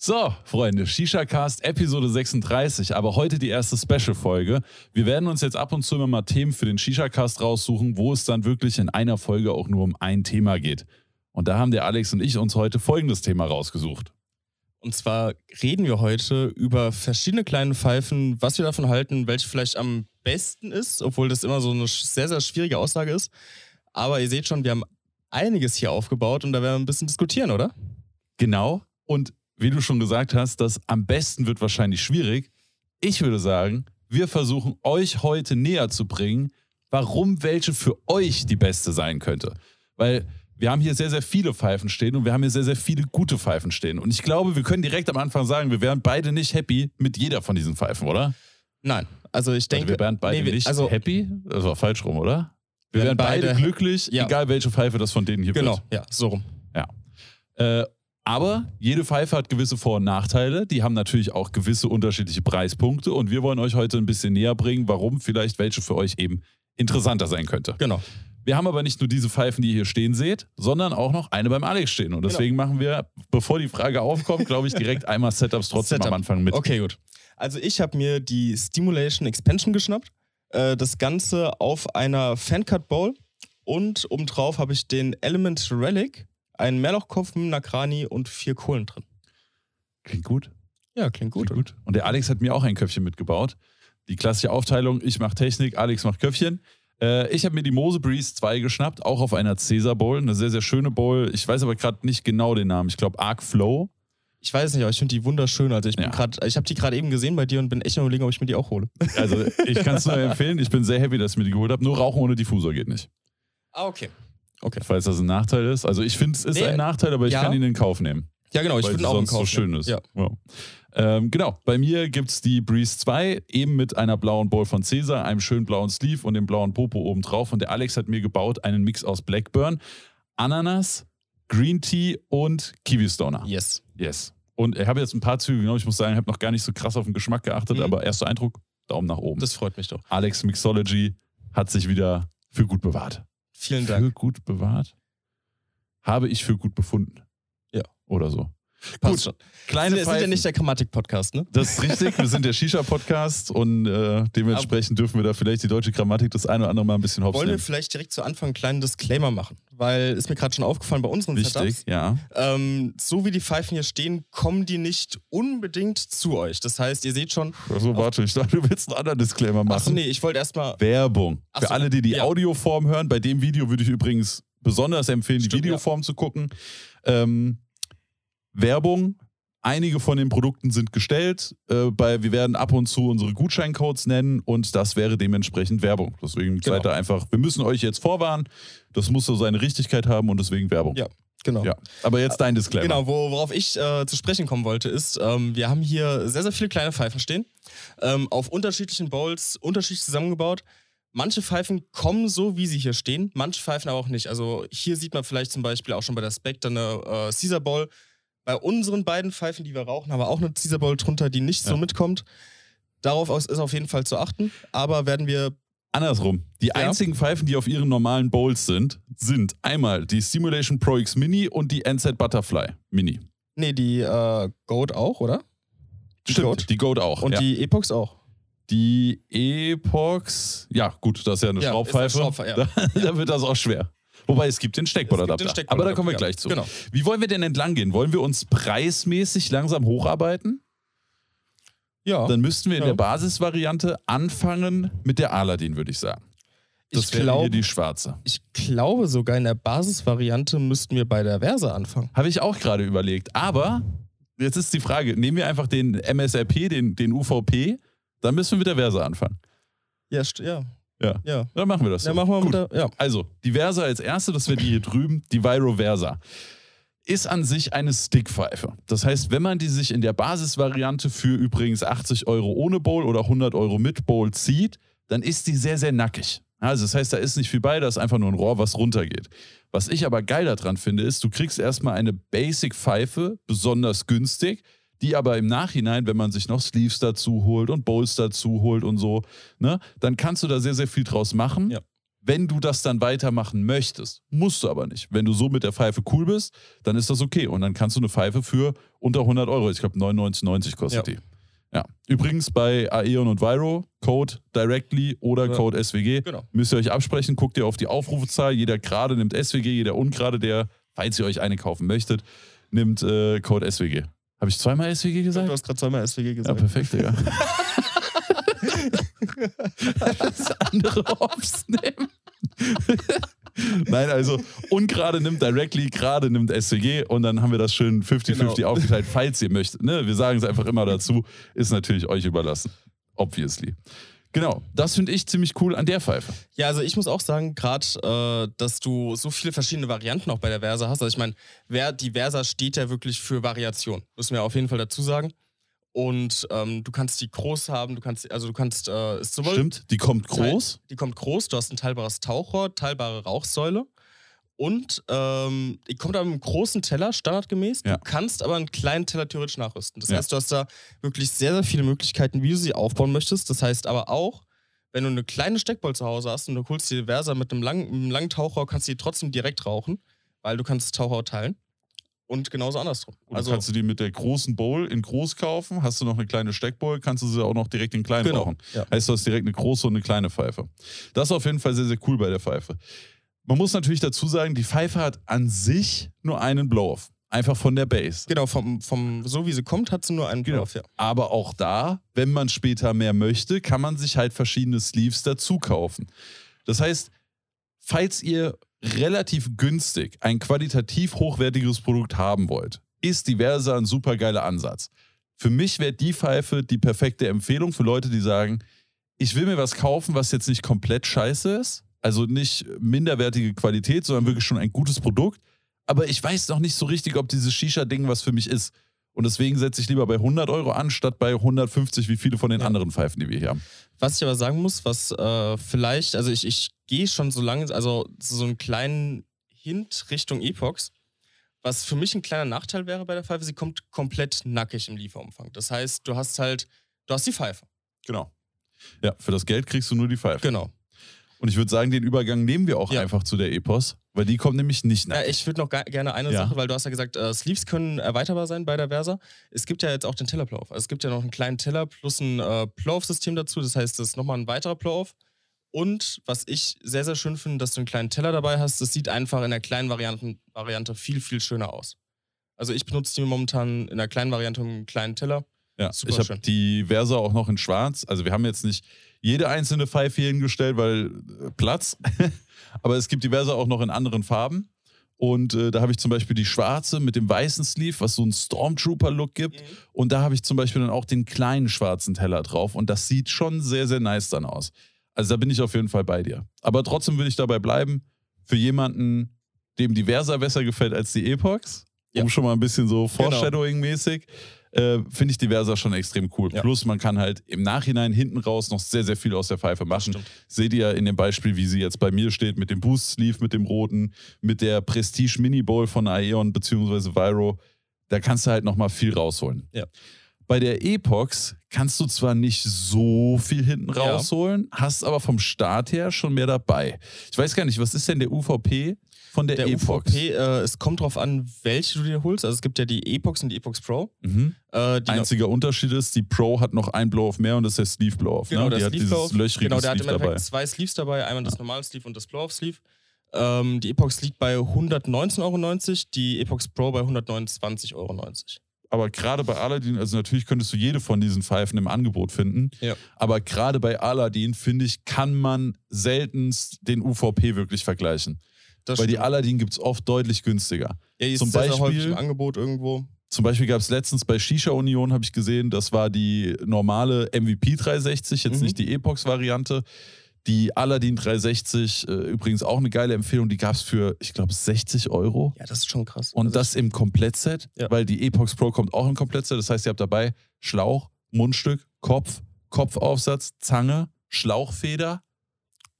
So, Freunde, Shisha Cast Episode 36, aber heute die erste Special-Folge. Wir werden uns jetzt ab und zu immer mal Themen für den Shisha Cast raussuchen, wo es dann wirklich in einer Folge auch nur um ein Thema geht. Und da haben der Alex und ich uns heute folgendes Thema rausgesucht. Und zwar reden wir heute über verschiedene kleine Pfeifen, was wir davon halten, welche vielleicht am besten ist, obwohl das immer so eine sehr, sehr schwierige Aussage ist. Aber ihr seht schon, wir haben einiges hier aufgebaut und da werden wir ein bisschen diskutieren, oder? Genau. Und wie du schon gesagt hast, das am besten wird wahrscheinlich schwierig. Ich würde sagen, wir versuchen euch heute näher zu bringen, warum welche für euch die beste sein könnte. Weil wir haben hier sehr, sehr viele Pfeifen stehen und wir haben hier sehr, sehr viele gute Pfeifen stehen. Und ich glaube, wir können direkt am Anfang sagen, wir wären beide nicht happy mit jeder von diesen Pfeifen, oder? Nein. Also ich denke. Also wir wären beide nee, wir- nicht also- happy. Das war falsch rum, oder? Wir Wir wären beide, beide- glücklich, Ja. egal welche Pfeife das von denen hier Genau, wird. ja, so rum. Äh, aber jede Pfeife hat gewisse Vor- und Nachteile. Die haben natürlich auch gewisse unterschiedliche Preispunkte. Und wir wollen euch heute ein bisschen näher bringen, warum vielleicht welche für euch eben interessanter sein könnte. Genau. Wir haben aber nicht nur diese Pfeifen, die ihr hier stehen seht, sondern auch noch eine beim Alex stehen. Und deswegen machen wir, bevor die Frage aufkommt, glaube ich, direkt einmal Setups trotzdem Setup. am Anfang mit. Okay, gut. Also ich habe mir die Stimulation Expansion geschnappt. Äh, das Ganze auf einer Fancut Bowl. Und obendrauf habe ich den Element Relic, einen Mehrlochkopf mit Nakrani und vier Kohlen drin. Klingt gut. Ja, klingt gut. Klingt gut. Und der Alex hat mir auch ein Köpfchen mitgebaut. Die klassische Aufteilung, ich mache Technik, Alex macht Köpfchen. Äh, ich habe mir die Mose Breeze 2 geschnappt, auch auf einer Caesar Bowl. Eine sehr, sehr schöne Bowl. Ich weiß aber gerade nicht genau den Namen. Ich glaube Arc Flow. Ich weiß nicht, aber ich finde die wunderschön. Also ich bin Ja. ich habe die gerade eben gesehen bei dir und bin echt überlegen, ob ich mir die auch hole. Also ich kann es nur empfehlen. Ich bin sehr happy, dass ich mir die geholt habe. Nur Rauchen ohne Diffusor geht nicht. Ah, okay. Okay. Falls das ein Nachteil ist. Also ich finde, es ist Nee, ein Nachteil, aber ich ja. kann ihn in Kauf nehmen. Ja, genau, ich sie auch sonst so kaufen. schön ist. Ja. Ja. Ähm, genau, bei mir gibt es die Breeze 2, eben mit einer blauen Bowl von Caesar, einem schönen blauen Sleeve und dem blauen Popo oben drauf. Und der Alex hat mir gebaut einen Mix aus Blackburn, Ananas, Green Tea und Kiwi Stoner. Yes. Yes. Und ich habe jetzt ein paar Züge genommen. Ich muss sagen, ich habe noch gar nicht so krass auf den Geschmack geachtet, Mhm. aber erster Eindruck, Daumen nach oben. Das freut mich doch. Alex Mixology hat sich wieder für gut bewahrt. Vielen Für Dank. gut bewahrt? Habe ich für gut befunden. Ja. Oder so. Passt Gut, schon. Kleine Wir sind ja nicht der Grammatik-Podcast, ne? Das ist richtig, wir sind der Shisha-Podcast und äh, dementsprechend dürfen wir da vielleicht die deutsche Grammatik das eine oder andere mal ein bisschen hops Wollen wir nehmen. vielleicht direkt zu Anfang einen kleinen Disclaimer machen? Weil ist mir gerade schon aufgefallen bei unseren Wichtig, Setups. ja. Ähm, so wie die Pfeifen hier stehen, kommen die nicht unbedingt zu euch. Das heißt, ihr seht schon. Achso, warte, ich dachte, du willst einen anderen Disclaimer machen. Achso, nee, ich wollte erstmal. Werbung. Ach Für alle, die die ja. Audioform hören, bei dem Video würde ich übrigens besonders empfehlen, die Stimmt, Videoform zu gucken. Ähm, Werbung. Einige von den Produkten sind gestellt. Äh, bei, wir werden ab und zu unsere Gutscheincodes nennen und das wäre dementsprechend Werbung. Deswegen Genau. seid da einfach, wir müssen euch jetzt vorwarnen. Das muss so seine Richtigkeit haben und deswegen Werbung. Ja, genau. Ja. Aber jetzt dein Disclaimer. Genau, wo, worauf ich äh, zu sprechen kommen wollte, ist, ähm, wir haben hier sehr, sehr viele kleine Pfeifen stehen. Ähm, auf unterschiedlichen Bowls, unterschiedlich zusammengebaut. Manche Pfeifen kommen so, wie sie hier stehen, manche Pfeifen aber auch nicht. Also hier sieht man vielleicht zum Beispiel auch schon bei der Spectre eine äh, Caesar Bowl. Bei unseren beiden Pfeifen, die wir rauchen, haben wir auch eine Caesar Bowl drunter, die nicht so Ja. mitkommt. Darauf ist auf jeden Fall zu achten. Aber werden wir. Andersrum. Die einzigen Pfeifen, die auf ihren normalen Bowls sind, sind einmal die Simulation Pro X Mini und die NZ Butterfly Mini. Nee, die äh, Goat auch, oder? Die Stimmt, Goat. die Goat auch. Und ja. die Epox auch. Die Epox, ja gut, das ist ja eine Ja, Schraubpfeife. eine Schraubpfeife, da, da wird das auch schwer. Wobei es gibt den gibt den Aber da kommen wir gleich zu. Genau. Wie wollen wir denn entlang gehen? Wollen wir uns preismäßig langsam hocharbeiten? Ja. Dann müssten wir in Ja. der Basisvariante anfangen mit der Aladdin, würde ich sagen. Das ich wäre glaube, hier die schwarze. Ich glaube sogar in der Basisvariante müssten wir bei der Versa anfangen. Habe ich auch gerade überlegt. Aber jetzt ist die Frage: Nehmen wir einfach den MSRP, den, den UVP, dann müssen wir mit der Versa anfangen. Ja, ja. Ja. Ja. Dann machen wir das. So. Ja, machen wir Gut. der. Ja. Also, die Versa als erste, das wäre die hier drüben, die Viro Versa. Ist an sich eine Stickpfeife. Das heißt, wenn man die sich in der Basisvariante für übrigens 80 Euro ohne Bowl oder 100 Euro mit Bowl zieht, dann ist die sehr, sehr nackig. Also, das heißt, da ist nicht viel bei, da ist einfach nur ein Rohr, was runtergeht. Was ich aber geil daran finde, ist, du kriegst erstmal eine Basic-Pfeife, besonders günstig, die aber im Nachhinein, wenn man sich noch Sleeves dazu holt und Bowls dazu holt und so, ne, dann kannst du da sehr, sehr viel draus machen. Ja. wenn du das dann weitermachen möchtest. Musst du aber nicht. Wenn du so mit der Pfeife cool bist, dann ist das okay. Und dann kannst du eine Pfeife für unter 100 Euro, ich glaube 99,90 kostet Ja. die. Ja. Übrigens bei Aeon und Viro, Code Directly oder Ja. Code SWG. Genau. Müsst ihr euch absprechen, guckt ihr auf die Aufrufezahl. Jeder gerade nimmt SWG, jeder ungerade, der, falls ihr euch eine kaufen möchtet, nimmt äh, Code SWG. Habe ich zweimal SWG Du gesagt? hast gerade zweimal SWG Ja, gesagt. perfekt, Digga. das andere Hops nehmen. Nein, also ungerade nimmt Directly, gerade nimmt SWG und dann haben wir das schön 50-50 Genau. aufgeteilt, falls ihr möchtet. Ne? Wir sagen es einfach immer dazu, ist natürlich euch überlassen. Obviously. Genau, das finde ich ziemlich cool an der Pfeife. Ja, also ich muss auch sagen, gerade, äh, dass du so viele verschiedene Varianten auch bei der Versa hast. Also ich meine, wer, die Versa steht ja wirklich für Variation. Müssen wir auf jeden Fall dazu sagen. Und ähm, du kannst die groß haben, du kannst, also du kannst, äh, ist sowohl Stimmt, die kommt groß. Die kommt groß, du hast ein teilbares Tauchrohr, teilbare Rauchsäule. Und ähm, kommt aber mit einem großen Teller, standardgemäß. Ja. Du kannst aber einen kleinen Teller theoretisch nachrüsten. Das Ja. heißt, du hast da wirklich sehr, sehr viele Möglichkeiten, wie du sie aufbauen möchtest. Das heißt aber auch, wenn du eine kleine Steckball zu Hause hast und du holst die Versa mit einem langen, einem langen Tauchrohr, kannst du die trotzdem direkt rauchen, weil du kannst das Tauchrohr teilen. Und genauso andersrum. Oder Also, kannst du die mit der großen Bowl in groß kaufen, hast du noch eine kleine Steckbowl, kannst du sie auch noch direkt in klein genau. rauchen. Ja. Heißt, du hast direkt eine große und eine kleine Pfeife. Das ist auf jeden Fall sehr, sehr cool bei der Pfeife. Man muss natürlich dazu sagen, die Pfeife hat an sich nur einen Blow-Off. Einfach von der Base. Genau, vom, vom, so wie sie kommt, hat sie nur einen Genau. Lauf, ja. Aber auch da, wenn man später mehr möchte, kann man sich halt verschiedene Sleeves dazu kaufen. Das heißt, falls ihr relativ günstig ein qualitativ hochwertiges Produkt haben wollt, ist die Versa ein super geiler Ansatz. Für mich wäre die Pfeife die perfekte Empfehlung für Leute, die sagen, ich will mir was kaufen, was jetzt nicht komplett scheiße ist, also nicht minderwertige Qualität, sondern wirklich schon ein gutes Produkt. Aber ich weiß noch nicht so richtig, ob dieses Shisha-Ding was für mich ist. Und deswegen setze ich lieber bei 100 Euro an, statt bei 150, wie viele von den Ja. anderen Pfeifen, die wir hier haben. Was ich aber sagen muss, was äh, vielleicht, also ich, ich gehe schon so lange, also so einen kleinen Hint Richtung Epox. Was für mich ein kleiner Nachteil wäre bei der Pfeife, sie kommt komplett nackig im Lieferumfang. Das heißt, du hast halt, du hast die Pfeife. Genau. Ja, für das Geld kriegst du nur die Pfeife. Genau. Und ich würde sagen, den Übergang nehmen wir auch Ja. einfach zu der Epos, weil die kommt nämlich nicht nach. Äh, ich würde noch gerne eine Ja. Sache, weil du hast ja gesagt, äh, Sleeves können erweiterbar sein bei der Versa. Es gibt ja jetzt auch den Tellerplauf. Also es gibt ja noch einen kleinen Teller plus ein äh, Plauf-System dazu. Das heißt, das ist nochmal ein weiterer Plauf. Und was ich sehr, sehr schön finde, dass du einen kleinen Teller dabei hast. Das sieht einfach in der kleinen Varianten, Variante viel, viel schöner aus. Also ich benutze die momentan in der kleinen Variante mit einem kleinen Teller. Ja, Super ich habe die Versa auch noch in schwarz. Also wir haben jetzt nicht jede einzelne Pfeife hier hingestellt, weil äh, Platz. Aber es gibt die Versa auch noch in anderen Farben. Und äh, da habe ich zum Beispiel die schwarze mit dem weißen Sleeve, was so einen Stormtrooper-Look gibt. Und da habe ich zum Beispiel dann auch den kleinen schwarzen Teller drauf. Und das sieht schon sehr, sehr nice dann aus. Also da bin ich auf jeden Fall bei dir. Aber trotzdem würde ich dabei bleiben, für jemanden, dem die Versa besser gefällt als die Epox, Ja. um schon mal ein bisschen so Genau. Äh, finde ich die Versa schon extrem cool. Ja. Plus man kann halt im Nachhinein hinten raus noch sehr, sehr viel aus der Pfeife machen. Seht ihr in dem Beispiel, wie sie jetzt bei mir steht, mit dem Boost Sleeve, mit dem roten, mit der Prestige Mini Bowl von Aeon bzw. Viro. Da kannst du halt nochmal viel rausholen. Ja. Bei der Epox kannst du zwar nicht so viel hinten Ja. rausholen, hast aber vom Start her schon mehr dabei. Ich weiß gar nicht, was ist denn der UVP von der, Der Epox? UVP, äh, es kommt drauf an, welche du dir holst. Also es gibt ja die Epox und die Epox Pro. Mhm. Äh, die Einziger Unterschied ist, die Pro hat noch ein Blow-Off mehr und das ist der Sleeve Blow-Off. Genau, ne? der Die hat Sleeve dieses Blow-Off. löchrige Genau, der hat im Sleeve Endeffekt dabei. zwei Sleeves dabei, einmal das normale Sleeve und das Blow-Off Sleeve. Ähm, die Epox liegt bei 119,90 Euro, die Epox Pro bei 129,90 Euro. aber gerade bei Aladdin, also natürlich könntest du jede von diesen Pfeifen im Angebot finden, Ja. aber gerade bei Aladdin, finde ich, kann man seltenst den UVP wirklich vergleichen. Das Weil die stimmt. Aladdin gibt es oft deutlich günstiger. ja, die zum Beispiel- Angebot irgendwo. Zum Beispiel gab es letztens bei Shisha Union, habe ich gesehen, das war die normale MVP 360, jetzt Mhm. nicht die Epox-Variante. Die Aladdin 360, äh, übrigens auch eine geile Empfehlung, die gab es für, ich glaube, 60 Euro. Ja, das ist schon krass. Und Also das im Komplettset, Ja. weil die Epox Pro kommt auch im Komplettset. Das heißt, ihr habt dabei Schlauch, Mundstück, Kopf, Kopfaufsatz, Zange, Schlauchfeder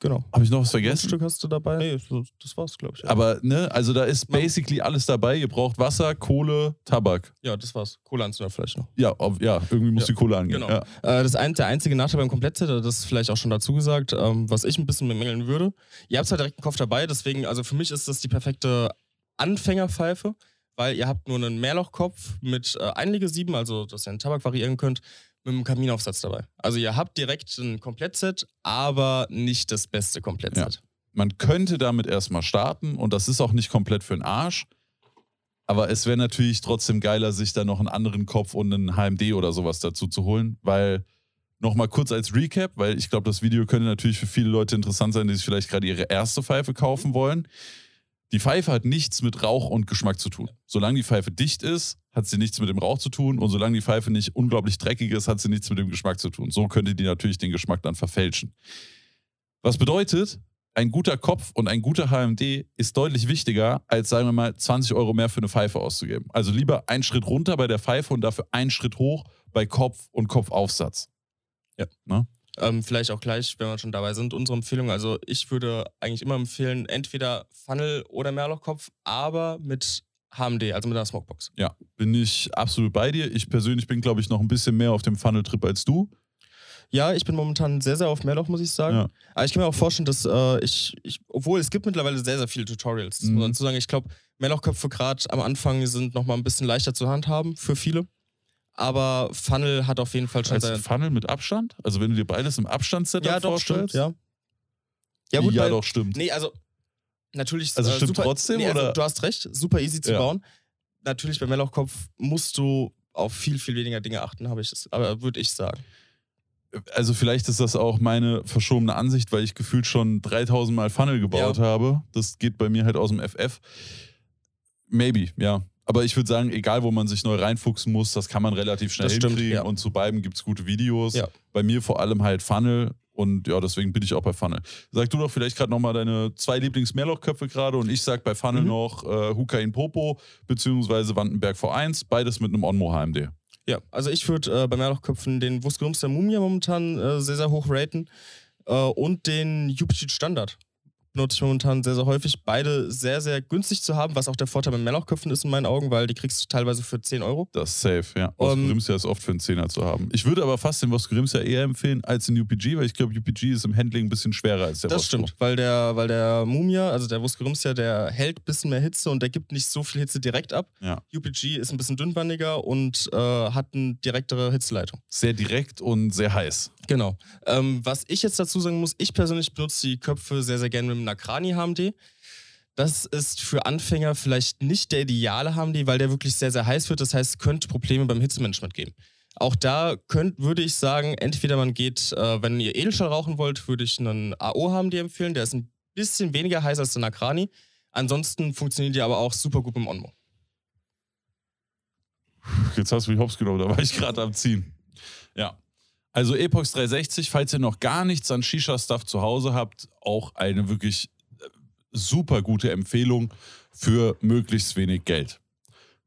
Genau. Habe ich noch was Ein vergessen? Stück hast du dabei? Nee, das war's, glaube ich. Ja. Aber, ne, also da ist basically alles dabei. Ihr braucht Wasser, Kohle, Tabak. ja, das war's. Kohleanzünder vielleicht noch. Ja, auf, ja irgendwie muss Ja, die Kohle angehen. Genau. Ja. Äh, das ein, der einzige Nachteil beim Komplettset, das ist vielleicht auch schon dazu gesagt, ähm, was ich ein bisschen bemängeln würde. Ihr habt zwar direkt einen Kopf dabei, deswegen, also für mich ist das die perfekte Anfängerpfeife, weil ihr habt nur einen Mehrlochkopf mit äh, Einlegesieben, also dass ihr den Tabak variieren könnt, mit einem Kaminaufsatz dabei. Also ihr habt direkt ein Komplettset, aber nicht das beste Komplettset. Man könnte damit erstmal starten und das ist auch nicht komplett für den Arsch. Aber es wäre natürlich trotzdem geiler, sich da noch einen anderen Kopf und einen HMD oder sowas dazu zu holen, weil nochmal kurz als Recap, weil ich glaube, das Video könnte natürlich für viele Leute interessant sein, die sich vielleicht gerade ihre erste Pfeife kaufen wollen. Die Pfeife hat nichts mit Rauch und Geschmack zu tun. Solange die Pfeife dicht ist, hat sie nichts mit dem Rauch zu tun und solange die Pfeife nicht unglaublich dreckig ist, hat sie nichts mit dem Geschmack zu tun. So könnte die natürlich den Geschmack dann verfälschen. Was bedeutet, ein guter Kopf und ein guter HMD ist deutlich wichtiger, als sagen wir mal 20 Euro mehr für eine Pfeife auszugeben. Also lieber einen Schritt runter bei der Pfeife und dafür einen Schritt hoch bei Kopf und Kopfaufsatz. Ja. Ne? Ähm, vielleicht auch gleich, wenn wir schon dabei sind, unsere Empfehlung. Also ich würde eigentlich immer empfehlen, entweder Funnel oder Mehrlochkopf, aber mit HMD, also mit einer Smokebox. Ja, bin ich absolut bei dir. Ich persönlich bin, glaube ich, noch ein bisschen mehr auf dem Funnel-Trip als du. Ja, ich bin momentan sehr, sehr auf Mehrloch, muss ich sagen. Ja. Aber ich kann mir auch vorstellen, dass äh, ich, ich, obwohl es gibt mittlerweile sehr, sehr viele Tutorials, Mhm. muss man dazu sagen. Ich glaube, Mehrlochköpfe gerade am Anfang sind nochmal ein bisschen leichter zu handhaben für viele. Aber Funnel hat auf jeden Fall schon Als seine. Funnel mit Abstand? Also wenn du dir beides im Abstandssetup Ja, doch, stimmt, vorstellst? ja. Ja, gut, ja weil- doch, stimmt. Nee, also natürlich. Also äh, stimmt super, trotzdem, nee, also, oder? Du hast recht, super easy zu Ja. bauen. Natürlich beim Mehrlochkopf musst du auf viel, viel weniger Dinge achten, habe ich das, aber würde ich sagen. also vielleicht ist das auch meine verschobene Ansicht, weil ich gefühlt schon 3000 Mal Funnel gebaut Ja. habe. Das geht bei mir halt aus dem FF. Maybe, ja. Aber ich würde sagen, egal wo man sich neu reinfuchsen muss, das kann man relativ schnell Das stimmt, hinkriegen. ja. Und zu beiden gibt es gute Videos. Ja. Bei mir vor allem halt Funnel. Und ja, deswegen bin ich auch bei Funnel. Sag du doch vielleicht gerade nochmal deine zwei Lieblings-Mehrlochköpfe gerade und ich sag bei Funnel Mhm. noch äh, Hukain Popo beziehungsweise Wandenberg V1, beides mit einem Onmo HMD. Ja, also ich würde äh, bei Mehrlochköpfen den Wusgerums der Mumia momentan äh, sehr, sehr hoch raten äh, und den UPG Standard benutze ich momentan sehr, sehr häufig. Beide sehr, sehr günstig zu haben, was auch der Vorteil bei Mehrlochköpfen ist in meinen Augen, weil die kriegst du teilweise für 10 Euro. Das ist safe, ja. Um, Osgrimsia ist oft für einen Zehner zu haben. Ich würde aber fast den Osgrimsia eher empfehlen als den UPG, weil ich glaube, UPG ist im Handling ein bisschen schwerer als der Das Osco. stimmt, weil der, weil der Mumia, also der Wusgerumsia, der hält ein bisschen mehr Hitze und der gibt nicht so viel Hitze direkt ab. Ja. UPG ist ein bisschen dünnwandiger und äh, hat eine direktere Hitzeleitung. Sehr direkt und sehr heiß. Genau. Ähm, was ich jetzt dazu sagen muss, ich persönlich benutze die Köpfe sehr, sehr gerne mit dem Nakrani HMD. Das ist für Anfänger vielleicht nicht der ideale HMD, weil der wirklich sehr, sehr heiß wird. Das heißt, es könnte Probleme beim Hitzemanagement geben. Auch da könnt, würde ich sagen, entweder man geht, äh, wenn ihr Edelstahl rauchen wollt, würde ich einen AO-HMD empfehlen. Der ist ein bisschen weniger heiß als der Nakrani. Ansonsten funktioniert die aber auch super gut mit dem Onmo. Jetzt hast du mich hops genommen, da war ich gerade am Ziehen. Ja. Also Epox 360, falls ihr noch gar nichts an Shisha-Stuff zu Hause habt, auch eine wirklich äh, super gute Empfehlung für möglichst wenig Geld.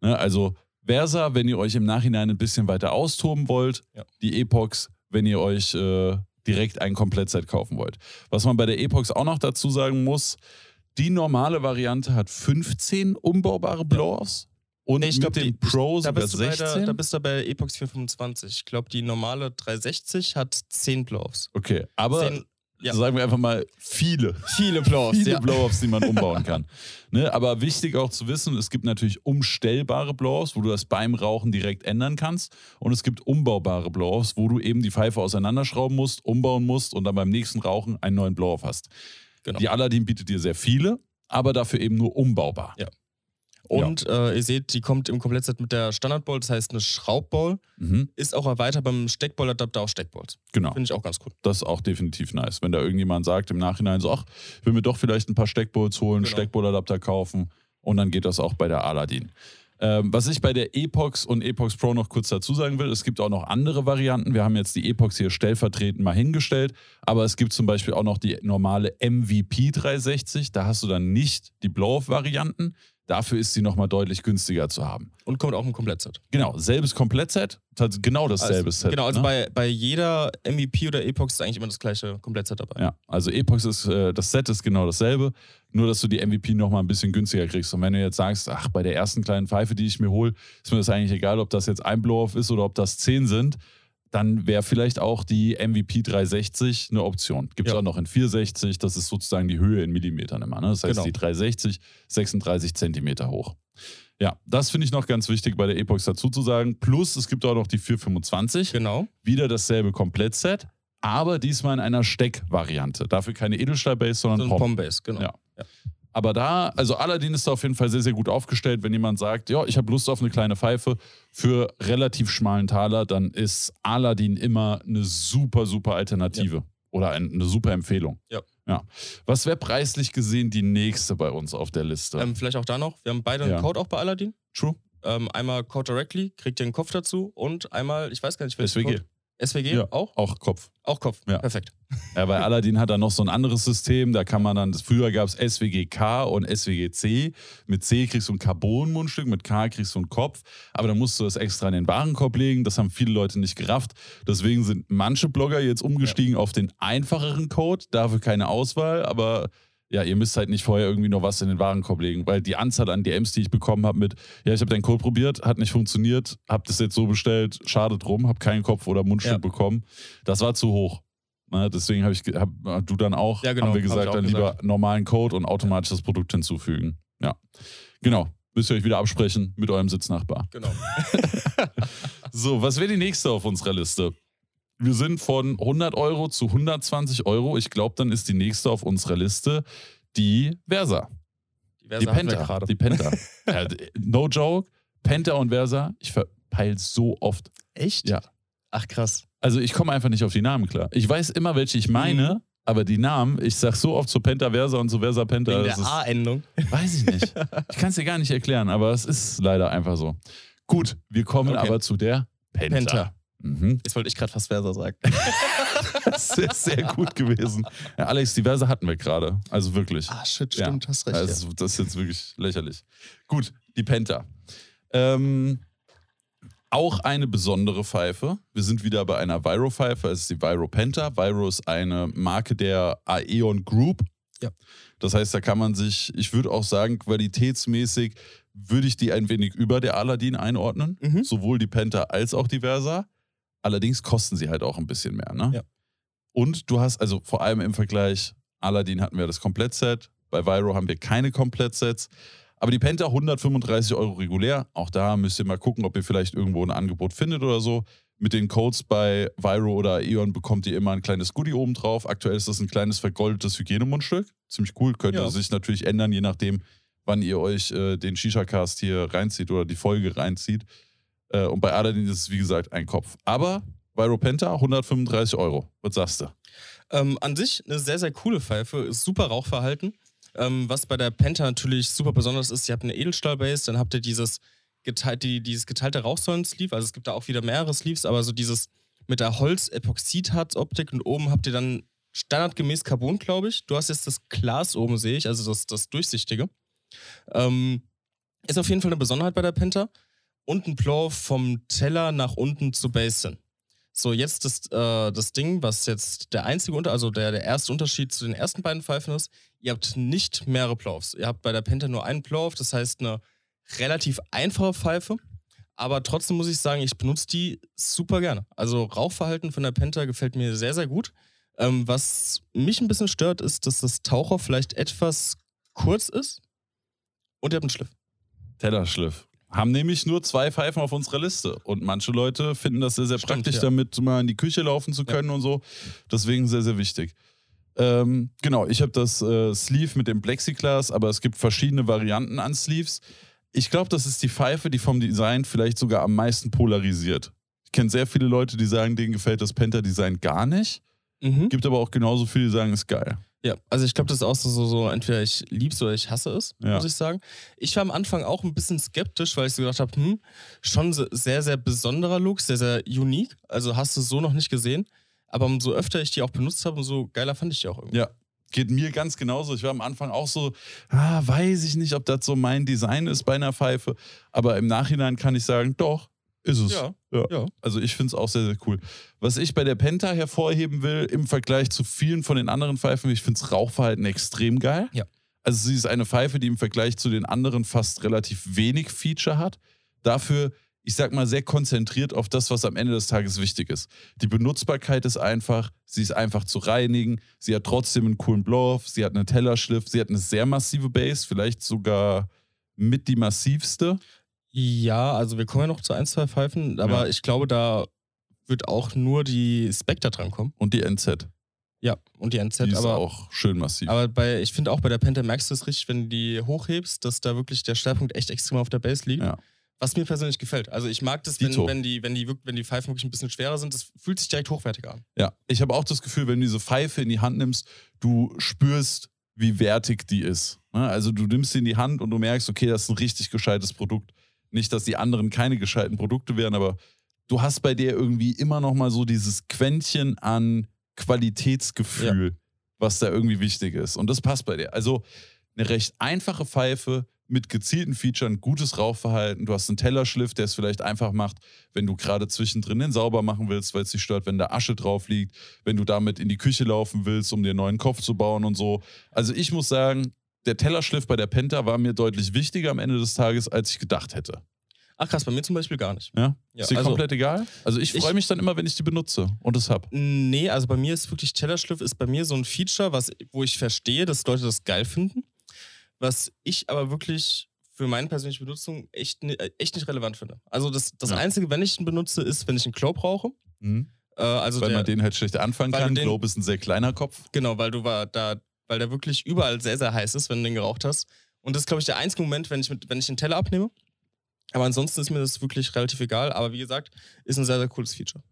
Ne, also Versa, wenn ihr euch im Nachhinein ein bisschen weiter austoben wollt, Ja. die Epox, wenn ihr euch äh, direkt ein Komplettset kaufen wollt. Was man bei der Epox auch noch dazu sagen muss, die normale Variante hat 15 umbaubare Blow-offs und Nee, ich mit glaub, dem die- Pro Da bist, du bei 16. der, da bist du bei Epox 425. Ich glaube, die normale 360 hat 10 Blow-Offs. Okay, aber Zehn- ja. sagen wir einfach mal viele, Viele Blow-Offs, viele ja. Blow-Offs, die man umbauen kann. ne? Aber wichtig auch zu wissen, es gibt natürlich umstellbare Blow-Offs, wo du das beim Rauchen direkt ändern kannst. Und es gibt umbaubare Blow-Offs, wo du eben die Pfeife auseinanderschrauben musst, umbauen musst und dann beim nächsten Rauchen einen neuen Blow-Off hast. Genau. Die Aladdin bietet dir sehr viele, aber dafür eben nur umbaubar. Ja. Und äh, ihr seht, die kommt im Komplettset mit der Standardball, das heißt eine Schraubball. Mhm, Ist auch erweitert beim Steckballadapter auf Steckballs. genau. Finde ich auch ganz cool. Das ist auch definitiv nice. Wenn da irgendjemand sagt im Nachhinein so, ach, ich will mir doch vielleicht ein paar Steckbolts holen, Genau. Steckbolladapter kaufen und dann geht das auch bei der Aladdin. Ähm, was ich bei der Epox und Epox Pro noch kurz dazu sagen will, es gibt auch noch andere Varianten. Wir haben jetzt die Epox hier stellvertretend mal hingestellt, aber es gibt zum Beispiel auch noch die normale MVP 360. Da hast du dann nicht die Blow-Off-Varianten. Dafür ist sie nochmal deutlich günstiger zu haben. Und kommt auch im Komplettset. Genau, selbes Komplettset, genau dasselbe also, Set. Genau, also ne? bei, bei jeder MVP oder Epox ist eigentlich immer das gleiche Komplettset dabei. Ja, also Epox ist, äh, das Set ist genau dasselbe, nur dass du die MVP nochmal ein bisschen günstiger kriegst. Und wenn du jetzt sagst, ach, bei der ersten kleinen Pfeife, die ich mir hole, ist mir das eigentlich egal, ob das jetzt ein Blow-Off ist oder ob das 10 sind, dann wäre vielleicht auch die MVP 360 eine Option. Gibt es Ja. auch noch in 460, das ist sozusagen die Höhe in Millimetern immer. Ne? Das heißt, Genau. die 360, 36 Zentimeter hoch. Ja, das finde ich noch ganz wichtig bei der Epox dazu zu sagen. Plus, es gibt auch noch die 425 Genau. wieder dasselbe Komplettset, aber diesmal in einer Steckvariante. Dafür keine Edelstahl-Base, sondern So Pom. Pom-Base, genau. Ja. Aber da, also Aladdin ist da auf jeden Fall sehr, sehr gut aufgestellt. Wenn jemand sagt, ja, ich habe Lust auf eine kleine Pfeife für relativ schmalen Taler, dann ist Aladdin immer eine super, super Alternative oder ein, eine super Empfehlung. Ja. ja. Was wäre preislich gesehen die nächste bei uns auf der Liste? Ähm, vielleicht auch da noch. Wir haben beide Ja. einen Code auch bei Aladdin. True. Ähm, einmal Code Directly, kriegt ihr einen Kopf dazu und einmal, ich weiß gar nicht, welchen SWG. Code. SWG Ja. auch? Auch Kopf. Auch Kopf. Ja. Perfekt. Ja, bei Aladdin hat er noch so ein anderes System. Da kann man dann, früher gab es SWG-K und SWG-C. Mit C kriegst du ein Carbon-Mundstück, mit K kriegst du einen Kopf. Aber dann musst du das extra in den Warenkorb legen. Das haben viele Leute nicht gerafft. Deswegen sind manche Blogger jetzt umgestiegen auf den einfacheren Code. Dafür keine Auswahl, aber ja, ihr müsst halt nicht vorher irgendwie noch was in den Warenkorb legen, weil die Anzahl an DMs, die ich bekommen habe mit, ja, ich habe deinen Code probiert, hat nicht funktioniert, habe das jetzt so bestellt, schade drum, habe keinen Kopf oder Mundstück Ja. bekommen. Das war zu hoch. Ne, deswegen habe ich, hab, du dann auch, Ja, genau, haben wir hab gesagt, auch dann lieber normalen Code und automatisch das Produkt hinzufügen. Ja, genau. Müsst ihr euch wieder absprechen mit eurem Sitznachbar. Genau. So, was wäre die nächste auf unserer Liste? Wir sind von 100 Euro zu 120 Euro. Ich glaube, dann ist die nächste auf unserer Liste die Versa. Die, Versa Die Penta. Die Penta. ja, no joke. Penta und Versa, ich verpeil so oft. Echt? Ja. Ach krass. Also ich komme einfach nicht auf die Namen klar. Ich weiß immer, welche ich meine, Mhm. aber die Namen, ich sag so oft zu Penta Versa und zu Versa Penta. Wegen der A-Endung. weiß ich nicht. Ich kann es dir gar nicht erklären, aber es ist leider einfach so. Gut, wir kommen Okay. aber zu der Penta. Penta. Mhm. Jetzt wollte ich gerade fast Versa sagen. Das ist sehr gut gewesen. Ja, Alex, die Verse hatten wir gerade. Also wirklich. Ah, shit, Ja. stimmt, hast recht. Also, das ist jetzt wirklich lächerlich. Gut, die Penta. Ähm, auch eine besondere Pfeife. Wir sind wieder bei einer Viro-Pfeife. Es ist die Viro Penta. Viro ist eine Marke der Aeon Group. Ja. Das heißt, da kann man sich, ich würde auch sagen, qualitätsmäßig würde ich die ein wenig über der Aladdin einordnen. Mhm. Sowohl die Penta als auch die Versa. Allerdings kosten sie halt auch ein bisschen mehr. Ne? Ja. Und du hast also vor allem im Vergleich, Aladdin hatten wir das Komplettset, bei Viro haben wir keine Komplettsets. Aber die Penta 135 Euro regulär. Auch da müsst ihr mal gucken, ob ihr vielleicht irgendwo ein Angebot findet oder so. Mit den Codes bei Viro oder Eon bekommt ihr immer ein kleines Goodie oben drauf. Aktuell ist das ein kleines vergoldetes Hygienemundstück. Ziemlich cool. Könnte Ja. sich natürlich ändern, je nachdem, wann ihr euch äh, den Shisha-Cast hier reinzieht oder die Folge reinzieht. Äh, und bei Aladdin ist es, wie gesagt, ein Kopf. Aber Viro Penta 135 Euro. Was sagst du? Ähm, an sich eine sehr, sehr coole Pfeife, ist super Rauchverhalten. Ähm, was bei der Penta natürlich super besonders ist, ihr habt eine Edelstahl-Base, dann habt ihr dieses, geteilt, die, dieses geteilte Rauchsäulen-Sleeve, also es gibt da auch wieder mehrere Sleeves, aber so dieses mit der Holz-Epoxidharz-Optik und oben habt ihr dann standardgemäß Carbon, glaube ich. Du hast jetzt das Glas oben, sehe ich, also das, das Durchsichtige. Ähm, ist auf jeden Fall eine Besonderheit bei der Penta. Und ein Plow vom Teller nach unten zu Base hin. So, jetzt das, äh, das Ding, was jetzt der einzige Unter, also der, der erste Unterschied zu den ersten beiden Pfeifen ist, ihr habt nicht mehrere Plows. Ihr habt bei der Penta nur einen Plow, das heißt eine relativ einfache Pfeife. Aber trotzdem muss ich sagen, ich benutze die super gerne. Also Rauchverhalten von der Penta gefällt mir sehr, sehr gut. Ähm, was mich ein bisschen stört, ist, dass das Taucher vielleicht etwas kurz ist und ihr habt einen Schliff. Tellerschliff. Haben nämlich nur zwei Pfeifen auf unserer Liste. Und manche Leute finden das sehr, sehr Stimmt, praktisch, ja. damit mal in die Küche laufen zu können und so. Deswegen sehr, sehr wichtig. Ähm, genau, ich habe das äh, Sleeve mit dem Plexiglas, aber es gibt verschiedene Varianten an Sleeves. Ich glaube, das ist die Pfeife, die vom Design vielleicht sogar am meisten polarisiert. Ich kenne sehr viele Leute, die sagen, denen gefällt das Penta-Design gar nicht. Mhm. Gibt aber auch genauso viele, die sagen, ist geil. Ja, also ich glaube, das ist auch so, so, so, entweder ich lieb's oder ich hasse es, Ja. muss ich sagen. Ich war am Anfang auch ein bisschen skeptisch, weil ich so gedacht habe, hm, schon se- sehr, sehr besonderer Look, sehr, sehr unique. Also hast du so noch nicht gesehen. Aber umso öfter ich die auch benutzt habe, umso geiler fand ich die auch irgendwie. Ja, Geht mir ganz genauso. Ich war am Anfang auch so, ah, weiß ich nicht, ob das so mein Design ist bei einer Pfeife. Aber im Nachhinein kann ich sagen, doch, ist es. Ja, Ja. ja. Also ich finde es auch sehr, sehr cool. Was ich bei der Penta hervorheben will, im Vergleich zu vielen von den anderen Pfeifen, ich finde das Rauchverhalten extrem geil. Ja. Also sie ist eine Pfeife, die im Vergleich zu den anderen fast relativ wenig Feature hat. Dafür, ich sag mal, sehr konzentriert auf das, was am Ende des Tages wichtig ist. Die Benutzbarkeit ist einfach, sie ist einfach zu reinigen, sie hat trotzdem einen coolen Blow-Off, sie hat einen Tellerschliff, sie hat eine sehr massive Base, vielleicht sogar mit die massivste. Ja, also wir kommen ja noch zu ein, zwei Pfeifen, aber Ja. ich glaube, da wird auch nur die Spectre drankommen. Und die NZ, Ja, und die NZ. die ist aber auch schön massiv. aber bei, ich finde auch bei der Penta merkst du es richtig, wenn du die hochhebst, dass da wirklich der Schwerpunkt echt extrem auf der Base liegt. Ja. Was mir persönlich gefällt. Also ich mag das, wenn, wenn, die, wenn, die, wenn die Pfeifen wirklich ein bisschen schwerer sind. Das fühlt sich direkt hochwertiger an. Ja, ich habe auch das Gefühl, wenn du diese Pfeife in die Hand nimmst, du spürst, wie wertig die ist. Ne? Also du nimmst sie in die Hand und du merkst, okay, das ist ein richtig gescheites Produkt. Nicht, dass die anderen keine gescheiten Produkte wären, aber du hast bei der irgendwie immer noch mal so dieses Quäntchen an Qualitätsgefühl, was da irgendwie wichtig ist. Und das passt bei der. Also eine recht einfache Pfeife mit gezielten Features, gutes Rauchverhalten. Du hast einen Tellerschliff, der es vielleicht einfach macht, wenn du gerade zwischendrin den sauber machen willst, weil es dich stört, wenn da Asche drauf liegt, wenn du damit in die Küche laufen willst, um dir einen neuen Kopf zu bauen und so. Also ich muss sagen, der Tellerschliff bei der Penta war mir deutlich wichtiger am Ende des Tages, als ich gedacht hätte. Ach krass, bei mir zum Beispiel gar nicht. Ja? Ja, ist dir also- komplett egal? Also ich freue mich dann immer, wenn ich die benutze und es hab. Nee, also bei mir ist wirklich Tellerschliff ist bei mir so ein Feature, was, wo ich verstehe, dass Leute das geil finden. Was ich aber wirklich für meine persönliche Benutzung echt, äh, echt nicht relevant finde. Also das, das Ja. Einzige, wenn ich ihn benutze, ist, wenn ich einen Globe rauche. Äh, also Weil der, man den halt schlecht anfangen kann. den- Globe ist ein sehr kleiner Kopf. Genau, weil du war da, weil der wirklich überall sehr, sehr heiß ist, wenn du den geraucht hast. Und das ist, glaube ich, der einzige Moment, wenn ich, mit, wenn ich den Teller abnehme. Aber ansonsten ist mir das wirklich relativ egal. Aber wie gesagt, ist ein sehr, sehr cooles Feature.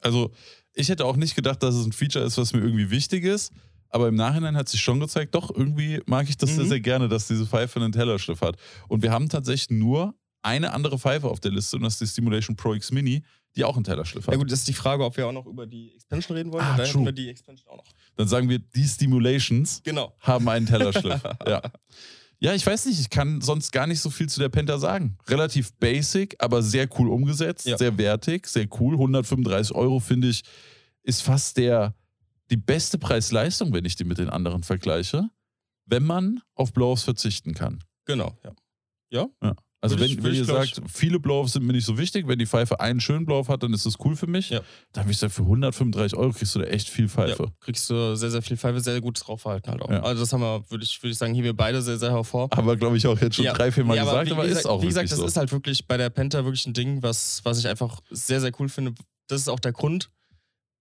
Also ich hätte auch nicht gedacht, dass es ein Feature ist, was mir irgendwie wichtig ist. Aber im Nachhinein hat sich schon gezeigt, doch, irgendwie mag ich das sehr, Mhm. sehr gerne, dass diese Pfeife einen Tellerschliff hat. Und wir haben tatsächlich nur eine andere Pfeife auf der Liste und das ist die Stimulation Pro X Mini, die auch einen Tellerschliff hat. Ja gut, das ist die Frage, ob wir auch noch über die Expansion reden wollen. Ah, dann true. die Expansion auch noch. Dann sagen wir, die Stimulations Genau. haben einen Tellerschliff. ja. ja, ich weiß nicht, ich kann sonst gar nicht so viel zu der Penta sagen. Relativ basic, aber sehr cool umgesetzt, Ja. sehr wertig, sehr cool. 135 Euro, finde ich, ist fast der, die beste Preis-Leistung, wenn ich die mit den anderen vergleiche, wenn man auf Blow-Offs verzichten kann. Genau, ja. Also Würde ich- wenn, würde wenn ich, ihr ich- sagt, viele Blow-Offs sind mir nicht so wichtig, wenn die Pfeife einen schönen Blow-Off hat, dann ist das cool für mich. Ja. Dann würde ich sagen, für 135 Euro kriegst du da echt viel Pfeife. ja. Kriegst du sehr, sehr viel Pfeife, sehr, gutes Draufverhalten halt auch. Ja. Also das haben wir, würde ich, würde ich sagen, hier wir beide sehr, sehr hervor. Aber glaube ich auch jetzt schon drei, vier Mal Ja, gesagt, wie, aber wie ist gesagt, auch Wie gesagt, das so. ist halt wirklich bei der Penta wirklich ein Ding, was, was ich einfach sehr, sehr cool finde. Das ist auch der Grund,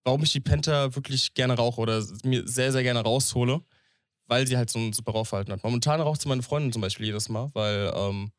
warum ich die Penta wirklich gerne rauche oder mir sehr, sehr gerne raushole, weil sie halt so ein super Rauchverhalten hat. Momentan raucht sie meine Freundin zum Beispiel jedes Mal, weil ähm,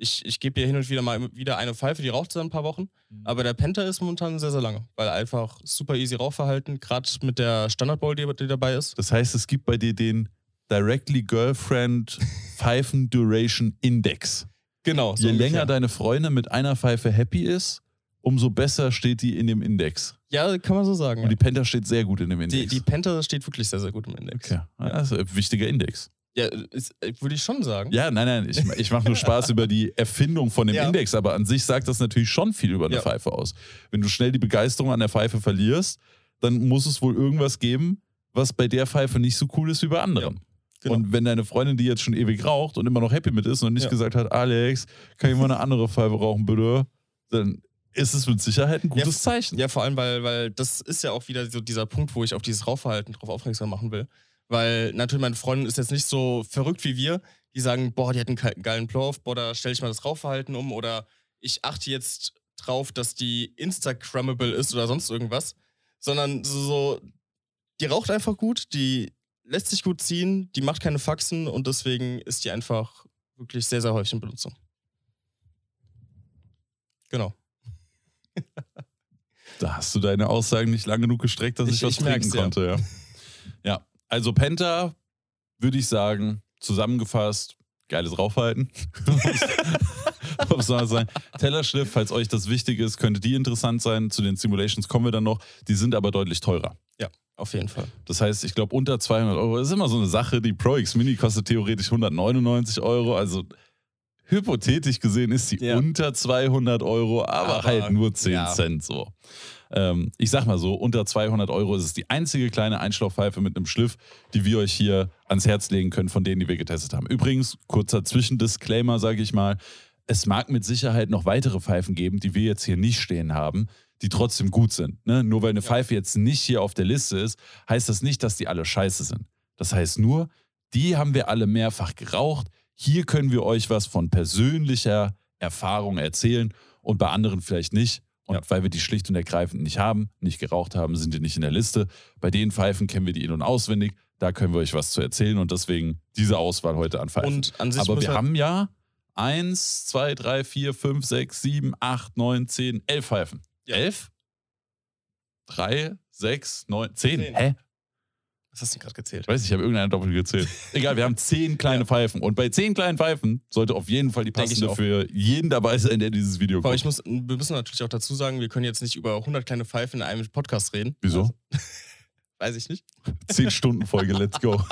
ich, ich gebe ihr hin und wieder mal wieder eine Pfeife, die raucht dann ein paar Wochen. Mhm. Aber der Penta ist momentan sehr, sehr lange, weil einfach super easy Rauchverhalten, gerade mit der Standard-Bowl, die, die dabei ist. Das heißt, es gibt bei dir den Directly Girlfriend Pfeifen Duration Index. Genau. so Je länger ungefähr. deine Freundin mit einer Pfeife happy ist, umso besser steht die in dem Index. Ja, kann man so sagen. Und die Penta steht sehr gut in dem Die, Index. die Penta steht wirklich sehr, sehr gut im Index. okay. Ja, das ist ein wichtiger Index. Ja, ist, äh, würde ich schon sagen. Ja, nein, nein, ich, ich mache nur Spaß über die Erfindung von dem Ja. Index, aber an sich sagt das natürlich schon viel über eine Ja. Pfeife aus. Wenn du schnell die Begeisterung an der Pfeife verlierst, dann muss es wohl irgendwas geben, was bei der Pfeife nicht so cool ist wie bei anderen. genau. Und wenn deine Freundin, die jetzt schon ewig raucht und immer noch happy mit ist und nicht Ja. gesagt hat, Alex, kann ich mal eine andere Pfeife rauchen, bitte? Dann ist es mit Sicherheit ein gutes Zeichen. Ja, vor allem, weil, weil das ist ja auch wieder so dieser Punkt, wo ich auf dieses Rauchverhalten drauf aufmerksam machen will. Weil natürlich meine Freundin ist jetzt nicht so verrückt wie wir, die sagen, boah, die hat einen ge- geilen Blow-Off, boah, da stelle ich mal das Rauchverhalten um oder ich achte jetzt drauf, dass die Instagrammable ist oder sonst irgendwas. Sondern so, die raucht einfach gut, die lässt sich gut ziehen, die macht keine Faxen und deswegen ist die einfach wirklich sehr, sehr häufig in Benutzung. Genau. Da hast du deine Aussagen nicht lang genug gestreckt, dass ich, Ich- was ich trinken konnte. Ja. ja, also Penta würde ich sagen, zusammengefasst, geiles sagen? Tellerschliff, falls euch das wichtig ist, könnte die interessant sein. Zu den Simulations kommen wir dann noch. Die sind aber deutlich teurer. Ja. Auf jeden Fall. Das heißt, ich glaube, unter 200 Euro ist immer so eine Sache. Die Pro X Mini kostet theoretisch 199 Euro. Also hypothetisch gesehen ist sie Ja. unter 200 Euro, aber, Aber, halt nur 10 ja. Cent so. Ähm, ich sag mal so, unter 200 Euro ist es die einzige kleine Einschlauchpfeife mit einem Schliff, die wir euch hier ans Herz legen können, von denen, die wir getestet haben. Übrigens, kurzer Zwischendisclaimer, sage ich mal. Es mag mit Sicherheit noch weitere Pfeifen geben, die wir jetzt hier nicht stehen haben, die trotzdem gut sind. Ne? Nur weil eine Pfeife jetzt nicht hier auf der Liste ist, heißt das nicht, dass die alle scheiße sind. Das heißt nur, die haben wir alle mehrfach geraucht. Hier können wir euch was von persönlicher Erfahrung erzählen und bei anderen vielleicht nicht. Und Ja. weil wir die schlicht und ergreifend nicht haben, nicht geraucht haben, sind die nicht in der Liste. Bei den Pfeifen kennen wir die in- und auswendig. Da können wir euch was zu erzählen und deswegen diese Auswahl heute an Pfeifen. Und an sich Aber wir man- haben ja 1, 2, 3, 4, 5, 6, 7, 8, 9, 10, 11 Pfeifen. Ja. 11? 3, 6, 9, 10. Zehn. Hä? Was hast du gerade gezählt? Ich weiß nicht, ich habe irgendeine doppelt gezählt. Egal, wir haben 10 kleine Pfeifen. Und bei 10 kleinen Pfeifen sollte auf jeden Fall die ich passende für jeden dabei sein, der dieses Video Aber guckt. ich muss, wir müssen natürlich auch dazu sagen, wir können jetzt nicht über 100 kleine Pfeifen in einem Podcast reden. Wieso? Also, weiß ich nicht. 10 Stunden Folge, let's go.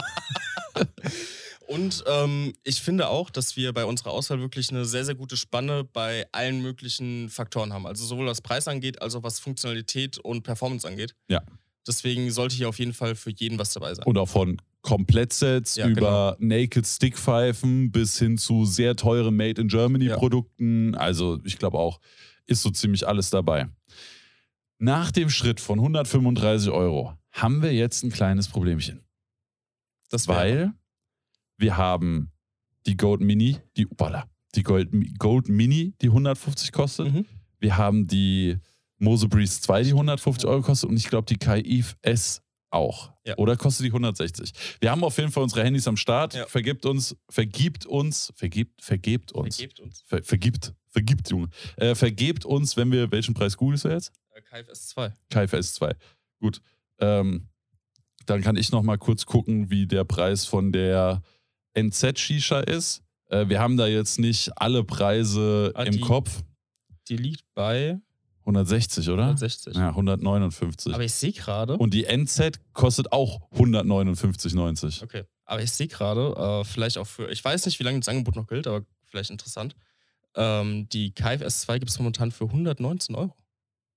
Und ähm, ich finde auch, dass wir bei unserer Auswahl wirklich eine sehr, sehr gute Spanne bei allen möglichen Faktoren haben. Also sowohl was Preis angeht, als auch was Funktionalität und Performance angeht. Ja. Deswegen sollte hier auf jeden Fall für jeden was dabei sein. Und auch von Komplettsets Ja, genau. über Naked Stickpfeifen bis hin zu sehr teuren Made in Germany Ja. Produkten. Also ich glaube auch, ist so ziemlich alles dabei. Nach dem Schritt von 135 Euro haben wir jetzt ein kleines Problemchen. das Weil wir haben die Gold Mini, die, upala, die Gold, Gold Mini, die 150 kostet. Mhm. Wir haben die Mose Breeze 2, die 150 Euro kostet. Und ich glaube, die KIF S auch. Ja. Oder kostet die 160? Wir haben auf jeden Fall unsere Handys am Start. Ja. Vergibt uns, vergibt uns, vergibt, vergebt uns. Vergebt uns. Ver, vergibt, vergibt, Junge. Äh, vergebt uns, wenn wir, welchen Preis googelst du jetzt? KFS 2. KFS 2. Gut. Ähm, dann kann ich noch mal kurz gucken, wie der Preis von der NZ-Shisha ist. Äh, wir haben da jetzt nicht alle Preise Ah, im die- Kopf. Die liegt bei 160, oder? 160. Ja, 159. Aber ich sehe gerade. Und die NZ kostet auch 159,90. Okay. Aber ich sehe gerade, äh, vielleicht auch für, ich weiß nicht, wie lange das Angebot noch gilt, aber vielleicht interessant. Ähm, die KFS 2 gibt es momentan für 119 Euro.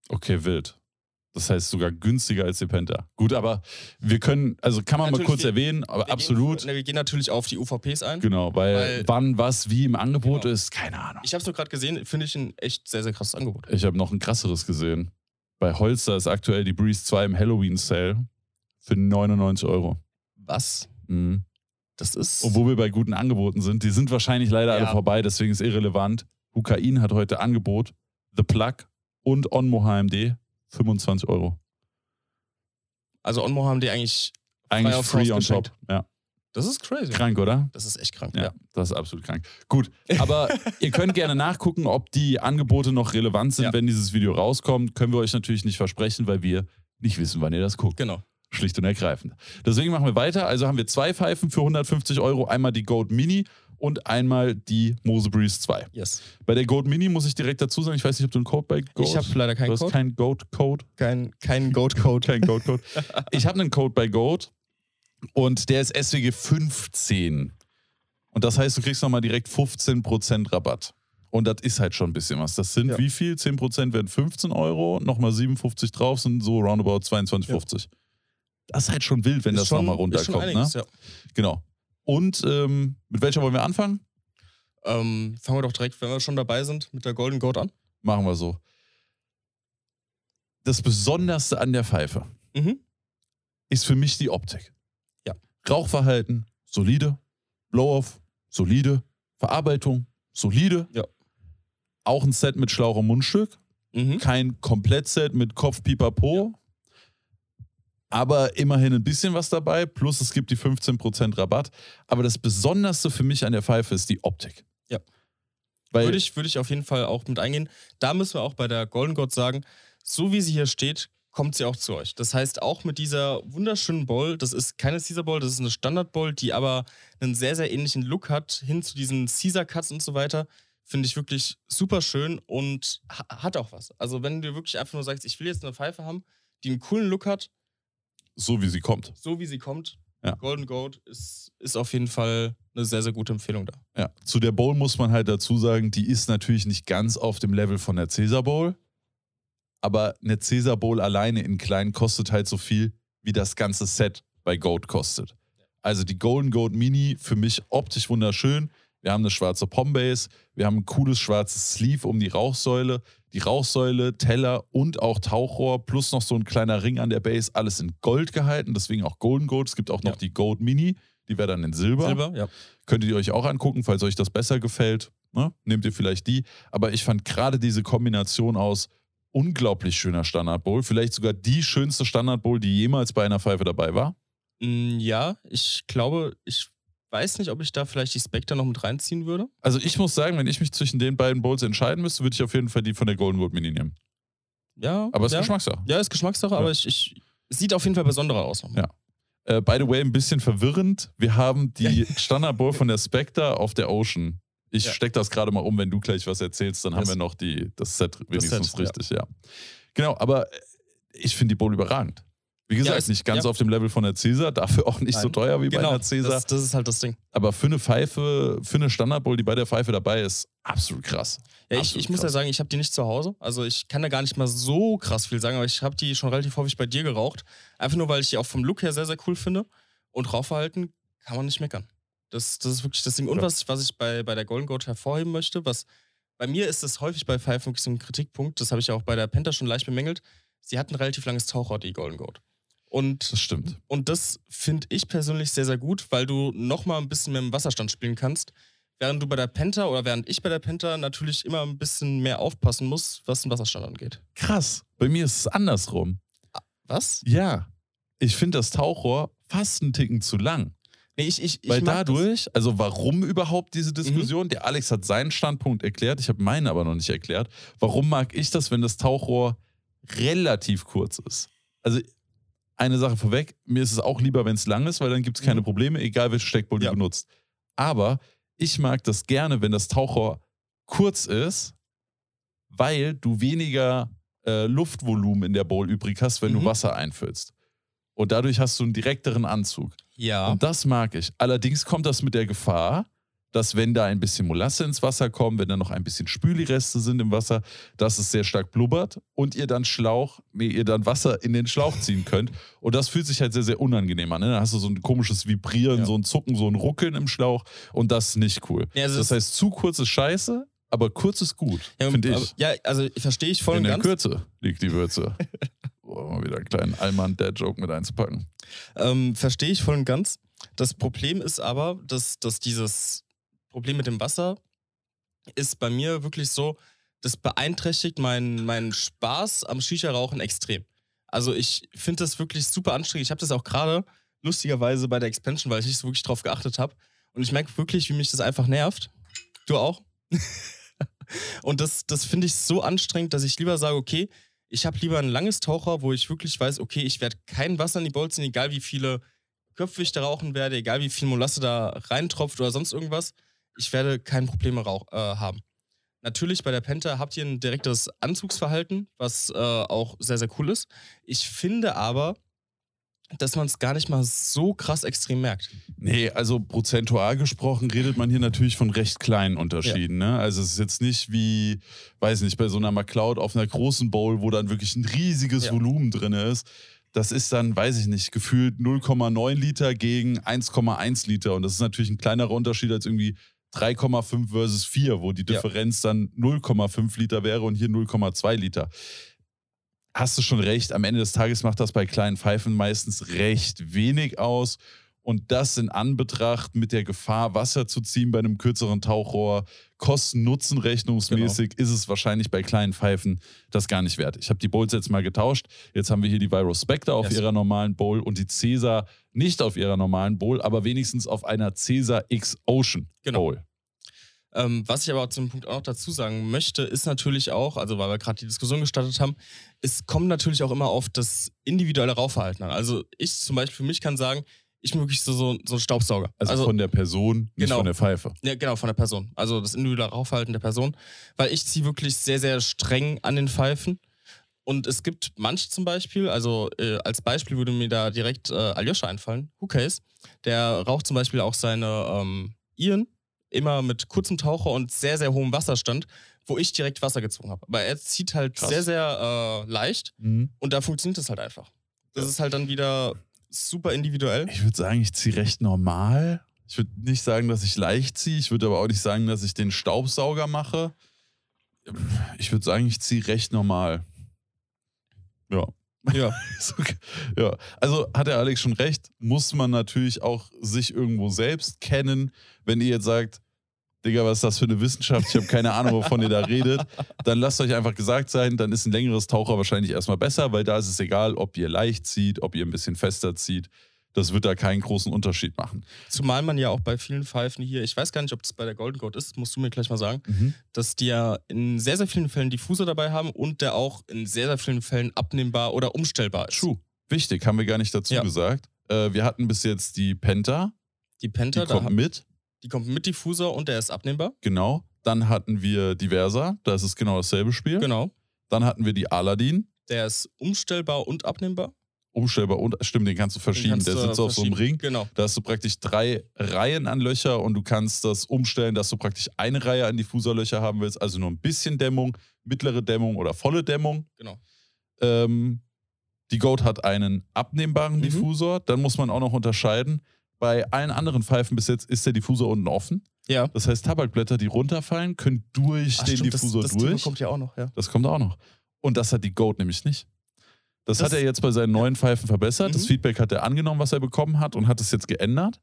Okay, wild. Das heißt sogar günstiger als die Penta. Gut, aber wir können, also kann man mal Natürlich, kurz wir- erwähnen, aber absolut. Gehen, ne, wir gehen natürlich auf die UVPs ein. Genau, weil, Weil- wann, was, wie im Angebot Genau. ist, keine Ahnung. Ich habe es nur gerade gesehen, finde ich ein echt sehr, sehr krasses Angebot. Ich habe noch ein krasseres gesehen. Bei Holster ist aktuell die Breeze 2 im Halloween-Sale für 99 Euro. Was? Mhm. Das ist. Obwohl wir bei guten Angeboten sind. Die sind wahrscheinlich leider alle Ja. vorbei, deswegen ist irrelevant. Hukain hat heute Angebot, The Plug und Onmo HMD 25 Euro. also Onmo haben die eigentlich. Eigentlich auf free on rausgeschenkt. top. Ja. Das ist crazy. Krank, oder? Das ist echt krank. Ja, das ist absolut krank. Gut, aber ihr könnt gerne nachgucken, ob die Angebote noch relevant sind, Ja. wenn dieses Video rauskommt. Können wir euch natürlich nicht versprechen, weil wir nicht wissen, wann ihr das guckt. Genau. Schlicht und ergreifend. Deswegen machen wir weiter. Also haben wir zwei Pfeifen für 150 Euro. Einmal die Gold Mini und einmal die Mose Breeze 2. Yes. Bei der Gold Mini muss ich direkt dazu sagen, ich weiß nicht, ob du einen Code bei Gold Ich habe leider Du keinen hast Code. keinen Goat-Code. Kein, kein Goat-Code. Kein Goat-Code. ich habe einen Code bei Goat und der ist SWG 15. Und das heißt, du kriegst nochmal direkt 15% Rabatt. Und das ist halt schon ein bisschen was. Das sind Ja. wie viel? 10% werden 15 Euro, nochmal 57 drauf, sind so roundabout 22,50. Das ist halt schon wild, wenn Ist das nochmal runterkommt. Ne? einiges, ja. Genau. Und ähm, mit welcher wollen wir anfangen? Ähm, fangen wir doch direkt, wenn wir schon dabei sind, mit der Golden Goat an. Machen wir so. Das Besonderste an der Pfeife Mhm. ist für mich die Optik. Ja. Rauchverhalten, solide. Blow-off, solide. Verarbeitung, solide. Ja. Auch ein Set mit Schlauch und Mundstück. Mhm. Kein Komplettset mit Kopf, Pipapo. Aber immerhin ein bisschen was dabei. Plus es gibt die 15% Rabatt. Aber das Besonderste für mich an der Pfeife ist die Optik. Ja. Weil Würde ich, würde ich auf jeden Fall auch mit eingehen. Da müssen wir auch bei der Golden God sagen, so wie sie hier steht, kommt sie auch zu euch. Das heißt, auch mit dieser wunderschönen Bowl, das ist keine Caesar Bowl, das ist eine Standard Bowl, die aber einen sehr, sehr ähnlichen Look hat, hin zu diesen Caesar Cuts und so weiter, finde ich wirklich super schön und ha hat auch was. Also wenn du wirklich einfach nur sagst, ich will jetzt eine Pfeife haben, die einen coolen Look hat, so wie sie kommt. So wie sie kommt. Ja. Golden Goat ist, ist auf jeden Fall eine sehr, sehr gute Empfehlung da. Ja. Zu der Bowl muss man halt dazu sagen, die ist natürlich nicht ganz auf dem Level von der Caesar Bowl. Aber eine Caesar Bowl alleine in klein kostet halt so viel, wie das ganze Set bei Goat kostet. Also die Golden Goat Mini für mich optisch wunderschön. Wir haben eine schwarze Pombase, wir haben ein cooles schwarzes Sleeve um die Rauchsäule. Die Rauchsäule, Teller und auch Tauchrohr plus noch so ein kleiner Ring an der Base, alles in Gold gehalten, deswegen auch Golden Goat. Es gibt auch noch Ja. die Gold Mini, die wäre dann in Silber. Silber, ja. Könntet ihr euch auch angucken, falls euch das besser gefällt. Ne? Nehmt ihr vielleicht die. Aber ich fand gerade diese Kombination aus unglaublich schöner Standard Bowl, vielleicht sogar die schönste Standard Bowl, die jemals bei einer Pfeife dabei war. Mm, Ja, ich glaube, ich weiß nicht, ob ich da vielleicht die Spectre noch mit reinziehen würde. Also ich muss sagen, wenn ich mich zwischen den beiden Bowls entscheiden müsste, würde ich auf jeden Fall die von der Golden Gold Mini nehmen. Ja, Aber es ist ja. Geschmackssache. Ja, ist Geschmackssache, Ja. aber ich, ich, es sieht auf jeden Fall besonderer aus. Ja. Äh, by the way, ein bisschen verwirrend. Wir haben die Standard Bowl von der Spectre auf der Ocean. Ich Ja. steck das gerade mal um, wenn du gleich was erzählst, dann haben Das- wir noch die, das Set wenigstens Set, ja. richtig, ja. Genau, aber ich finde die Bowl überragend. Wie gesagt, ist- nicht ganz ja. auf dem Level von der Caesar, dafür auch nicht so Nein. teuer wie bei Genau, einer Caesar. das, das ist halt das Ding. aber für eine Pfeife, für eine Standard Bowl, die bei der Pfeife dabei ist, absolut krass. Ja, ich, Absolut ich muss ja krass. sagen, ich habe die nicht zu Hause. Also ich kann da gar nicht mal so krass viel sagen, aber ich habe die schon relativ häufig bei dir geraucht. Einfach nur, weil ich die auch vom Look her sehr, sehr cool finde. Und Rauchverhalten kann man nicht meckern. Das, das ist wirklich das Ding. Und Ja. was, was ich bei, bei der Golden Goat hervorheben möchte, was bei mir ist es häufig bei Pfeifen wirklich so ein Kritikpunkt, das habe ich ja auch bei der Penta schon leicht bemängelt. Sie hat ein relativ langes Tauchrohr, die Golden Goat. Und Das stimmt. und das finde ich persönlich sehr, sehr gut, weil du nochmal ein bisschen mehr im Wasserstand spielen kannst. Während du bei der Penta oder während ich bei der Penta natürlich immer ein bisschen mehr aufpassen muss, was den Wasserstand angeht. Krass. Bei mir ist es andersrum. Was? Ja. Ich finde das Tauchrohr fast einen Ticken zu lang. Nee, ich, ich, ich Weil mag dadurch, also warum überhaupt diese Diskussion? Der Alex hat seinen Standpunkt erklärt, ich habe meinen aber noch nicht erklärt. Warum mag ich das, wenn das Tauchrohr relativ kurz ist? Also eine Sache vorweg, mir ist es auch lieber, wenn es lang ist, weil dann gibt es keine Mhm. Probleme, egal welche Steckbull du Ja. benutzt. Aber ich mag das gerne, wenn das Tauchrohr kurz ist, weil du weniger äh, Luftvolumen in der Bowl übrig hast, wenn du Mhm. Wasser einfüllst. Und dadurch hast du einen direkteren Anzug. Ja. Und das mag ich. Allerdings kommt das mit der Gefahr, dass wenn da ein bisschen Molasse ins Wasser kommt, wenn da noch ein bisschen Spülireste sind im Wasser, dass es sehr stark blubbert und ihr dann Schlauch, nee, ihr dann Wasser in den Schlauch ziehen könnt. Und das fühlt sich halt sehr, sehr unangenehm an. Ne? Da hast du so ein komisches Vibrieren, Ja. so ein Zucken, so ein Ruckeln im Schlauch und das ist nicht cool. Ja, also das heißt, zu kurz ist scheiße, aber kurz ist gut, ja, finde ich. Ja, also verstehe ich voll In und der ganz. Kürze liegt die Würze. oh, mal wieder einen kleinen Allmann-Dad-Joke mit einzupacken. Ähm, verstehe ich voll und ganz. Das Problem ist aber, dass, dass dieses Problem mit dem Wasser ist bei mir wirklich so, das beeinträchtigt meinen meinen Spaß am Shisha-Rauchen extrem. Also ich finde das wirklich super anstrengend. Ich habe das auch gerade lustigerweise bei der Expansion, weil ich nicht so wirklich drauf geachtet habe. Und ich merke wirklich, wie mich das einfach nervt. Du auch? und das, das finde ich so anstrengend, dass ich lieber sage, okay, ich habe lieber ein langes Taucher, wo ich wirklich weiß, okay, ich werde kein Wasser in die Bowl ziehen, egal wie viele Köpfe ich da rauchen werde, egal wie viel Molasse da reintropft oder sonst irgendwas. Ich werde kein Problem rauch, äh, haben. Natürlich bei der Penta habt ihr ein direktes Anzugsverhalten, was äh, auch sehr, sehr cool ist. Ich finde aber, dass man es gar nicht mal so krass extrem merkt. Nee, also prozentual gesprochen redet man hier natürlich von recht kleinen Unterschieden. Ne? Also es ist jetzt nicht wie, weiß nicht, bei so einer McCloud auf einer großen Bowl, wo dann wirklich ein riesiges Ja. Volumen drin ist. Das ist dann, weiß ich nicht, gefühlt 0,9 Liter gegen 1,1 Liter. Und das ist natürlich ein kleinerer Unterschied als irgendwie 3,5 versus 4, wo die Ja. Differenz dann 0,5 Liter wäre und hier 0,2 Liter. Hast du schon recht, am Ende des Tages macht das bei kleinen Pfeifen meistens recht wenig aus. Und das in Anbetracht mit der Gefahr, Wasser zu ziehen bei einem kürzeren Tauchrohr, Kosten-Nutzen-rechnungsmäßig, ist es wahrscheinlich bei kleinen Pfeifen das gar nicht wert. Ich habe die Bowls jetzt mal getauscht. Jetzt haben wir hier die Viro Spectre auf Yes. ihrer normalen Bowl und die Caesar nicht auf ihrer normalen Bowl, aber wenigstens auf einer Caesar X Ocean Genau. Bowl. Ähm, was ich aber zum Punkt auch noch dazu sagen möchte, ist natürlich auch, also weil wir gerade die Diskussion gestartet haben, es kommt natürlich auch immer auf das individuelle Rauchverhalten an. Also ich zum Beispiel für mich kann sagen, ich bin wirklich so, so, so ein Staubsauger. Also, von der Person, nicht Genau. von der Pfeife. Ja, genau, von der Person. Also das individuelle Rauchverhalten der Person. Weil ich ziehe wirklich sehr, sehr streng an den Pfeifen. Und es gibt manche zum Beispiel, also äh, als Beispiel würde mir da direkt äh, Aljoscha einfallen, Who Case, der raucht zum Beispiel auch seine ähm, Iren immer mit kurzem Taucher und sehr, sehr hohem Wasserstand, wo ich direkt Wasser gezogen habe. Aber er zieht halt Krass. sehr, sehr äh, leicht Mhm. und da funktioniert es halt einfach. Das Ja. ist halt dann wieder super individuell. Ich würde sagen, ich ziehe recht normal. Ich würde nicht sagen, dass ich leicht ziehe. Ich würde aber auch nicht sagen, dass ich den Staubsauger mache. Ich würde sagen, ich ziehe recht normal. Ja. Ja. Ja, also hat der Alex schon recht, muss man natürlich auch sich irgendwo selbst kennen. Wenn ihr jetzt sagt, Digga, was ist das für eine Wissenschaft? Ich habe keine Ahnung, wovon ihr da redet. Dann lasst euch einfach gesagt sein, dann ist ein längeres Taucher wahrscheinlich erstmal besser, weil da ist es egal, ob ihr leicht zieht, ob ihr ein bisschen fester zieht. Das wird da keinen großen Unterschied machen. Zumal man ja auch bei vielen Pfeifen hier, ich weiß gar nicht, ob das bei der Golden Goat ist, musst du mir gleich mal sagen, dass die ja in sehr, sehr vielen Fällen Diffuser dabei haben und der auch in sehr, sehr vielen Fällen abnehmbar oder umstellbar ist. True. Wichtig, haben wir gar nicht dazu Ja. gesagt. Äh, wir hatten bis jetzt die Penta, Die die Penta, da, kommt mit. Die kommt mit Diffuser und der ist abnehmbar. Genau. Dann hatten wir die Versa, da ist es genau dasselbe Spiel. Genau. Dann hatten wir die Aladdin, Der ist umstellbar und abnehmbar. umstellbar und stimmt, den kannst du verschieben. kannst Der sitzt auf so einem verschieben. Ring. Genau. Da hast du praktisch drei Reihen an Löcher und du kannst das umstellen, dass du praktisch eine Reihe an Diffuserlöcher haben willst, also nur ein bisschen Dämmung, mittlere Dämmung oder volle Dämmung. Genau. Ähm, die Goat hat einen abnehmbaren Mhm. Diffusor. Dann muss man auch noch unterscheiden. Bei allen anderen Pfeifen bis jetzt ist der Diffusor unten offen. Ja. Das heißt, Tabakblätter, die runterfallen, können durch Ach, den stimmt, Diffusor das, das durch. kommt ja auch noch, ja. Das kommt auch noch. Und das hat die Goat nämlich nicht. Das, Das- hat er jetzt bei seinen neuen Pfeifen verbessert. Das Mhm. Feedback hat er angenommen, was er bekommen hat und hat es jetzt geändert.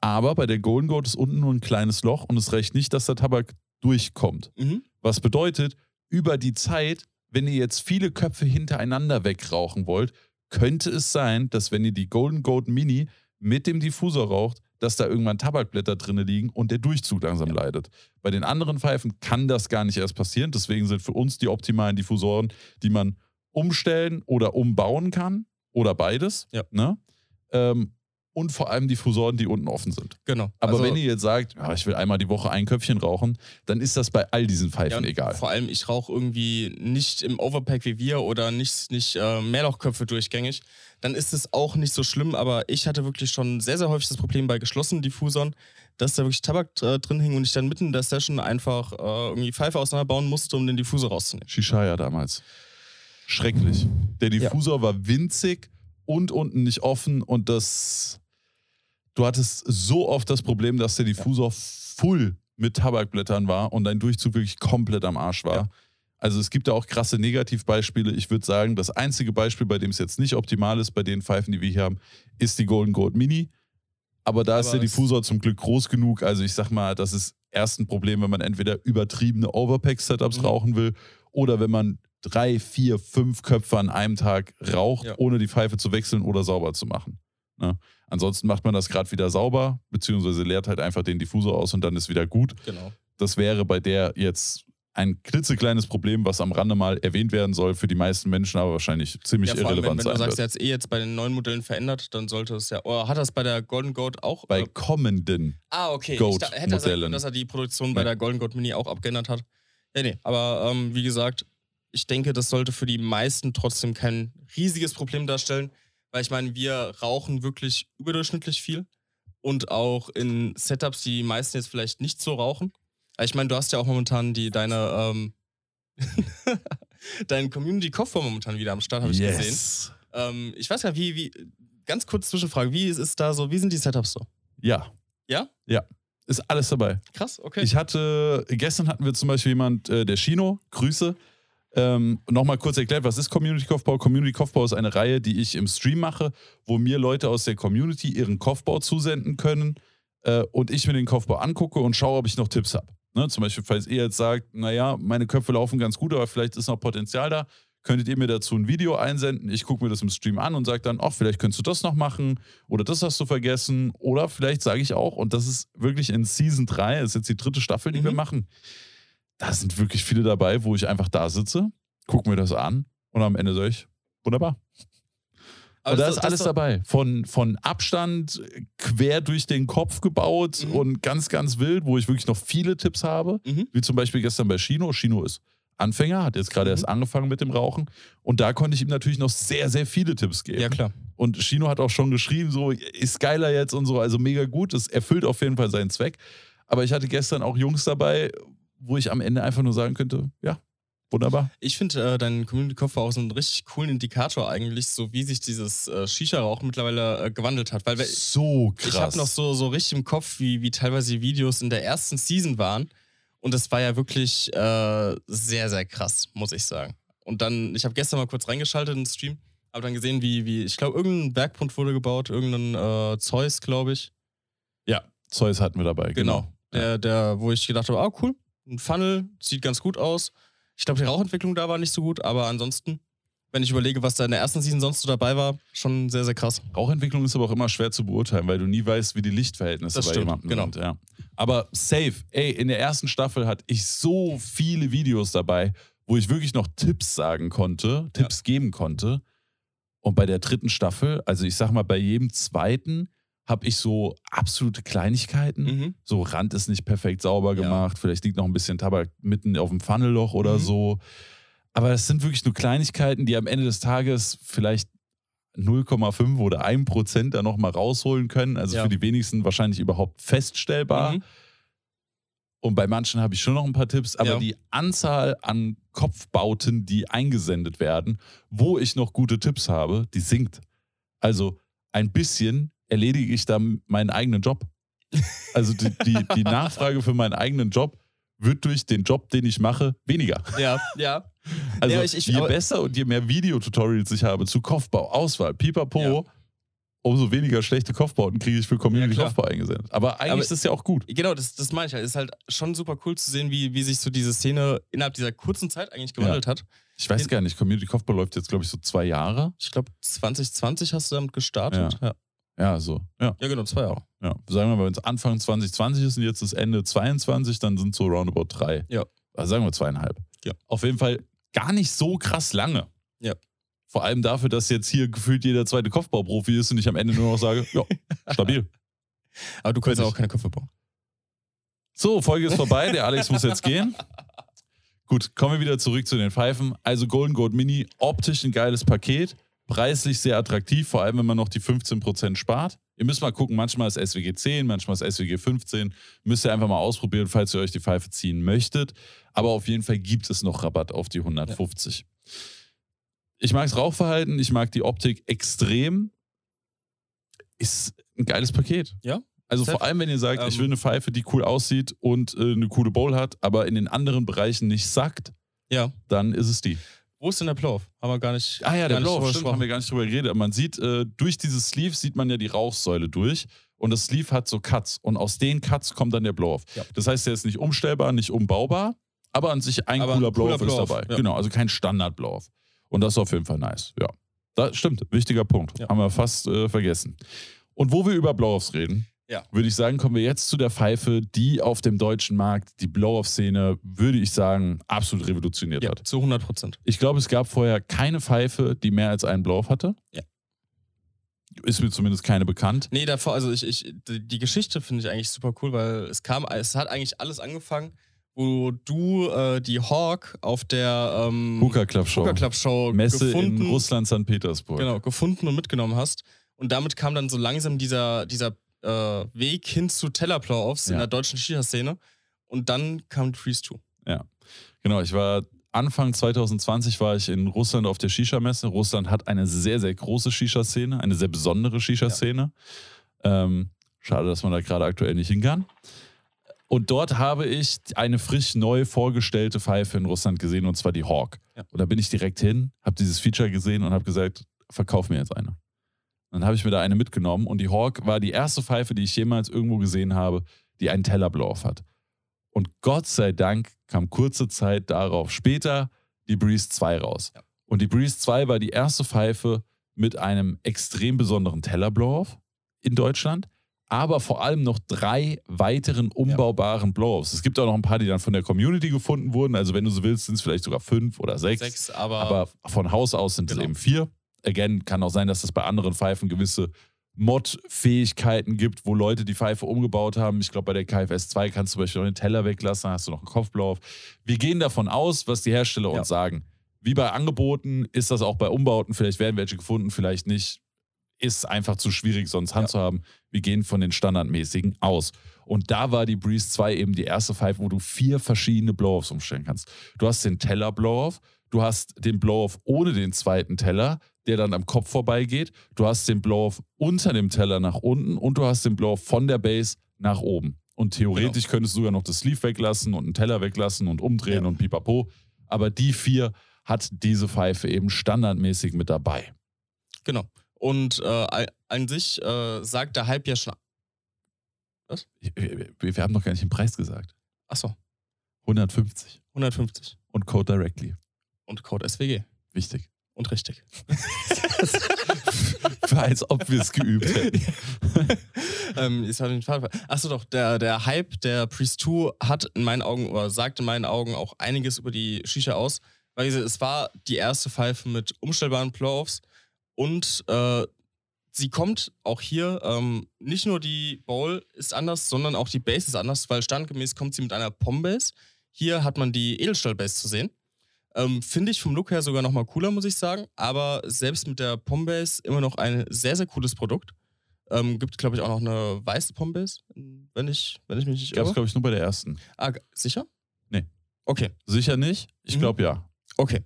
Aber bei der Golden Goat ist unten nur ein kleines Loch und es reicht nicht, dass der Tabak durchkommt. Mhm. Was bedeutet, über die Zeit, wenn ihr jetzt viele Köpfe hintereinander wegrauchen wollt, könnte es sein, dass wenn ihr die Golden Goat Mini mit dem Diffusor raucht, dass da irgendwann Tabakblätter drin liegen und der Durchzug langsam Ja. leidet. Bei den anderen Pfeifen kann das gar nicht erst passieren. Deswegen sind für uns die optimalen Diffusoren, die man umstellen oder umbauen kann oder beides. Ja. Ne? Ähm, und vor allem Diffusoren, die unten offen sind. Genau. Aber Also- wenn ihr jetzt sagt, ja, ich will einmal die Woche ein Köpfchen rauchen, dann ist das bei all diesen Ja, Pfeifen und egal. Vor allem, ich rauche irgendwie nicht im Overpack wie wir oder nicht, nicht äh, Mehrlochköpfe durchgängig. Dann ist es auch nicht so schlimm, aber ich hatte wirklich schon sehr, sehr häufig das Problem bei geschlossenen Diffusern, dass da wirklich Tabak äh, drin hing und ich dann mitten in der Session einfach äh, irgendwie Pfeife auseinanderbauen musste, um den Diffusor rauszunehmen. Shishaya damals. Schrecklich. Der Diffusor war winzig und unten nicht offen und das. Du hattest so oft das Problem, dass der Diffusor full mit Tabakblättern war und dein Durchzug wirklich komplett am Arsch war. Ja. Also es gibt da auch krasse Negativbeispiele. Ich würde sagen, das einzige Beispiel, bei dem es jetzt nicht optimal ist, bei den Pfeifen, die wir hier haben, ist die Golden Gold Mini. Aber da ist Aber der es- Diffusor zum Glück groß genug. Also ich sag mal, das ist erst ein Problem, wenn man entweder übertriebene Overpack-Setups Mhm. rauchen will oder wenn man drei, vier, fünf Köpfe an einem Tag raucht, Ja. ohne die Pfeife zu wechseln oder sauber zu machen. Ne? Ansonsten macht man das gerade wieder sauber, beziehungsweise leert halt einfach den Diffusor aus und dann ist wieder gut. Genau. Das wäre bei der jetzt ein klitzekleines Problem, was am Rande mal erwähnt werden soll, für die meisten Menschen aber wahrscheinlich ziemlich Ja, allem, wenn, irrelevant wenn du sein sagst, wird. der hat eh jetzt bei den neuen Modellen verändert, dann sollte es ja. Oder hat das bei der Golden Goat auch? Bei äh, kommenden. Ah, okay. Goat ich da, hätte er sagen Modellen. können, dass er die Produktion bei Nee. der Golden Goat Mini auch abgeändert hat. Ja, nee. Aber ähm, wie gesagt, ich denke, das sollte für die meisten trotzdem kein riesiges Problem darstellen. Weil ich meine, wir rauchen wirklich überdurchschnittlich viel. Und auch in Setups, die die meisten jetzt vielleicht nicht so rauchen. Ich meine, du hast ja auch momentan die, deine, ähm, deinen Community-Kopfbau momentan wieder am Start, habe ich gesehen. yes. Ähm, ich weiß ja, wie, wie, ganz kurz Zwischenfrage, wie ist es da so, wie sind die Setups so? Ja. Ja? Ja. Ist alles dabei. Krass, okay. Ich hatte, gestern hatten wir zum Beispiel jemand, äh, der Chino, Grüße. Ähm, Nochmal kurz erklärt, was ist Community Kopfbau? Community Kopfbau ist eine Reihe, die ich im Stream mache, wo mir Leute aus der Community ihren Kopfbau zusenden können äh, und ich mir den Kopfbau angucke und schaue, ob ich noch Tipps habe. Ne? Zum Beispiel, falls ihr jetzt sagt, naja, meine Köpfe laufen ganz gut, aber vielleicht ist noch Potenzial da, könntet ihr mir dazu ein Video einsenden. Ich gucke mir das im Stream an und sage dann, ach, vielleicht könntest du das noch machen oder das hast du vergessen. Oder vielleicht sage ich auch, und das ist wirklich in Season 3, das ist jetzt die dritte Staffel, die wir Mhm. machen, da sind wirklich viele dabei, wo ich einfach da sitze, gucke mir das an und am Ende sage ich, wunderbar. Aber und da das- ist alles doch- dabei. Von, von Abstand quer durch den Kopf gebaut Mhm. und ganz, ganz wild, wo ich wirklich noch viele Tipps habe. Mhm. Wie zum Beispiel gestern bei Shino. Shino ist Anfänger, hat jetzt gerade Mhm. erst angefangen mit dem Rauchen. Und da konnte ich ihm natürlich noch sehr, sehr viele Tipps geben. Ja, klar. Und Chino hat auch schon geschrieben, so ist geiler jetzt und so, also mega gut. Das erfüllt auf jeden Fall seinen Zweck. Aber ich hatte gestern auch Jungs dabei, wo ich am Ende einfach nur sagen könnte, ja, wunderbar. Ich finde äh, deinen Community-Kopf auch so einen richtig coolen Indikator eigentlich, so wie sich dieses äh, Shisha-Rauchen mittlerweile äh, gewandelt hat. Weil we- So krass. ich habe noch so, so richtig im Kopf, wie, wie teilweise die Videos in der ersten Season waren. Und das war ja wirklich äh, sehr, sehr krass, muss ich sagen. Und dann, ich habe gestern mal kurz reingeschaltet in den Stream, habe dann gesehen, wie, wie ich glaube, irgendein Bergpunkt wurde gebaut, irgendein äh, Zeus, glaube ich. Ja, Zeus hatten wir dabei, genau. Der, der, wo ich gedacht habe, ah, cool, ein Funnel, sieht ganz gut aus. Ich glaube, die Rauchentwicklung da war nicht so gut, aber ansonsten, wenn ich überlege, was da in der ersten Season sonst so dabei war, schon sehr, sehr krass. Rauchentwicklung ist aber auch immer schwer zu beurteilen, weil du nie weißt, wie die Lichtverhältnisse Das bei stimmt, jemandem genau. sind. Ja. Aber safe, ey, in der ersten Staffel hatte ich so viele Videos dabei, wo ich wirklich noch Tipps sagen konnte, Tipps geben konnte. Und bei der dritten Staffel, also ich sag mal, bei jedem zweiten habe ich so absolute Kleinigkeiten. Mhm. So Rand ist nicht perfekt sauber Ja. gemacht, vielleicht liegt noch ein bisschen Tabak mitten auf dem Funnelloch oder Mhm. so. Aber es sind wirklich nur Kleinigkeiten, die am Ende des Tages vielleicht 0,5 oder 1 Prozent da nochmal rausholen können. Also Ja. für die wenigsten wahrscheinlich überhaupt feststellbar. Mhm. Und bei manchen habe ich schon noch ein paar Tipps, aber Ja. die Anzahl an Kopfbauten, die eingesendet werden, wo ich noch gute Tipps habe, die sinkt. Also ein bisschen erledige ich dann meinen eigenen Job. Also die, die, die Nachfrage für meinen eigenen Job wird durch den Job, den ich mache, weniger. Ja, ja. Also Ja, ich- ich- je besser und je mehr Videotutorials ich habe zu Kopfbau, Auswahl, pipapo, Ja. umso weniger schlechte Kopfbauten kriege ich für Community Ja. Kopfbau eingesendet. Aber eigentlich Aber- ist das ja auch gut. Genau, das, das meine ich halt. Es ist halt schon super cool zu sehen, wie, wie sich so diese Szene innerhalb dieser kurzen Zeit eigentlich gewandelt hat. Ich weiß In- gar nicht, Community Kopfball läuft jetzt, glaube ich, so zwei Jahre. Ich glaube, 2020 hast du damit gestartet. Ja, Ja, so. Ja, ja genau, zwei Jahre. ja. Sagen wir mal, wenn es Anfang 2020 ist und jetzt ist Ende 22, dann sind so roundabout drei. Ja. Also sagen wir zweieinhalb. Ja. Auf jeden Fall gar nicht so krass lange. Ja. Vor allem dafür, dass jetzt hier gefühlt jeder zweite Kopfbauprofi ist und ich am Ende nur noch sage, ja, stabil. Aber du kannst Fertig. auch keine Köpfe bauen. So, Folge ist vorbei. Der Alex muss jetzt gehen. Gut, kommen wir wieder zurück zu den Pfeifen. Also Golden Gold Mini, optisch ein geiles Paket, preislich sehr attraktiv, vor allem wenn man noch die 15% spart. Ihr müsst mal gucken, manchmal ist SWG 10, manchmal ist SWG 15. Müsst ihr einfach mal ausprobieren, falls ihr euch die Pfeife ziehen möchtet. Aber auf jeden Fall gibt es noch Rabatt auf die 150. Ich mag das Rauchverhalten, ich mag die Optik extrem. Ist ein geiles Paket. Ja. Also vor allem, wenn ihr sagt, ich Ähm, will eine Pfeife, die cool aussieht und äh, eine coole Bowl hat, aber in den anderen Bereichen nicht sackt, Ja. dann ist es die. Wo ist denn der Blow-Off? Haben wir gar nicht. Ah ja, der drüber stimmt, haben wir gar nicht drüber geredet. Man sieht, äh, durch dieses Sleeve sieht man ja die Rauchsäule durch. Und das Sleeve hat so Cuts. Und aus den Cuts kommt dann der Blow-Off. Ja. Das heißt, der ist nicht umstellbar, nicht umbaubar, aber an sich ein Aber cooler Blow-Off ist dabei. ja. Genau, also kein Standard-Blow-Off. Und das ist auf jeden Fall nice. Ja. Das stimmt, wichtiger Punkt. Ja. Haben wir fast äh, vergessen. Und wo wir über Blow-Offs reden, Ja. würde ich sagen, kommen wir jetzt zu der Pfeife, die auf dem deutschen Markt die Blow-Off-Szene, würde ich sagen, absolut revolutioniert Ja, hat. zu 100 Prozent. Ich glaube, es gab vorher keine Pfeife, die mehr als einen Blow-Off hatte. Ja. Ist mir zumindest keine bekannt. Nee, davor, also ich, ich, die Geschichte finde ich eigentlich super cool, weil es kam, es hat eigentlich alles angefangen, wo du äh, die Hawk auf der ähm, Hookah Club Show. Hookah Club Show Messe gefunden, in Russland, St. Petersburg. genau, gefunden und mitgenommen hast. Und damit kam dann so langsam dieser, dieser äh, Weg hin zu Tellerplow-Offs in Ja. der deutschen Shisha-Szene. Und dann kam Freeze 2. Genau, ich war Anfang 2020 war ich in Russland auf der Shisha-Messe. Russland hat eine sehr, sehr große Shisha-Szene, eine sehr besondere Shisha-Szene. Ähm, schade, dass man da gerade aktuell nicht hin kann. Und dort habe ich eine frisch neu vorgestellte Pfeife in Russland gesehen, und zwar die Hawk. Ja. Und da bin ich direkt hin, habe dieses Feature gesehen und habe gesagt, verkauf mir jetzt eine. Dann habe ich mir da eine mitgenommen und die Hawk war die erste Pfeife, die ich jemals irgendwo gesehen habe, die einen Tellerblow-Off hat. Und Gott sei Dank kam kurze Zeit darauf später die Breeze 2 raus. Ja. Und die Breeze 2 war die erste Pfeife mit einem extrem besonderen Tellerblow-Off in Deutschland, aber vor allem noch drei weiteren umbaubaren Blow-Offs. Es gibt auch noch ein paar, die dann von der Community gefunden wurden. Also wenn du so willst, sind es vielleicht sogar fünf oder sechs. Sechs, aber, Aber von Haus aus sind es Genau. eben vier. Again, kann auch sein, dass es bei anderen Pfeifen gewisse Mod-Fähigkeiten gibt, wo Leute die Pfeife umgebaut haben. Ich glaube, bei der KFS 2 kannst du zum Beispiel noch den Teller weglassen, dann hast du noch einen Kopfblau auf. Wir gehen davon aus, was die Hersteller Ja. uns sagen. Wie bei Angeboten ist das auch bei Umbauten. Vielleicht werden welche gefunden, vielleicht nicht. Ist einfach zu schwierig, sonst Hand Ja. zu haben. Wir gehen von den standardmäßigen aus. Und da war die Breeze 2 eben die erste Pfeife, wo du vier verschiedene Blow-Offs umstellen kannst. Du hast den Teller-Blow-Off, du hast den Blow-Off ohne den zweiten Teller, der dann am Kopf vorbeigeht. Du hast den Blow-Off unter dem Teller nach unten und du hast den Blow-Off von der Base nach oben. Und theoretisch könntest du sogar noch das Sleeve weglassen und einen Teller weglassen und umdrehen Ja. und pipapo. Aber die vier hat diese Pfeife eben standardmäßig mit dabei. Genau. Und äh, an- sich äh, sagt der Hype ja schon. Wir, wir haben noch gar nicht den Preis gesagt. Achso, 150 150. und Code Directly. Und Code SWG. Wichtig. Und richtig. Als ob wir es geübt hätten. ähm. Achso, doch, der, der Hype der Priest 2 hat in meinen Augen oder sagt in meinen Augen auch einiges über die Shisha aus. Weil es war die erste Pfeife mit umstellbaren Blow-Offs und äh, sie kommt auch hier, ähm, nicht nur die Bowl ist anders, sondern auch die Base ist anders, weil standgemäß kommt sie mit einer Pom-Base. Hier hat man die Edelstahl-Base zu sehen. Ähm, Finde ich vom Look her sogar nochmal cooler, muss ich sagen. Aber selbst mit der Pom-Base immer noch ein sehr, sehr cooles Produkt. Ähm, gibt, glaube ich, auch noch eine weiße Pom-Base, wenn ich, wenn ich mich nicht Gab es, irre. glaube ich, nur bei der ersten. Ah, sicher? Nee. Okay, Sicher nicht? Ich Mhm. glaube ja. okay.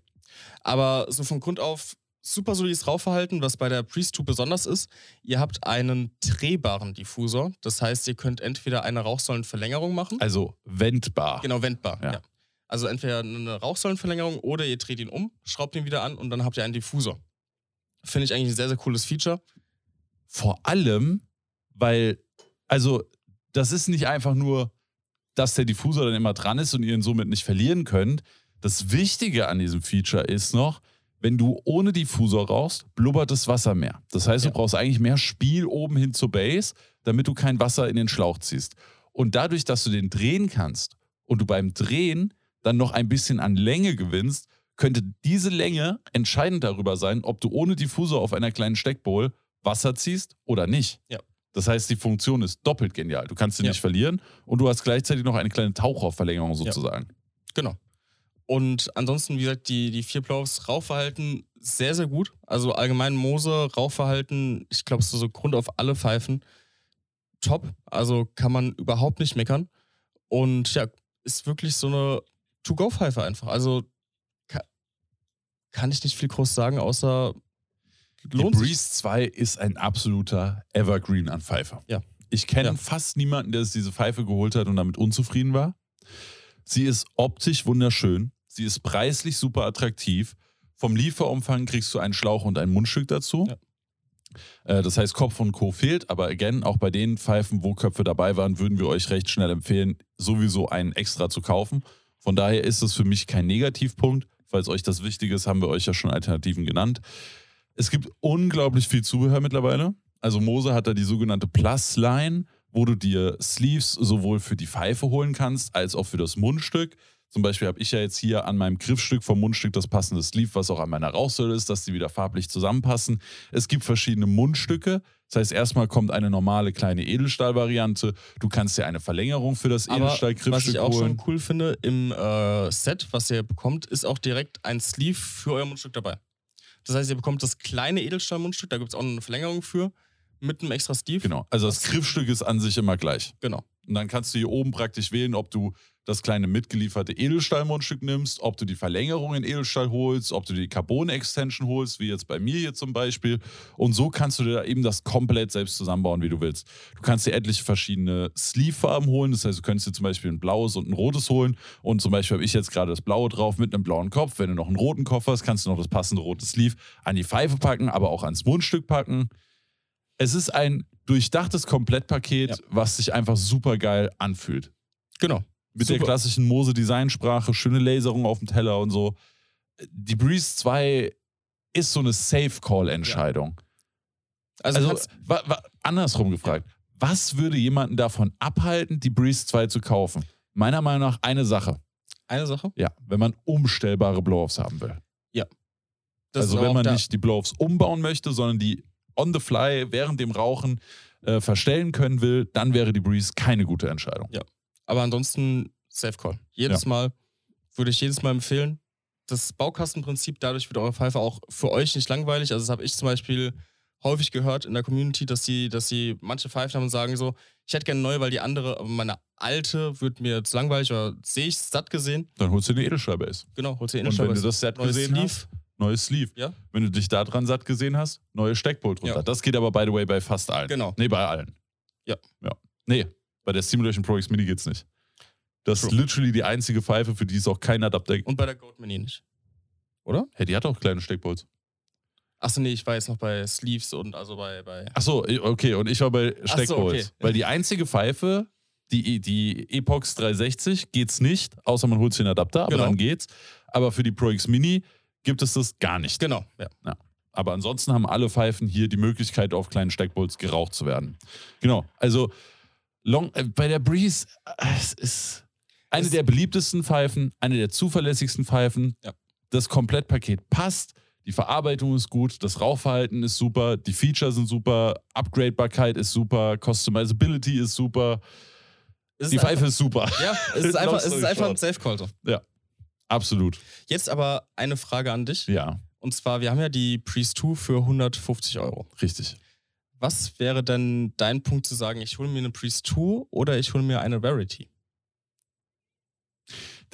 Aber so von Grund auf super solides Rauchverhalten, was bei der Priest 2 besonders ist. Ihr habt einen drehbaren Diffusor. Das heißt, ihr könnt entweder eine Rauchsäulenverlängerung machen. Also wendbar. Genau, wendbar. Ja. Ja. Also entweder eine Rauchsäulenverlängerung oder ihr dreht ihn um, schraubt ihn wieder an und dann habt ihr einen Diffusor. Finde ich eigentlich ein sehr, sehr cooles Feature. Vor allem, weil, also, das ist nicht einfach nur, dass der Diffusor dann immer dran ist und ihr ihn somit nicht verlieren könnt. Das Wichtige an diesem Feature ist noch, wenn du ohne Diffusor rauchst, blubbert das Wasser mehr. Das heißt, Ja. du brauchst eigentlich mehr Spiel oben hin zur Base, damit du kein Wasser in den Schlauch ziehst. Und dadurch, dass du den drehen kannst und du beim Drehen dann noch ein bisschen an Länge gewinnst, könnte diese Länge entscheidend darüber sein, ob du ohne Diffusor auf einer kleinen Steckbowl Wasser ziehst oder nicht. Ja. Das heißt, die Funktion ist doppelt genial. Du kannst sie Ja. nicht verlieren und du hast gleichzeitig noch eine kleine Tauchraumverlängerung sozusagen. Genau. Und ansonsten, wie gesagt, die, die vier Playoffs Rauchverhalten sehr, sehr gut. Also allgemein Moose, Rauchverhalten, ich glaube, so Grund auf alle Pfeifen. Top. Also kann man überhaupt nicht meckern. Und ja, ist wirklich so eine To-Go-Pfeife einfach. Also ka kann ich nicht viel groß sagen, außer Die lohnt sich. Breeze 2 ist ein absoluter Evergreen an Pfeife. Ja. Ich kenne Ja. fast niemanden, der sich diese Pfeife geholt hat und damit unzufrieden war. Sie ist optisch wunderschön. Sie ist preislich super attraktiv. Vom Lieferumfang kriegst du einen Schlauch und ein Mundstück dazu. Ja. Äh, Das heißt, Kopf und Co. fehlt, aber again, auch bei den Pfeifen, wo Köpfe dabei waren, würden wir euch recht schnell empfehlen, sowieso einen extra zu kaufen. Von daher ist es für mich kein Negativpunkt. Falls euch das wichtig ist, haben wir euch ja schon Alternativen genannt. Es gibt unglaublich viel Zubehör mittlerweile. Also Mose hat da die sogenannte Plus-Line, wo du dir Sleeves sowohl für die Pfeife holen kannst, als auch für das Mundstück. Zum Beispiel habe ich ja jetzt hier an meinem Griffstück vom Mundstück das passende Sleeve, was auch an meiner Rauchsäule ist, dass die wieder farblich zusammenpassen. Es gibt verschiedene Mundstücke. Das heißt, erstmal kommt eine normale kleine Edelstahl-Variante. Du kannst dir eine Verlängerung für das Aber was ich auch holen. schon cool finde, im äh, Set, was ihr bekommt, ist auch direkt ein Sleeve für euer Mundstück dabei. Das heißt, ihr bekommt das kleine Edelstahl-Mundstück, da gibt es auch eine Verlängerung für, mit einem extra Sleeve. Genau. Also das Griffstück ist an sich immer gleich. Genau. Und dann kannst du hier oben praktisch wählen, ob du das kleine mitgelieferte Edelstahlmundstück nimmst, ob du die Verlängerung in Edelstahl holst, ob du die Carbon-Extension holst, wie jetzt bei mir hier zum Beispiel. Und so kannst du dir da eben das komplett selbst zusammenbauen, wie du willst. Du kannst dir etliche verschiedene Sleeve-Farben holen. Das heißt, du könntest dir zum Beispiel ein blaues und ein rotes holen. Und zum Beispiel habe ich jetzt gerade das blaue drauf mit einem blauen Kopf. Wenn du noch einen roten Kopf hast, kannst du noch das passende rote Sleeve an die Pfeife packen, aber auch ans Mundstück packen. Es ist ein durchdachtes Komplettpaket, Ja. was sich einfach super geil anfühlt. Genau. Mit der Super. klassischen Mose-Designsprache, schöne Laserung auf dem Teller und so. Die Breeze 2 ist so eine Safe-Call-Entscheidung. Also, Also, hat's- wa, wa, andersrum gefragt, was würde jemanden davon abhalten, die Breeze 2 zu kaufen? Meiner Meinung nach eine Sache. eine Sache. Ja, wenn man umstellbare Blow-Offs haben will. Das also wenn man der- nicht die Blow-Offs umbauen möchte, sondern die on the fly während dem Rauchen äh, verstellen können will, dann wäre die Breeze keine gute Entscheidung. Ja. Aber ansonsten Safe Call. Jedes Ja. Mal würde ich jedes Mal empfehlen. Das Baukastenprinzip, dadurch wird eure Pfeife auch für euch nicht langweilig. Also das habe ich zum Beispiel häufig gehört in der Community, dass sie, dass sie manche Pfeifen haben und sagen so, ich hätte gerne neue, weil die andere, aber meine alte wird mir zu langweilig oder sehe ich satt gesehen. Dann holst du eine Edelstahlbase. Genau, holst du Und wenn du das neues gesehen Sleeve. hast, neues Sleeve. Ja. Wenn du dich da dran satt gesehen hast, neue Steckbolt drunter. Ja. Das geht aber, by the way, bei fast allen. Genau. Nee, bei allen. Ja. ja. Nee, bei der Simulation Pro X Mini geht's nicht. Das ist True. literally die einzige Pfeife, für die es auch kein Adapter gibt. Und bei der Goat Mini nicht. Oder? Hey, die hat auch kleine Steckbolts. Achso, nee, ich war jetzt noch bei Sleeves und also bei. bei Achso, okay, und ich war bei Ach so, Steckbolts. okay. Weil die einzige Pfeife, die, die Epox 360, geht's nicht, außer man holt sich einen Adapter, aber Genau. dann geht's. Aber für die Pro X Mini gibt es das gar nicht. genau, ja. Aber ansonsten haben alle Pfeifen hier die Möglichkeit, auf kleinen Steckbolts geraucht zu werden. Genau. Also Long, äh, bei der Breeze, äh, es ist eine Es- der beliebtesten Pfeifen, eine der zuverlässigsten Pfeifen. Ja. Das Komplettpaket passt. Die Verarbeitung ist gut, das Rauchverhalten ist super, die Features sind super, Upgradebarkeit ist super, Customizability ist super, ist die einfach- Pfeife ist super. Ja, es ist einfach, es ist einfach ein. Safe Call. so. Absolut. Jetzt aber eine Frage an dich. Ja, Und zwar, wir haben ja die Priest 2 für 150 Euro. richtig. Was wäre denn dein Punkt zu sagen, ich hole mir eine Priest 2 oder ich hole mir eine Rarity?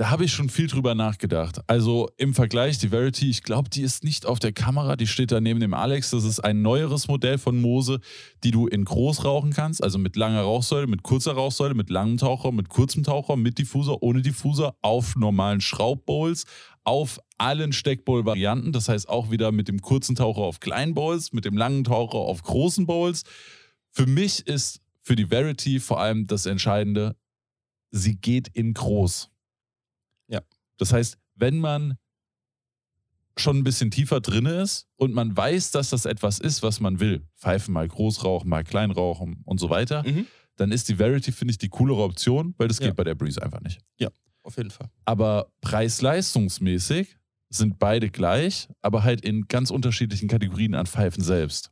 Da habe ich schon viel drüber nachgedacht. Also im Vergleich, die Verity, ich glaube, die ist nicht auf der Kamera, die steht da neben dem Alex. Das ist ein neueres Modell von Mose, die du in groß rauchen kannst, also mit langer Rauchsäule, mit kurzer Rauchsäule, mit langem Taucher, mit kurzem Taucher, mit Diffuser, ohne Diffuser, auf normalen Schraubbowls, auf allen Steckbowl-Varianten. Das heißt auch wieder mit dem kurzen Taucher auf kleinen Bowls, mit dem langen Taucher auf großen Bowls. Für mich ist für die Verity vor allem das Entscheidende, sie geht in groß. Das heißt, wenn man schon ein bisschen tiefer drin ist und man weiß, dass das etwas ist, was man will, Pfeifen mal groß rauchen, mal klein rauchen und so weiter, Mhm. dann ist die Verity, finde ich, die coolere Option, weil das Ja. geht bei der Breeze einfach nicht. Auf jeden Fall. Aber preis-leistungsmäßig sind beide gleich, aber halt in ganz unterschiedlichen Kategorien an Pfeifen selbst.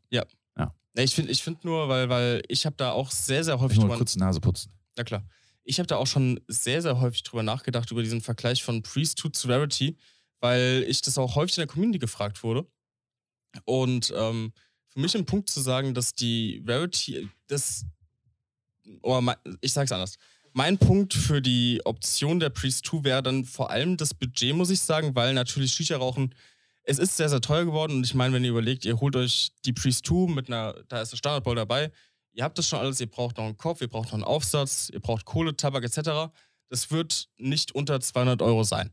Nee, ich finde ich find nur, weil, weil ich habe da auch sehr, sehr Ich häufig muss mal kurz die Nase putzen. Na klar. Ich habe da auch schon sehr, sehr häufig drüber nachgedacht, über diesen Vergleich von Priesthood zu Rarity, weil ich das auch häufig in der Community gefragt wurde. Und ähm, für mich ein Punkt zu sagen, dass die Rarity, das, oder mein, ich sag's anders. Mein Punkt für die Option der Priest 2 wäre dann vor allem das Budget, muss ich sagen, weil natürlich Shisha-Rauchen, es ist sehr, sehr teuer geworden. Und ich meine, wenn ihr überlegt, ihr holt euch die Priest 2 mit einer, da ist ein Standardball dabei, ihr habt das schon alles, ihr braucht noch einen Kopf, ihr braucht noch einen Aufsatz, ihr braucht Kohle, Tabak etc. Das wird nicht unter 200 Euro sein.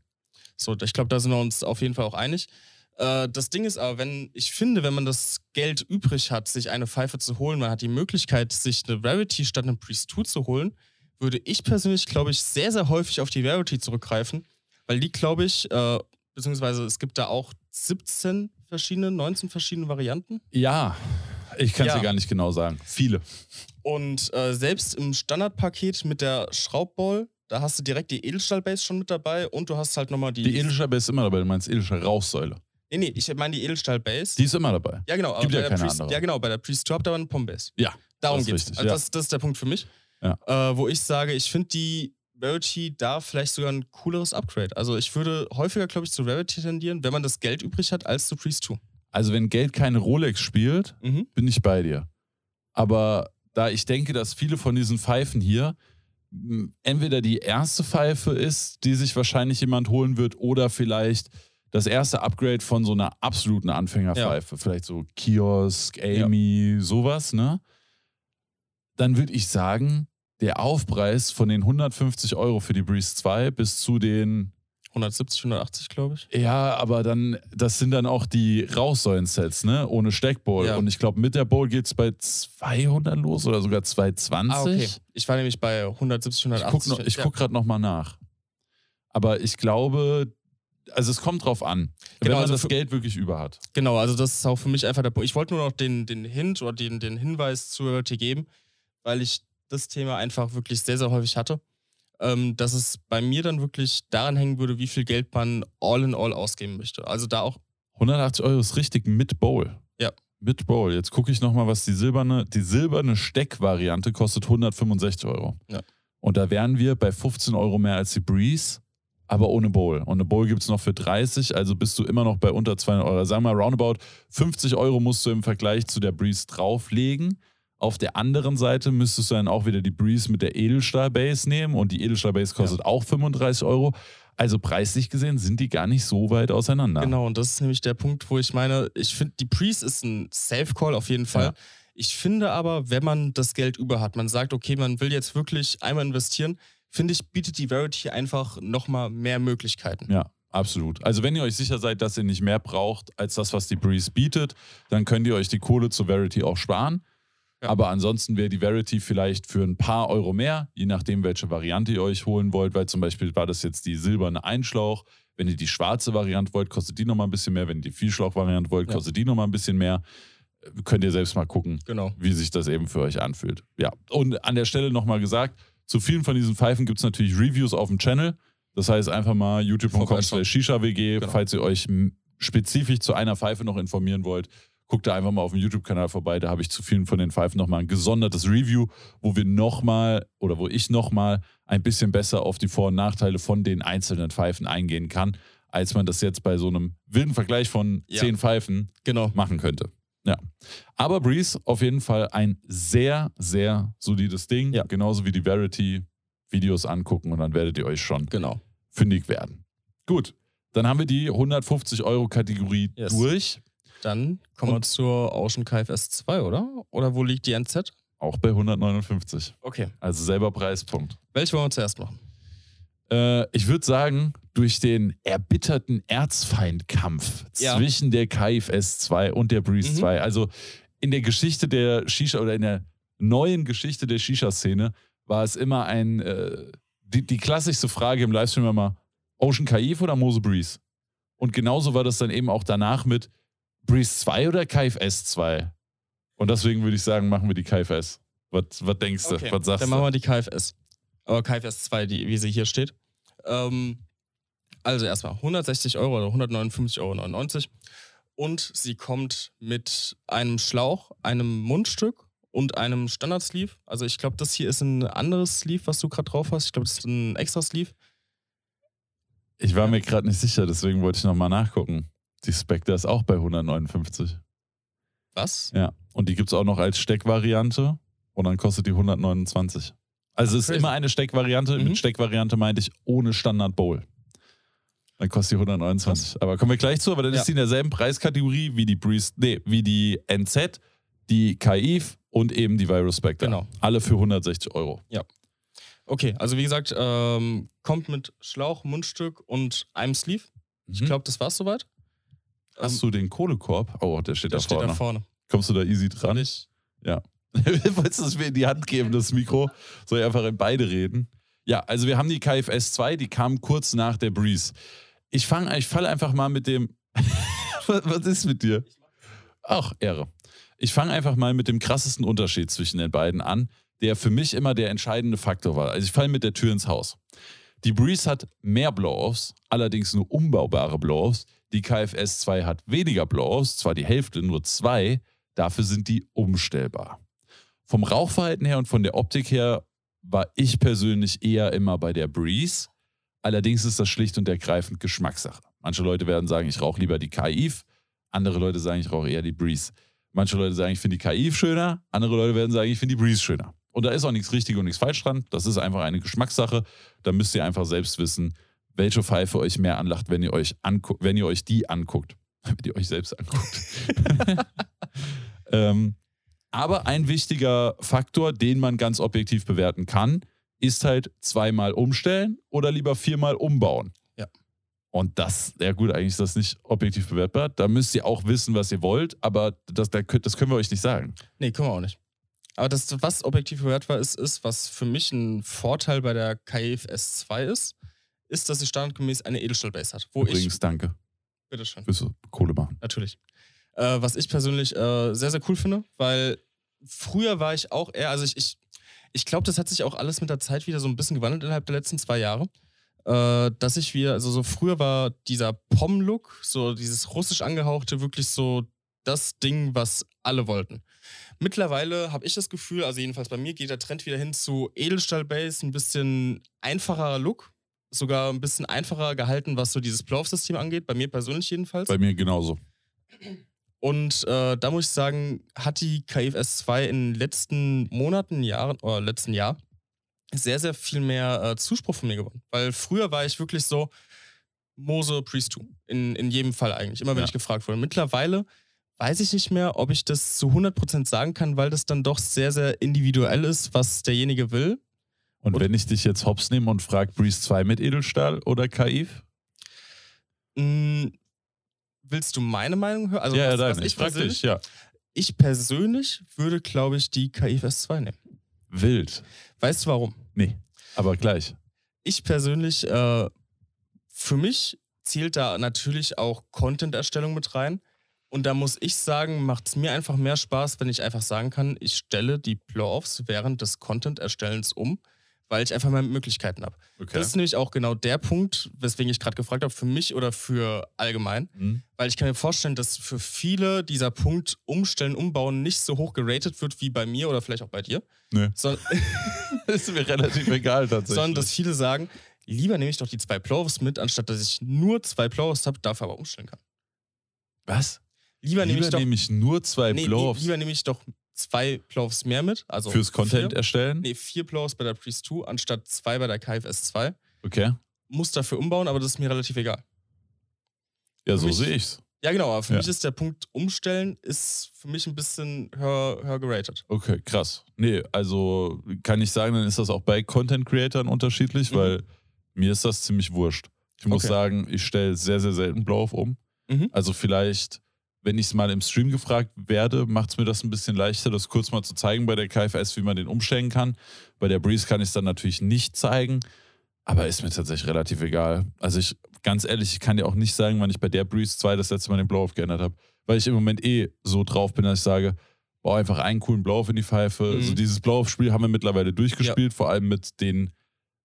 So, ich glaube, da sind wir uns auf jeden Fall auch einig. Äh, das Ding ist aber, wenn ich finde, wenn man das Geld übrig hat, sich eine Pfeife zu holen, man hat die Möglichkeit, sich eine Rarity statt einem Priest 2 zu holen, würde ich persönlich, glaube ich, sehr, sehr häufig auf die Rarity zurückgreifen, weil die, glaube ich, äh, beziehungsweise es gibt da auch 17 verschiedene, 19 verschiedene Varianten. Ja, ich kann es Ja. dir gar nicht genau sagen. Viele. Und äh, selbst im Standardpaket mit der Schraubball, da hast du direkt die Edelstahlbase schon mit dabei und du hast halt nochmal die. Die Edelstahl ist immer dabei, du meinst Edelstahl Rauchsäule. nee, nee, ich meine die Edelstahlbase. Die ist immer dabei. ja, genau. gibt ja keine Priest, andere. Ja, genau. Bei der Priest 2 habt ihr aber eine Pombase. Ja, Darum das ist geht's. richtig, also ja. das, das ist der Punkt für mich. Ja. Äh, wo ich sage, ich finde die Rarity da vielleicht sogar ein cooleres Upgrade. Also ich würde häufiger, glaube ich, zu Rarity tendieren, wenn man das Geld übrig hat, als zu Priest 2. Also wenn Geld keine Rolex spielt, Mhm. bin ich bei dir. Aber da ich denke, dass viele von diesen Pfeifen hier entweder die erste Pfeife ist, die sich wahrscheinlich jemand holen wird, oder vielleicht das erste Upgrade von so einer absoluten Anfängerpfeife. Vielleicht so Kiosk, Amy, sowas, ne? Dann würde ich sagen, der Aufpreis von den 150 Euro für die Breeze 2 bis zu den 170, 180, glaube ich. ja, aber dann, das sind dann auch die Rauchsäulen-Sets, ne? Ohne Steckbowl. Ja. Und ich glaube, mit der Bowl geht es bei 200 los oder sogar 220. Ah, okay. Ich war nämlich bei 170, Ich 180. gucke ich Ja. guck gerade nochmal nach. Aber ich glaube, also es kommt drauf an, wenn Genau, man also das für- Geld wirklich über hat. Genau, also das ist auch für mich einfach der Punkt. Ich wollte nur noch den, den Hint oder den, den Hinweis zu geben, weil ich das Thema einfach wirklich sehr, sehr häufig hatte. Ähm, dass es bei mir dann wirklich daran hängen würde, wie viel Geld man all in all ausgeben möchte. Also da auch, 180 Euro ist richtig mit Bowl. Ja. Mit Bowl. Jetzt gucke ich nochmal, was die silberne, die silberne Steck-Variante kostet 165 Euro. Ja. Und da wären wir bei 15 Euro mehr als die Breeze, aber ohne Bowl. Und eine Bowl gibt es noch für 30, also bist du immer noch bei unter 200 Euro. Sagen wir mal, roundabout 50 Euro musst du im Vergleich zu der Breeze drauflegen. Auf der anderen Seite müsstest du dann auch wieder die Breeze mit der Edelstahl-Base nehmen und die Edelstahl-Base kostet auch 35 Euro. Also preislich gesehen sind die gar nicht so weit auseinander. Genau, und das ist nämlich der Punkt, wo ich meine, ich finde, die Priest ist ein Safe-Call auf jeden Fall. Ja. Ich finde aber, wenn man das Geld über hat, man sagt, okay, man will jetzt wirklich einmal investieren, finde ich, bietet die Verity einfach nochmal mehr Möglichkeiten. Ja, absolut. Also wenn ihr euch sicher seid, dass ihr nicht mehr braucht als das, was die Breeze bietet, dann könnt ihr euch die Kohle zur Verity auch sparen. Ja. Aber ansonsten wäre die Verity vielleicht für ein paar Euro mehr, je nachdem, welche Variante ihr euch holen wollt, weil zum Beispiel war das jetzt die silberne Einschlauch. Wenn ihr die schwarze Variante wollt, kostet die nochmal ein bisschen mehr. Wenn ihr die Vielschlauch-Variante wollt, Ja. kostet die nochmal ein bisschen mehr. Könnt ihr selbst mal gucken, Genau. wie sich das eben für euch anfühlt. Ja, und an der Stelle nochmal gesagt, zu vielen von diesen Pfeifen gibt es natürlich Reviews auf dem Channel. Das heißt einfach mal youtube.com slash shisha-wg, Genau. falls ihr euch spezifisch zu einer Pfeife noch informieren wollt, guckt da einfach mal auf dem YouTube-Kanal vorbei. Da habe ich zu vielen von den Pfeifen nochmal ein gesondertes Review, wo wir nochmal oder wo ich nochmal ein bisschen besser auf die Vor- und Nachteile von den einzelnen Pfeifen eingehen kann, als man das jetzt bei so einem wilden Vergleich von Ja. zehn Pfeifen Genau. machen könnte. Ja. Aber Breeze auf jeden Fall ein sehr, sehr solides Ding. Ja. Genauso wie die Verity Videos angucken und dann werdet ihr euch schon Genau. fündig werden. Gut. Dann haben wir die 150 Euro Kategorie Yes. durch. Dann kommen wir Und- zur Ocean KFS 2, oder? Oder wo liegt die NZ? Auch bei 159. Okay. Also selber Preispunkt. Welche wollen wir zuerst machen? Äh, ich würde sagen, durch den erbitterten Erzfeindkampf Ja. zwischen der KFS 2 und der Breeze Mhm. 2, also in der Geschichte der Shisha oder in der neuen Geschichte der Shisha-Szene war es immer ein, äh, die, die klassischste Frage im Livestream war immer, Ocean Kaif oder Mose Breeze? Und genauso war das dann eben auch danach mit Breeze 2 oder KFS 2? Und deswegen würde ich sagen, machen wir die KFS. Was, was denkst du? Okay, Was sagst Dann du? machen wir die KFS. Aber KFS 2, die, wie sie hier steht. Ähm, also erstmal 160 Euro oder 159,99 Euro. Und sie kommt mit einem Schlauch, einem Mundstück und einem Standard-Sleeve. Also ich glaube, das hier ist ein anderes Sleeve, was du gerade drauf hast. Ich glaube, das ist ein extra Sleeve. Ich war mir gerade nicht sicher, deswegen wollte ich nochmal nachgucken. Die Spectre ist auch bei 159. Was? Ja. Und die gibt es auch noch als Steckvariante und dann kostet die 129. Also es ist immer eine Steckvariante. Mhm. Mit Steckvariante meinte ich ohne Standard Bowl. Dann kostet die 129. Aber kommen wir gleich zu, aber dann Ja. ist die in derselben Preiskategorie wie die Breeze, nee, wie die NZ, die KIF und eben die Virus Spectre. Genau. Alle für 160 Euro. Okay, also wie gesagt, ähm, kommt mit Schlauch, Mundstück und einem Sleeve. Ich Mhm. glaube, das war's soweit. Hast du den Kohlekorb? Oh, der steht Der da steht vorne. da vorne. Kommst du da easy dran? Ich, Wolltest du es mir in die Hand geben, das Mikro? Soll ich einfach in beide reden? Ja, also wir haben die KFS 2, die kam kurz nach der Breeze. Ich fange, ich falle einfach mal mit dem. was, was ist mit dir? Ach, Ehre. Ich fange einfach mal mit dem krassesten Unterschied zwischen den beiden an, der für mich immer der entscheidende Faktor war. Also ich falle mit der Tür ins Haus. Die Breeze hat mehr Blow-Offs, allerdings nur umbaubare Blow-Offs. Die KFS 2 hat weniger Blow-Offs, zwar die Hälfte, nur zwei, dafür sind die umstellbar. Vom Rauchverhalten her und von der Optik her war ich persönlich eher immer bei der Breeze. Allerdings ist das schlicht und ergreifend Geschmackssache. Manche Leute werden sagen, ich rauche lieber die KIF. Andere Leute sagen, ich rauche eher die Breeze. Manche Leute sagen, ich finde die KIF schöner. Andere Leute werden sagen, ich finde die Breeze schöner. Und da ist auch nichts richtig und nichts falsch dran. Das ist einfach eine Geschmackssache. Da müsst ihr einfach selbst wissen, welche Pfeife euch mehr anlacht, wenn ihr euch, angu wenn ihr euch die anguckt. Wenn ihr euch selbst anguckt. ähm, aber ein wichtiger Faktor, den man ganz objektiv bewerten kann, ist halt zweimal umstellen oder lieber viermal umbauen. Ja. Und das, ja gut, eigentlich ist das nicht objektiv bewertbar. Da müsst ihr auch wissen, was ihr wollt, aber das, das können wir euch nicht sagen. nee, können wir auch nicht. Aber das, was objektiv bewertbar ist, ist, was für mich ein Vorteil bei der KF S2 ist, ist, dass sie standardgemäß eine Edelstahlbase hat. Wo Übrigens, ich, danke. bitteschön, du Kohle machen? natürlich. Äh, was ich persönlich äh, sehr, sehr cool finde, weil früher war ich auch eher, also ich, ich, ich glaube, das hat sich auch alles mit der Zeit wieder so ein bisschen gewandelt innerhalb der letzten zwei Jahre. Äh, dass ich wieder, also so früher war dieser Pom-Look, so dieses russisch angehauchte, wirklich so das Ding, was alle wollten. Mittlerweile habe ich das Gefühl, also jedenfalls bei mir geht der Trend wieder hin zu Edelstahl-Base, ein bisschen einfacherer Look, sogar ein bisschen einfacher gehalten, was so dieses Playoff-System angeht, bei mir persönlich jedenfalls. Bei mir genauso. Und äh, da muss ich sagen, hat die KFS 2 in den letzten Monaten, Jahren oder letzten Jahr sehr, sehr viel mehr äh, Zuspruch von mir gewonnen. Weil früher war ich wirklich so Mose Priest 2. In, in jedem Fall eigentlich, immer wenn Ja. ich gefragt wurde. Mittlerweile weiß ich nicht mehr, ob ich das zu 100% sagen kann, weil das dann doch sehr, sehr individuell ist, was derjenige will. Und Und- wenn ich dich jetzt hops nehme und frage, Breeze 2 mit Edelstahl oder KIF? Mm, willst du meine Meinung hören? Also ja, ja, was, was deine. Ich frag dich, ja. Ich persönlich würde, glaube ich, die KIFS 2 nehmen. Wild. Weißt du warum? Nee, aber gleich. ich persönlich, äh, für mich zählt da natürlich auch Content-Erstellung mit rein. Und da muss ich sagen, macht es mir einfach mehr Spaß, wenn ich einfach sagen kann, ich stelle die Playoffs während des Content-Erstellens um, weil ich einfach mehr Möglichkeiten habe. Okay. Das ist nämlich auch genau der Punkt, weswegen ich gerade gefragt habe, für mich oder für allgemein. Hm? Weil ich kann mir vorstellen, dass für viele dieser Punkt Umstellen, Umbauen nicht so hoch geratet wird wie bei mir oder vielleicht auch bei dir. Nö. Sondern, ist mir relativ egal tatsächlich. sondern dass viele sagen, lieber nehme ich doch die zwei Playoffs mit, anstatt dass ich nur zwei Playoffs habe, dafür aber umstellen kann. Was? Lieber, nehme ich doch, nehme ich nur zwei nee, Playoffs lieber nehme ich doch zwei Playoffs mehr mit, also fürs Content vier, erstellen. nee, vier Playoffs bei der Priest 2 anstatt zwei bei der KFS 2. Okay. Muss dafür umbauen, aber das ist mir relativ egal. Ja, so sehe ich's. Ja, genau, aber für Ja. mich ist der Punkt umstellen, ist für mich ein bisschen höher, höher geratet. Okay, krass. Nee, also kann ich sagen, dann ist das auch bei Content Creatern unterschiedlich, Mhm. weil mir ist das ziemlich wurscht. Ich muss Okay. sagen, ich stelle sehr, sehr selten Blau auf um. Mhm. Also vielleicht, wenn ich es mal im Stream gefragt werde, macht es mir das ein bisschen leichter, das kurz mal zu zeigen bei der KFS, wie man den umstellen kann. Bei der Breeze kann ich es dann natürlich nicht zeigen, aber ist mir tatsächlich relativ egal. Also ich, ganz ehrlich, ich kann dir auch nicht sagen, wann ich bei der Breeze 2 das letzte Mal den Blow-Off geändert habe, weil ich im Moment eh so drauf bin, dass ich sage, bau einfach einen coolen Blow-Off in die Pfeife. Mhm. Also dieses Blow-Off-Spiel haben wir mittlerweile durchgespielt, vor allem mit den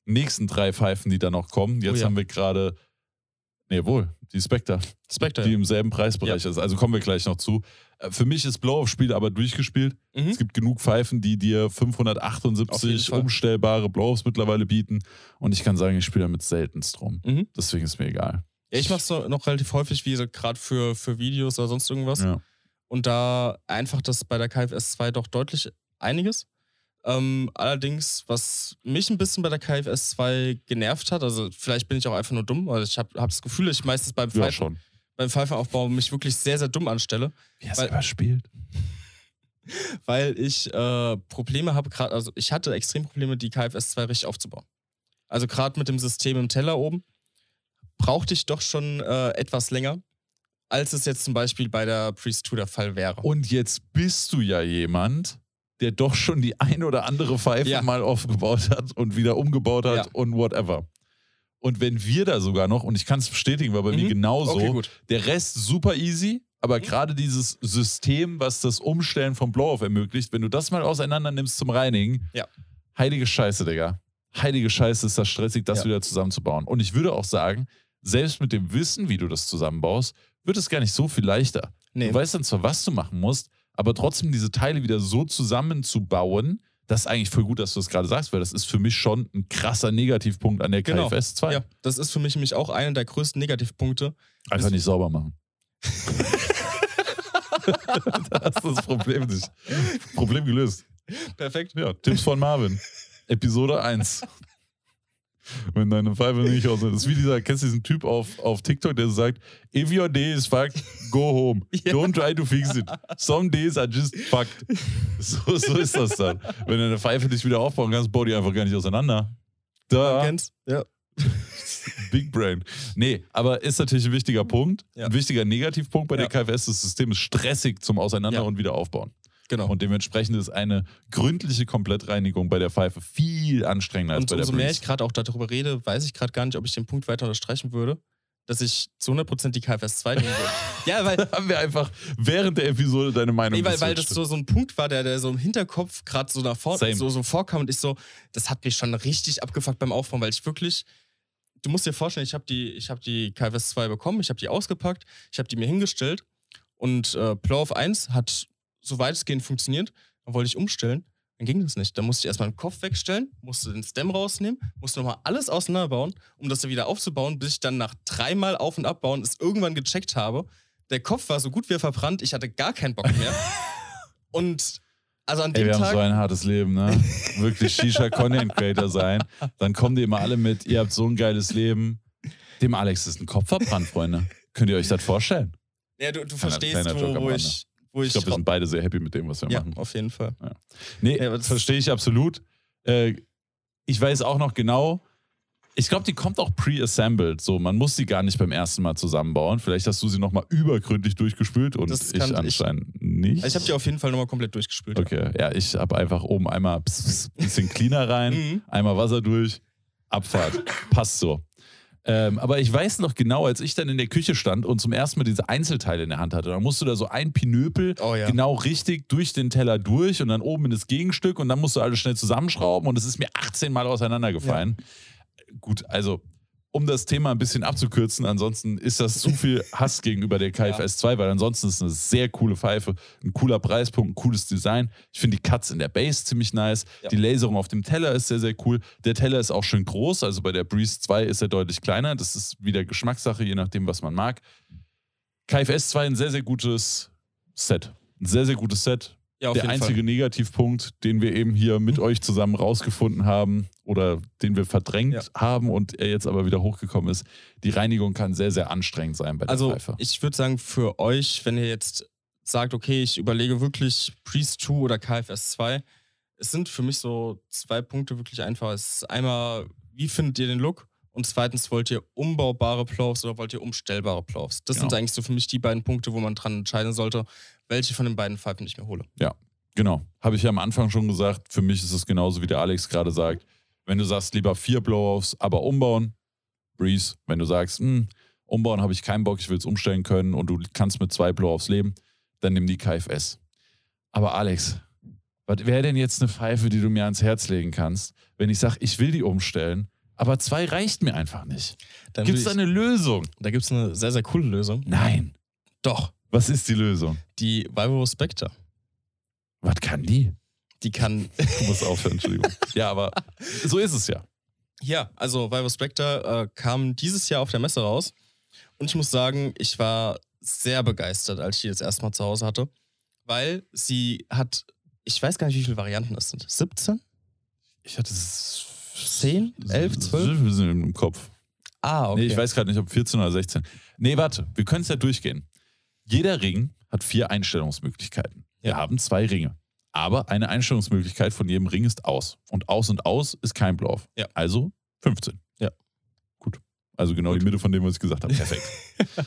nächsten drei Pfeifen, die da noch kommen. Jetzt Oh ja. haben wir gerade, nee, wohl, die Spectre Spectre. die im selben Preisbereich ist. Also kommen wir gleich noch zu. Äh, Für mich ist Blow-Off-Spiel aber durchgespielt. Mhm. Es gibt genug Pfeifen, die dir Auf jeden 578 Fall. umstellbare Blow-Offs mittlerweile bieten. Und ich kann sagen, ich spiele damit seltenst drum. Mhm. Deswegen ist mir egal. Ja, ich mache es noch relativ häufig, wie gesagt, gerade für, für Videos oder sonst irgendwas. Ja. Und da einfach das bei der KFS 2 doch deutlich einiges. Ähm, allerdings, was mich ein bisschen bei der KFS 2 genervt hat, also vielleicht bin ich auch einfach nur dumm, weil ich habe hab das Gefühl, ich meistens beim, ja, Pfeifen, schon. beim Pfeifenaufbau mich wirklich sehr, sehr dumm anstelle, Wie er Weil- selber spielt. weil ich äh, Probleme habe, gerade, also ich hatte extrem Probleme, die KFS 2 richtig aufzubauen. Also gerade mit dem System im Teller oben brauchte ich doch schon äh, etwas länger, als es jetzt zum Beispiel bei der Priest 2 der Fall wäre. Und jetzt bist du ja jemand, der doch schon die ein oder andere Pfeife Ja. mal aufgebaut hat und wieder umgebaut hat Ja. und whatever. Und wenn wir da sogar noch, und ich kann es bestätigen, war bei mir Mhm. genauso, okay. Der Rest super easy, aber Mhm. gerade dieses System, was das Umstellen vom Blow-Off ermöglicht, wenn du das mal auseinander nimmst zum Reinigen, Ja. heilige Scheiße, Digga. Heilige Scheiße ist das stressig, das Ja. wieder zusammenzubauen. Und ich würde auch sagen, selbst mit dem Wissen, wie du das zusammenbaust, wird es gar nicht so viel leichter. Nee. Du weißt dann zwar, was du machen musst, aber trotzdem diese Teile wieder so zusammenzubauen, das ist eigentlich voll gut, dass du das gerade sagst, weil das ist für mich schon ein krasser Negativpunkt an der Genau. KFS 2. Ja, das ist für mich nämlich auch einer der größten Negativpunkte. Einfach nicht sauber machen. das ist das Problem nicht. Problem gelöst. Perfekt. Ja, Tipps von Marvin. Episode 1. Wenn deine Pfeife nicht aus Das ist wie dieser, kennst du diesen Typ auf, auf TikTok, der sagt, if your day is fucked, go home. Ja. Don't try to fix it. Some days are just fucked. So, so ist das dann. Wenn du eine Pfeife nicht wieder aufbauen kannst, bau die einfach gar nicht auseinander. Da. kennt's. Ja. Big Brain. Nee, aber ist natürlich ein wichtiger Punkt. Ja. Ein wichtiger Negativpunkt bei Ja. der KFS. Das System ist stressig zum Auseinander- und Wiederaufbauen. Genau. Und dementsprechend ist eine gründliche Komplettreinigung bei der Pfeife viel anstrengender als Und bei der umso mehr ich gerade auch darüber rede, weiß ich gerade gar nicht, ob ich den Punkt weiter unterstreichen würde, dass ich zu 100% die KFS 2 nehmen würde. ja, weil, Da haben wir einfach während der Episode deine Meinung nee, weil, weil das so, so ein Punkt war, der, der so im Hinterkopf gerade so nach vorne so, so vorkam und ich so, das hat mich schon richtig abgefuckt beim Aufbauen, weil ich wirklich, du musst dir vorstellen, ich habe die, ich hab die KFS 2 bekommen, ich habe die ausgepackt, ich habe die mir hingestellt Und äh, Blow-Off 1 hat so weitestgehend funktioniert. Dann wollte ich umstellen. Dann ging das nicht. Dann musste ich erstmal den Kopf wegstellen, musste den Stem rausnehmen, musste nochmal alles auseinanderbauen, um das dann wieder aufzubauen, bis ich dann nach dreimal Auf- und Abbauen es irgendwann gecheckt habe. Der Kopf war so gut wie verbrannt, ich hatte gar keinen Bock mehr. und also an Ey, dem wir haben Tag. so ein hartes Leben, ne? Wirklich Shisha-Content-Creator sein. Dann kommen die immer alle mit, ihr habt so ein geiles Leben. Dem Alex ist ein Kopf verbrannt, Freunde. Könnt ihr euch das vorstellen? ja, du, du Kleiner- verstehst, kleiner Joke wo, am wo Rande. ich. Wo Ich ich, glaube, wir sind beide sehr happy mit dem, was wir ja, machen. auf jeden Fall. Nee, Ja, das das- verstehe ich absolut. Äh, ich weiß auch noch genau, ich glaube, die kommt auch pre-assembled. So, man muss sie gar nicht beim ersten Mal zusammenbauen. Vielleicht hast du sie nochmal übergründlich durchgespült und Das ich kann ich- anscheinend nicht. Ich habe die auf jeden Fall nochmal komplett durchgespielt. ja. Okay, ja, ich habe einfach oben einmal ein bisschen cleaner rein, Mhm. einmal Wasser durch, Abfahrt. Passt so. Ähm, aber ich weiß noch genau, als ich dann in der Küche stand und zum ersten Mal diese Einzelteile in der Hand hatte, dann musst du da so ein Pinöpel Oh ja. genau richtig durch den Teller durch und dann oben in das Gegenstück und dann musst du alles schnell zusammenschrauben und es ist mir 18 Mal auseinandergefallen. Gut, also um das Thema ein bisschen abzukürzen, ansonsten ist das zu viel Hass gegenüber der KFS 2, weil ansonsten ist es eine sehr coole Pfeife, ein cooler Preispunkt, ein cooles Design. Ich finde die Cuts in der Base ziemlich nice. Ja. Die Laserung auf dem Teller ist sehr, sehr cool. Der Teller ist auch schön groß, also bei der Breeze 2 ist er deutlich kleiner. Das ist wieder Geschmackssache, je nachdem, was man mag. KFS 2 ein sehr, sehr gutes Set. Ein sehr, sehr gutes Set. Ja, der einzige Fall. Negativpunkt, den wir eben hier mit euch zusammen rausgefunden haben oder den wir verdrängt Ja. haben und er jetzt aber wieder hochgekommen ist, die Reinigung kann sehr, sehr anstrengend sein bei der Also Pfeife. ich würde sagen, für euch, wenn ihr jetzt sagt, okay, ich überlege wirklich Priest 2 oder KFS 2, es sind für mich so zwei Punkte wirklich einfach. Es ist einmal, wie findet ihr den Look? Und zweitens, wollt ihr umbaubare Plows oder wollt ihr umstellbare Plows? Das sind Genau. eigentlich so für mich die beiden Punkte, wo man dran entscheiden sollte, welche von den beiden Pfeifen ich mir hole. Genau. Habe ich ja am Anfang schon gesagt. Für mich ist es genauso, wie der Alex gerade sagt. Wenn du sagst, lieber vier Blow-Offs, aber umbauen, Breeze. Wenn du sagst, hm, umbauen habe ich keinen Bock, ich will es umstellen können und du kannst mit zwei Blow-Offs leben, dann nimm die KFS. Aber Alex, was wäre denn jetzt eine Pfeife, die du mir ans Herz legen kannst, wenn ich sage, ich will die umstellen, aber zwei reicht mir einfach nicht? Gibt es da eine Lösung? da gibt es eine sehr, sehr coole Lösung. Nein. Doch, Was ist die Lösung? die Vibro Spectre. Was kann die? Die kann Du musst aufhören, Entschuldigung. ja, aber so ist es ja. Ja, also Vivo Spectre äh, kam dieses Jahr auf der Messe raus. Und ich muss sagen, ich war sehr begeistert, als ich die das erste Mal zu Hause hatte. Weil sie hat, ich weiß gar nicht, wie viele Varianten es sind. 17? Ich hatte es 10? 11? 12? Wir sind im Kopf. Ah, okay. Nee, ich weiß gerade nicht, ob 14 oder 16. Nee, warte, wir können es ja durchgehen. Jeder Ring hat vier Einstellungsmöglichkeiten. Wir Ja. haben zwei Ringe. Aber eine Einstellungsmöglichkeit von jedem Ring ist aus. Und aus und aus ist kein Blow-Off. Ja. Also 15. Ja. Gut. Also genau Gut. die Mitte von dem, was ich gesagt habe. Perfekt.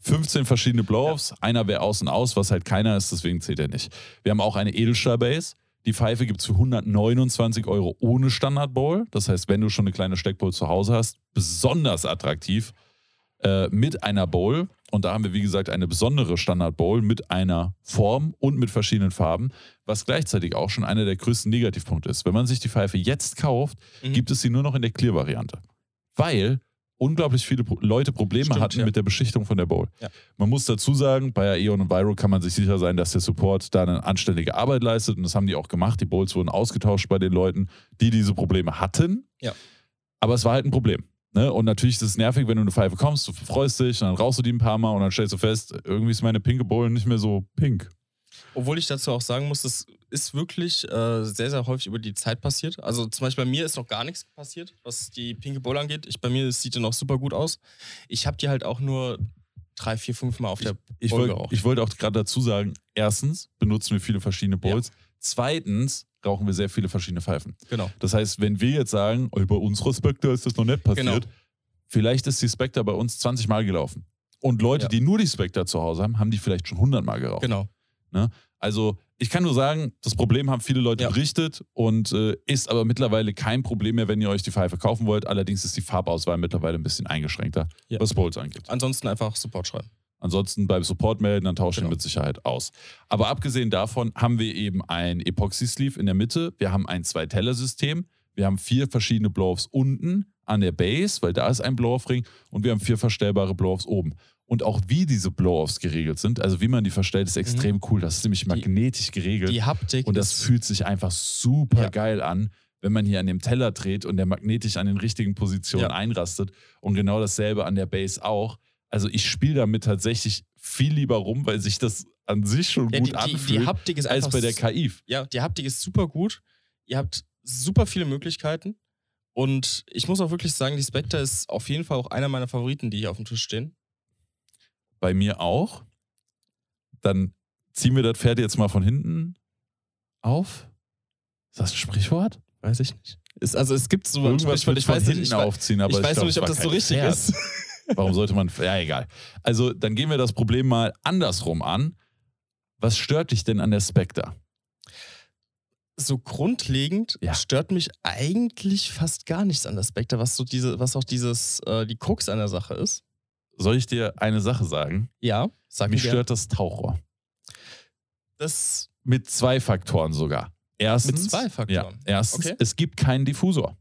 15 verschiedene Blow-Offs. Einer wäre aus und aus, was halt keiner ist, deswegen zählt er nicht. Wir haben auch eine Edelstahl-Base. Die Pfeife gibt es für 129 Euro ohne Standard-Bowl. Das heißt, wenn du schon eine kleine Steckbowl zu Hause hast, besonders attraktiv äh, mit einer Bowl. Und da haben wir, wie gesagt, eine besondere Standard-Bowl mit einer Form und mit verschiedenen Farben, was gleichzeitig auch schon einer der größten Negativpunkte ist. Wenn man sich die Pfeife jetzt kauft, Mhm. gibt es sie nur noch in der Clear-Variante. Weil unglaublich viele Leute Probleme Stimmt, hatten ja. mit der Beschichtung von der Bowl. Ja. Man muss dazu sagen, bei Aeon und Viro kann man sich sicher sein, dass der Support da eine anständige Arbeit leistet und das haben die auch gemacht. Die Bowls wurden ausgetauscht bei den Leuten, die diese Probleme hatten. Ja. Aber es war halt ein Problem. Ne? Und natürlich ist es nervig, wenn du eine Pfeife kommst, du freust dich und dann rauchst du die ein paar Mal und dann stellst du fest, irgendwie ist meine pinke Bowl nicht mehr so pink. Obwohl ich dazu auch sagen muss, das ist wirklich äh, sehr, sehr häufig über die Zeit passiert. Also zum Beispiel bei mir ist noch gar nichts passiert, was die pinke Bowl angeht. Ich, bei mir sieht die noch super gut aus. Ich habe die halt auch nur drei, vier, fünf Mal auf der Ich Bowl wollte geraucht. ich wollt auch gerade dazu sagen, erstens benutzen wir viele verschiedene Bowls. Zweitens rauchen wir sehr viele verschiedene Pfeifen. Genau. Das heißt, wenn wir jetzt sagen, oh, bei unserer Spectre ist das noch nicht passiert, Genau. vielleicht ist die Spectre bei uns 20 Mal gelaufen. Und Leute, Ja. die nur die Spectre zu Hause haben, haben die vielleicht schon 100 Mal geraucht. Genau. Also ich kann nur sagen, das Problem haben viele Leute Ja. berichtet und äh, ist aber mittlerweile kein Problem mehr, wenn ihr euch die Pfeife kaufen wollt. Allerdings ist die Farbauswahl mittlerweile ein bisschen eingeschränkter, Ja. was Bowls angeht. Ansonsten einfach Support schreiben. Ansonsten beim Support melden, dann tauschen wir Genau. mit Sicherheit aus. Aber abgesehen davon haben wir eben ein Epoxy-Sleeve in der Mitte, wir haben ein Zwei-Teller-System, wir haben vier verschiedene Blow-Offs unten an der Base, weil da ist ein Blow-Off-Ring und wir haben vier verstellbare Blow-Offs oben. Und auch wie diese Blow-Offs geregelt sind, also wie man die verstellt, ist extrem cool. Das ist nämlich Mhm. Die- magnetisch geregelt. Die Haptik und das fühlt sich einfach super Ja. geil an, wenn man hier an dem Teller dreht und der magnetisch an den richtigen Positionen Ja. einrastet. Und genau dasselbe an der Base auch. Also ich spiele damit tatsächlich viel lieber rum, weil sich das an sich schon ja, gut die, die, anfühlt, die Haptik ist als bei der KI. Ja, die Haptik ist super gut. Ihr habt super viele Möglichkeiten. Und ich muss auch wirklich sagen, die Spectre ist auf jeden Fall auch einer meiner Favoriten, die hier auf dem Tisch stehen. Bei mir auch. Dann ziehen wir das Pferd jetzt mal von hinten auf. Ist das ein Sprichwort? Weiß ich nicht. Ist, also es gibt so Irgendwas mit ich von weiß nicht, hinten ich, aufziehen, aber ich weiß glaub, nicht, ob das so richtig Pferd. ist. Warum sollte man. Ja, egal. Also, dann gehen wir das Problem mal andersrum an. Was stört dich denn an der Spectre? so grundlegend Ja. stört mich eigentlich fast gar nichts an der Spectre, was so diese, was auch dieses, äh, die Krux an der Sache ist. Soll ich dir eine Sache sagen? Ja, sag Mich mir gerne. stört das Tauchrohr. das Mit zwei Faktoren sogar. Erstens, Mit zwei Faktoren? Ja, erstens, Okay. es gibt keinen Diffusor.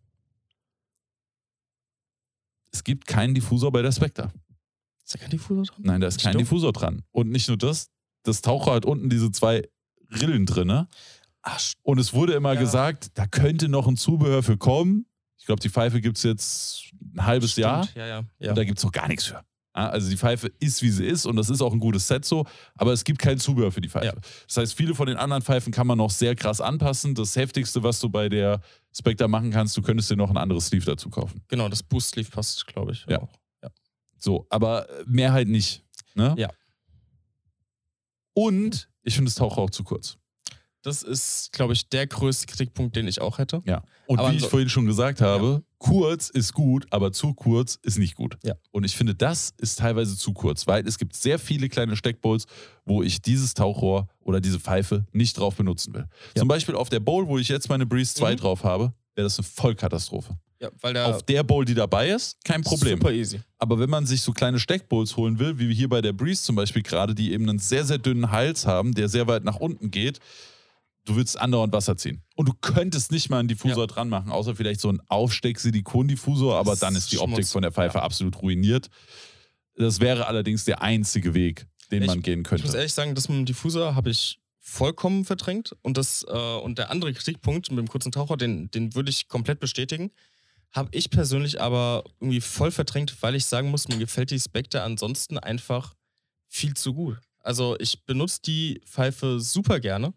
Es gibt keinen Diffusor bei der Spectre. ist da kein Diffusor dran? Nein, da ist kein Stimmt. Diffusor dran. Und nicht nur das, das Tauchrohr hat unten diese zwei Rillen drinne. Ah, st- Und es wurde immer Ja. gesagt, da könnte noch ein Zubehör für kommen. Ich glaube, die Pfeife gibt es jetzt ein halbes stimmt. Jahr. Ja, ja. ja. Und da gibt es noch gar nichts für. Ja, also die Pfeife ist, wie sie ist und das ist auch ein gutes Set so, aber es gibt kein Zubehör für die Pfeife. Ja. Das heißt, viele von den anderen Pfeifen kann man noch sehr krass anpassen. Das Heftigste, was du bei der Spectre machen kannst, du könntest dir noch ein anderes Sleeve dazu kaufen. Genau, das Boost Sleeve passt, glaube ich. Ja. Auch. So, aber mehr halt nicht. Ne? Ja. Und ich finde das Taucher auch zu kurz. Das ist, glaube ich, der größte Kritikpunkt, den ich auch hätte. Ja. Und Aber wie ich vorhin schon gesagt habe, kurz ist gut, aber zu kurz ist nicht gut. Ja. Und ich finde, das ist teilweise zu kurz, weil es gibt sehr viele kleine Steckbowls, wo ich dieses Tauchrohr oder diese Pfeife nicht drauf benutzen will. Ja. Zum Beispiel auf der Bowl, wo ich jetzt meine Breeze 2 Mhm. drauf habe, wäre das eine Vollkatastrophe. Ja, der Auf der Bowl, die dabei ist, kein Problem. super easy. Aber wenn man sich so kleine Steckbowls holen will, wie hier bei der Breeze zum Beispiel gerade, die eben einen sehr, sehr dünnen Hals haben, der sehr weit nach unten geht, du willst andauernd Wasser ziehen. Und du könntest nicht mal einen Diffusor dran machen, außer vielleicht so einen Aufsteck-Silikon-Diffusor, aber Das dann ist die Optik von der Pfeife Ja. absolut ruiniert. Das wäre allerdings der einzige Weg, den Ich- man gehen Ich muss könnte. ehrlich sagen, das mit dem Diffuser habe ich vollkommen verdrängt. Und, das, äh, und der andere Kritikpunkt mit dem kurzen Taucher, den, den würde ich komplett bestätigen. Habe ich persönlich aber irgendwie voll verdrängt, weil ich sagen muss, mir gefällt die Spectre ansonsten einfach viel zu gut. Also ich benutze die Pfeife super gerne.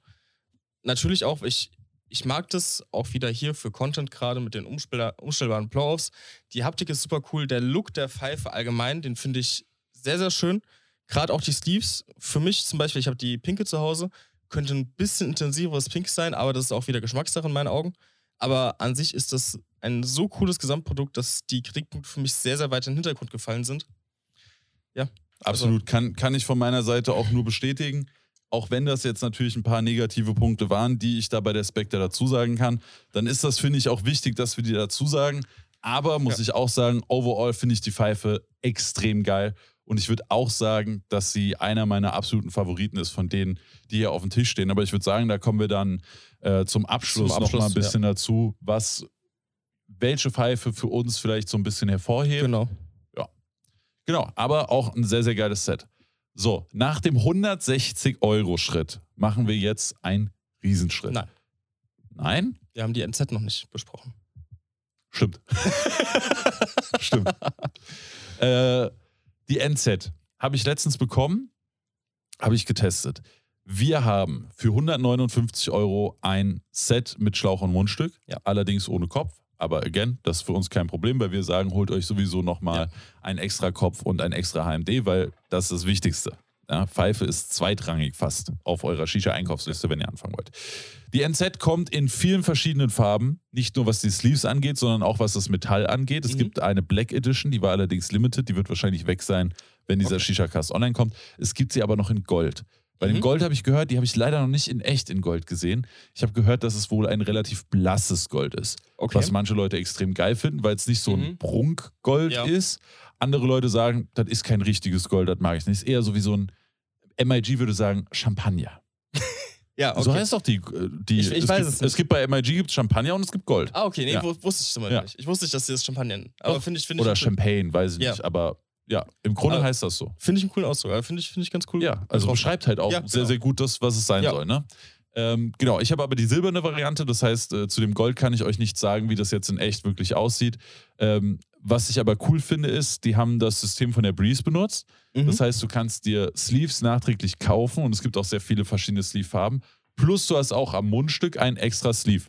Natürlich auch, ich, ich mag das auch wieder hier für Content gerade mit den umstell umstellbaren Blow-Offs. Die Haptik ist super cool. Der Look der Pfeife allgemein, den finde ich sehr, sehr schön. Gerade auch die Sleeves. Für mich zum Beispiel, ich habe die pinke zu Hause, könnte ein bisschen intensiveres Pink sein, aber das ist auch wieder Geschmackssache in meinen Augen. Aber an sich ist das ein so cooles Gesamtprodukt, dass die Kritikpunkte für mich sehr, sehr weit in den Hintergrund gefallen sind. Absolut, kann, kann ich von meiner Seite auch nur bestätigen. Auch wenn das jetzt natürlich ein paar negative Punkte waren, die ich da bei der Spectre dazu sagen kann, dann ist das, finde ich, auch wichtig, dass wir die dazu sagen. Aber muss Ja. ich auch sagen, overall finde ich die Pfeife extrem geil. Und ich würde auch sagen, dass sie einer meiner absoluten Favoriten ist von denen, die hier auf dem Tisch stehen. Aber ich würde sagen, da kommen wir dann äh, zum Abschluss, Zum noch Abschluss, mal ein bisschen dazu, was welche Pfeife für uns vielleicht so ein bisschen hervorhebt. Genau. Genau, aber auch ein sehr, sehr geiles Set. So, nach dem 160-Euro-Schritt machen wir jetzt einen Riesenschritt. Nein. Nein? Wir haben die NZ noch nicht besprochen. Stimmt. Stimmt. Äh, die NZ habe ich letztens bekommen, habe ich getestet. Wir haben für 159 Euro ein Set mit Schlauch und Mundstück, Ja. allerdings ohne Kopf. Aber again, das ist für uns kein Problem, weil wir sagen, holt euch sowieso nochmal einen extra Kopf und ein extra HMD, weil das ist das Wichtigste. Ja, Pfeife ist zweitrangig fast auf eurer Shisha-Einkaufsliste, wenn ihr anfangen wollt. Die NZ kommt in vielen verschiedenen Farben, nicht nur was die Sleeves angeht, sondern auch was das Metall angeht. Es Mhm. gibt eine Black Edition, die war allerdings limited, die wird wahrscheinlich weg sein, wenn dieser Okay. Shisha-Cast online kommt. Es gibt sie aber noch in Gold. Bei dem Mhm. Gold habe ich gehört, die habe ich leider noch nicht in echt in Gold gesehen. Ich habe gehört, dass es wohl ein relativ blasses Gold ist Okay. was manche Leute extrem geil finden, weil es nicht so ein Mhm. Prunkgold Ja. ist. Andere Leute sagen, das ist kein richtiges Gold, das mag ich nicht. Ist eher so wie so ein MIG würde sagen, Champagner. ja, okay. So heißt doch die. äh, die Ich- ich es weiß gibt, es nicht. Es gibt bei MIG gibt's Champagner und es gibt Gold. Ah, okay, nee, Ja. wu- wusste ich zum Beispiel Ja. nicht. Ich wusste nicht, dass sie das Champagner nennen. Aber finde ich, finde Oder ich. Champagne, weiß ich Ja. nicht. Aber Ja, im Grunde Aber- heißt das so. Finde ich einen coolen Ausdruck. Also Finde ich, finde ich ganz cool. Ja, also Drauf. beschreibt halt auch Ja, sehr, genau. sehr gut das, was es sein Ja. soll. Ne? Ähm, genau, ich habe aber die silberne Variante, das heißt, äh, zu dem Gold kann ich euch nicht sagen, wie das jetzt in echt wirklich aussieht. Ähm, was ich aber cool finde, ist, die haben das System von der Breeze benutzt. Mhm. Das heißt, du kannst dir Sleeves nachträglich kaufen und es gibt auch sehr viele verschiedene Sleeve-Farben. Plus du hast auch am Mundstück einen extra Sleeve.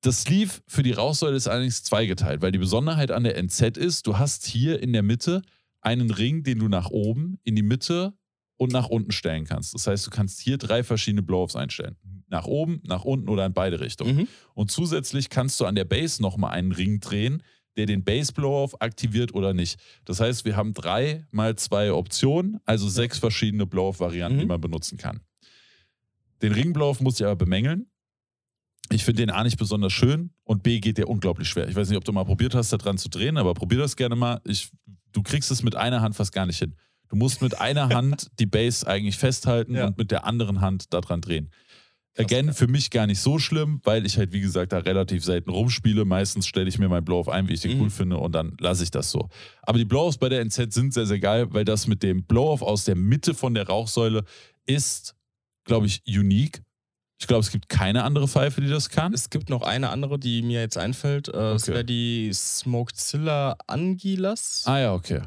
Das Sleeve für die Rauchsäule ist allerdings zweigeteilt, weil die Besonderheit an der NZ ist, du hast hier in der Mitte einen Ring, den du nach oben, in die Mitte und nach unten stellen kannst. Das heißt, du kannst hier drei verschiedene Blow-Offs einstellen. Nach oben, nach unten oder in beide Richtungen. Mhm. Und zusätzlich kannst du an der Base nochmal einen Ring drehen, der den Base Blow-Off aktiviert oder nicht. Das heißt, wir haben drei mal zwei Optionen, also sechs verschiedene Blow-Off-Varianten, Mhm. die man benutzen kann. Den Ring Blow-Off muss ich aber bemängeln. Ich finde den A nicht besonders schön und B geht der unglaublich schwer. Ich weiß nicht, ob du mal probiert hast, da dran zu drehen, aber probier das gerne mal. Ich, du kriegst es mit einer Hand fast gar nicht hin. Du musst mit einer Hand die Base eigentlich festhalten Ja. und mit der anderen Hand daran drehen. Krass, Again, für mich gar nicht so schlimm, weil ich halt, wie gesagt, da relativ selten rumspiele. Meistens stelle ich mir mein Blow-Off ein, wie ich den Mhm. cool finde und dann lasse ich das so. Aber die Blow-Offs bei der NZ sind sehr, sehr geil, weil das mit dem Blow-Off aus der Mitte von der Rauchsäule ist, glaube ich, unique. Ich glaube, es gibt keine andere Pfeife, die das kann. Es gibt noch eine andere, die mir jetzt einfällt. Äh, Das Okay. wäre die Smokezilla Angilas. Ah ja, okay.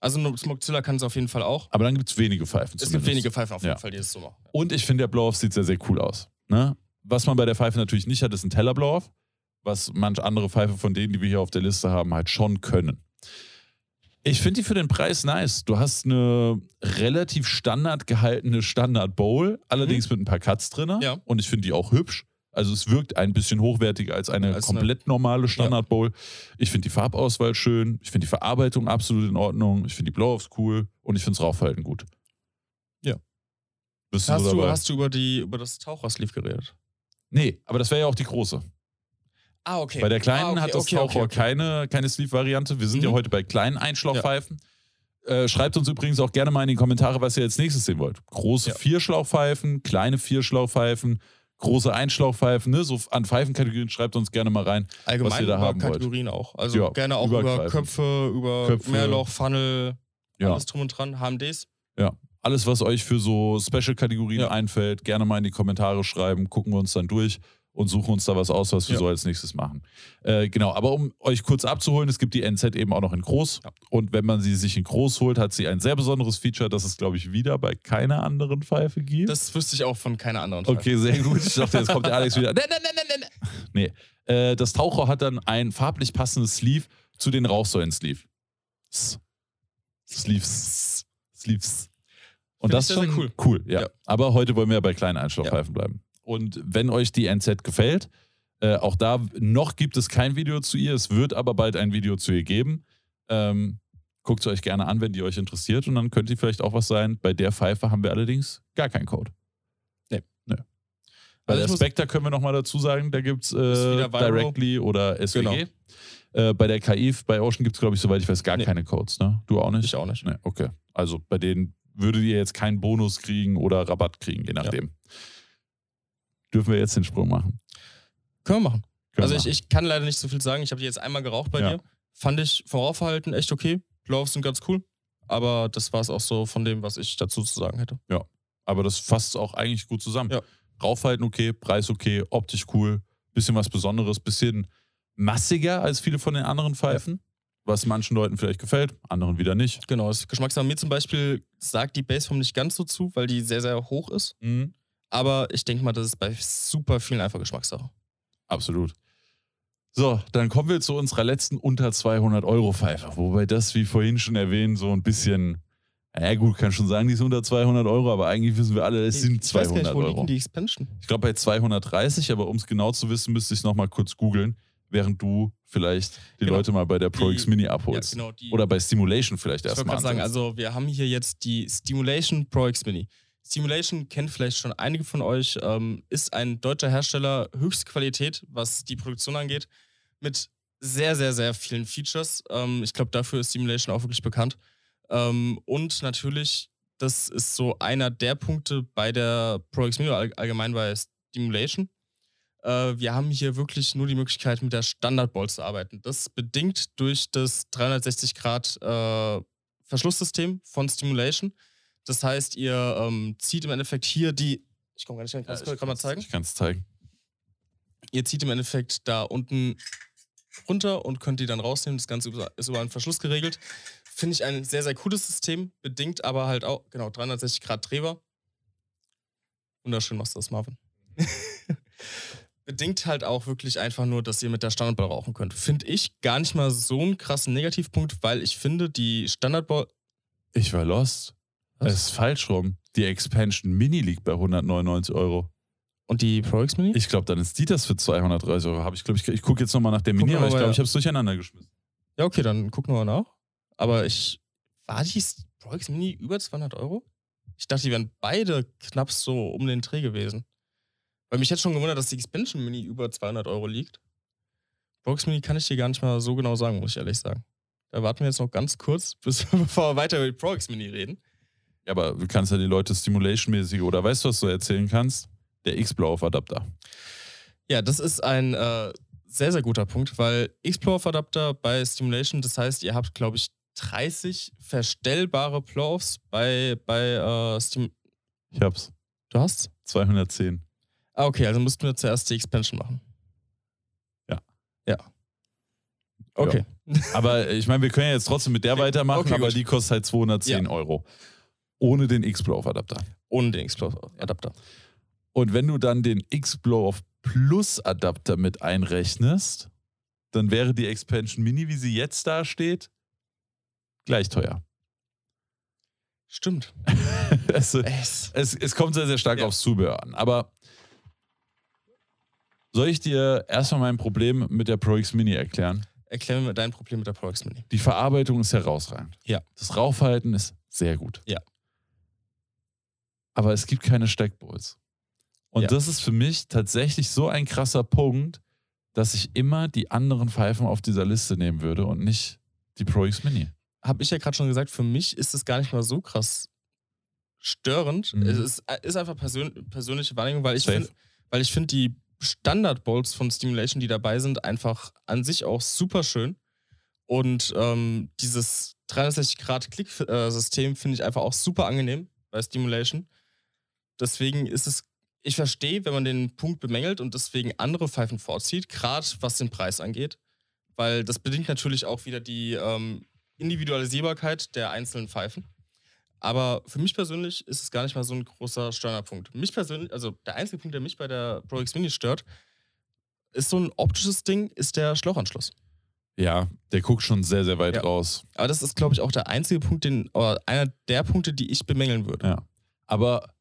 Also Smokezilla kann es auf jeden Fall auch. Aber dann gibt es wenige Pfeifen. Es gibt wenige Pfeifen auf jeden Ja. Fall, die es so machen. Und ich finde, der Blow-Off sieht sehr, sehr cool aus. Ne? Was man bei der Pfeife natürlich nicht hat, ist ein Teller-Blow-Off, was manch andere Pfeife von denen, die wir hier auf der Liste haben, halt schon können. Ich finde die für den Preis nice. Du hast eine relativ standard gehaltene Standard-Bowl, allerdings mit ein paar Cuts drin. Ja. Und ich finde die auch hübsch. Also es wirkt ein bisschen hochwertiger als eine Als eine- komplett normale Standard-Bowl. Ich finde die Farbauswahl schön. Ich finde die Verarbeitung absolut in Ordnung. Ich finde die Blow-Offs cool. Und ich finde das Rauchverhalten gut. Ja. Bist Hast du, dabei? hast du über, die, über das Tauchersleeve geredet? Nee, aber das wäre ja auch die große. Ah, okay. Bei der kleinen ah, okay, hat das okay, Tauchrohr okay, keine, keine Sleeve-Variante. Wir sind ja Mhm. heute bei kleinen Einschlauchpfeifen. Äh, schreibt uns übrigens auch gerne mal in die Kommentare, was ihr als nächstes sehen wollt. Große Ja. Vierschlauchpfeifen, kleine Vierschlauchpfeifen, große Einschlauchpfeifen, ne? so an Pfeifenkategorien schreibt uns gerne mal rein. Allgemein was ihr da haben wollt. Kategorien auch. Also Ja, gerne auch über. Köpfe, über Köpfe. Mehrloch, Funnel, Ja. alles drum und dran, HMDs. Alles, was euch für so Special-Kategorien Ja. einfällt, gerne mal in die Kommentare schreiben, gucken wir uns dann durch und suchen uns da was aus, was wir Ja. so als nächstes machen. Äh, genau, aber um euch kurz abzuholen, es gibt die NZ eben auch noch in groß. Ja. Und wenn man sie sich in groß holt, hat sie ein sehr besonderes Feature, das es, glaube ich, wieder bei keiner anderen Pfeife gibt. Das wüsste ich auch von keiner anderen Pfeife. Okay, sehr gut. Ich dachte, jetzt kommt der Alex wieder. Nein, nein, nein, nein, nein. Nee. Äh, das Tauchrohr hat dann ein farblich passendes Sleeve zu den Rauchsäulen-Sleeve. Sleeves. Sleeves. Und Find das ist schon sehr cool. ja. Ja. Aber heute wollen wir bei kleinen Einschlauchpfeifen bleiben. Und wenn euch die NZ gefällt, äh, auch da noch gibt es kein Video zu ihr. Es wird aber bald ein Video zu ihr geben. Ähm, Guckt es euch gerne an, wenn die euch interessiert. Und dann könnte die vielleicht auch was sein. Bei der Pfeife haben wir allerdings gar keinen Code. Nee. nee. Bei Also der Spectre können wir nochmal dazu sagen, da gibt es äh. Directly oder SWG. Genau. Äh, bei der KI, bei Ocean gibt es, glaube ich, soweit ich weiß, gar Nee. keine Codes. Ne? Du auch nicht? Ich auch nicht. Nee, okay. Also bei denen würdet ihr jetzt keinen Bonus kriegen oder Rabatt kriegen, je nachdem. Dürfen wir jetzt den Sprung machen? Können wir machen. Können also wir ich, ich kann leider nicht so viel sagen. Ich habe die jetzt einmal geraucht bei Ja. dir. Fand ich vom Rauchverhalten echt okay. Gloves sind ganz cool. Aber das war es auch so von dem, was ich dazu zu sagen hätte. Aber das fasst auch eigentlich gut zusammen. Ja. Raufhalten okay, Preis okay, optisch cool, bisschen was Besonderes, bisschen massiger als viele von den anderen Pfeifen, was manchen Leuten vielleicht gefällt, anderen wieder nicht. Genau, das Geschmackssache mir zum Beispiel sagt die Bassform nicht ganz so zu, weil die sehr, sehr hoch ist. Mhm. Aber ich denke mal, das ist bei super vielen einfach Geschmackssache. Absolut. So, dann kommen wir zu unserer letzten unter 200 Euro Pfeife. Wobei das, wie vorhin schon erwähnt, so ein bisschen, ja gut, kann schon sagen, die ist unter 200 Euro, aber eigentlich wissen wir alle, es sind ich weiß gar 200 nicht, wo Euro. liegen die Expansion? Ich glaube bei 230, aber um es genau zu wissen, müsste ich es nochmal kurz googeln, während du vielleicht die Genau. Leute mal bei der Pro Die- X Mini abholst. Ja, genau, Oder bei Stimulation vielleicht ich wollte erstmal. gerade sagen, also wir haben hier jetzt die Stimulation Pro X Mini. Stimulation kennt vielleicht schon einige von euch, ähm, ist ein deutscher Hersteller höchste Qualität, was die Produktion angeht, mit sehr, sehr, sehr vielen Features. Ähm, ich glaube, dafür ist Stimulation auch wirklich bekannt. Ähm, und natürlich, das ist so einer der Punkte bei der Pro X Mini, all, allgemein bei Stimulation. Äh, wir haben hier wirklich nur die Möglichkeit, mit der Standard-Bowl zu arbeiten. Das bedingt durch das 360 Grad äh, Verschlusssystem von Stimulation. Das heißt, ihr ähm, zieht im Endeffekt hier die. Ich komme gar nicht rein, kann ja, mal zeigen? Ich kann es zeigen. Ihr zieht im Endeffekt da unten runter und könnt die dann rausnehmen. Das Ganze ist über einen Verschluss geregelt. Finde ich ein sehr, sehr cooles System, bedingt aber halt auch, genau, 360 Grad Drehbar. Wunderschön machst du das, Marvin. bedingt halt auch wirklich einfach nur, dass ihr mit der Standardball rauchen könnt. Finde ich gar nicht mal so einen krassen Negativpunkt, weil ich finde, die Standardball. Ich war lost. Es ist falsch rum. Die Expansion Mini liegt bei 199 Euro. Und die Pro X Mini? Ich glaube, dann ist die das für 230 Euro. Hab ich glaube, ich, ich gucke jetzt nochmal nach der Mini, aber ich glaube, ja. ich habe es durcheinander geschmissen. Ja, okay, dann gucken wir mal nach. Aber ich. War die Pro X Mini über 200 Euro? Ich dachte, die wären beide knapp so um den Dreh gewesen. Weil mich jetzt schon gewundert, dass die Expansion Mini über 200 Euro liegt. Pro X Mini kann ich dir gar nicht mal so genau sagen, muss ich ehrlich sagen. Da warten wir jetzt noch ganz kurz, bis, bevor wir weiter über die Pro X Mini reden. Ja, aber du kannst ja die Leute stimulation-mäßig oder weißt du, was du erzählen kannst? Der X-Blow-Adapter. Ja, das ist ein äh, sehr, sehr guter Punkt, weil X-Blow-Adapter bei Stimulation, das heißt, ihr habt, glaube ich, 30 verstellbare Blow-Offs bei, bei äh, Stim. Ich hab's. Du hast? 210. Ah, okay, also mussten wir zuerst die Expansion machen. Ja. Ja. Okay. Ja. Aber ich meine, wir können ja jetzt trotzdem mit der weitermachen, okay, aber gut. die kostet halt 210 ja. Euro. Ohne den X-Blow-Adapter. Ohne den X-Blow-Adapter. Und wenn du dann den X-Blow Plus Adapter mit einrechnest, dann wäre die Expansion Mini, wie sie jetzt da steht, gleich teuer. Stimmt. es, es, es, kommt sehr, sehr stark ja. aufs Zubehör an. Aber soll ich dir erstmal mein Problem mit der Pro X Mini erklären? Erklär mir dein Problem mit der Pro X Mini. Die Verarbeitung ist herausragend. Ja. Das Rauchverhalten ist sehr gut. Ja. Aber es gibt keine Steckbowls. Und ja. das ist für mich tatsächlich so ein krasser Punkt, dass ich immer die anderen Pfeifen auf dieser Liste nehmen würde und nicht die Pro X Mini. Habe ich ja gerade schon gesagt, für mich ist es gar nicht mal so krass störend. Mhm. Es ist, ist, einfach persön persönliche Wahrnehmung, weil ich finde, finde die Standard-Bolts von Stimulation, die dabei sind, einfach an sich auch super schön. Und ähm, dieses 360-Grad-Klick-System finde ich einfach auch super angenehm bei Stimulation. Deswegen ist es ich verstehe, wenn man den Punkt bemängelt und deswegen andere Pfeifen vorzieht, gerade was den Preis angeht, weil das bedingt natürlich auch wieder die ähm, Individualisierbarkeit der einzelnen Pfeifen. Aber für mich persönlich ist es gar nicht mal so ein großer Störnerpunkt. Mich persönlich, also der einzige Punkt, der mich bei der Pro X Mini stört, ist so ein optisches Ding, ist der Schlauchanschluss. Ja, der guckt schon sehr, sehr weit ja. raus. Aber das ist, glaube ich, auch der einzige Punkt, den, oder einer der Punkte, die ich bemängeln würde. Ja. Aber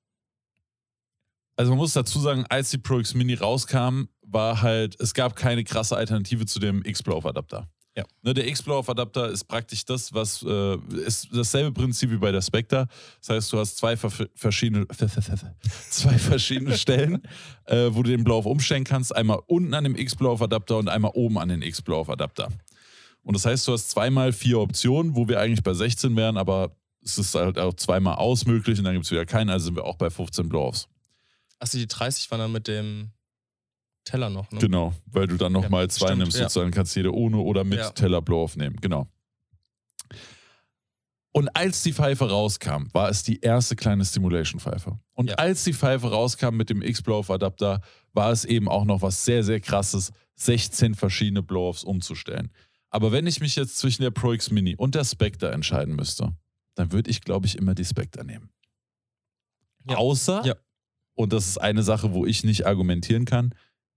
also man muss dazu sagen, als die Pro X Mini rauskam, war halt, es gab keine krasse Alternative zu dem X-Blow-Adapter. Ja. Ne, der X-Blow-Adapter ist praktisch das, was äh, ist dasselbe Prinzip wie bei der Spectre. Das heißt, du hast zwei verschiedene, zwei verschiedene Stellen, äh, wo du den Blow umstellen kannst. Einmal unten an dem X-Blow-Adapter und einmal oben an den X-Blow-Adapter. Und das heißt, du hast zweimal vier Optionen, wo wir eigentlich bei 16 wären, aber es ist halt auch zweimal aus möglich und dann gibt es wieder keinen, also sind wir auch bei 15 Blow-Offs. Achso, die 30 waren dann mit dem Teller noch, ne? Genau, weil du dann nochmal ja, zwei stimmt, nimmst, sozusagen kannst jede ohne oder mit ja. Teller Blow-Off nehmen, genau. Und als die Pfeife rauskam, war es die erste kleine Stimulation-Pfeife. Und ja. als die Pfeife rauskam mit dem X-Blow-Off-Adapter, war es eben auch noch was sehr, sehr krasses, 16 verschiedene Blow-Offs umzustellen. Aber wenn ich mich jetzt zwischen der Pro X Mini und der Spectre entscheiden müsste, dann würde ich, glaube ich, immer die Spectre nehmen. Ja. Außer ja. Und das ist eine Sache, wo ich nicht argumentieren kann.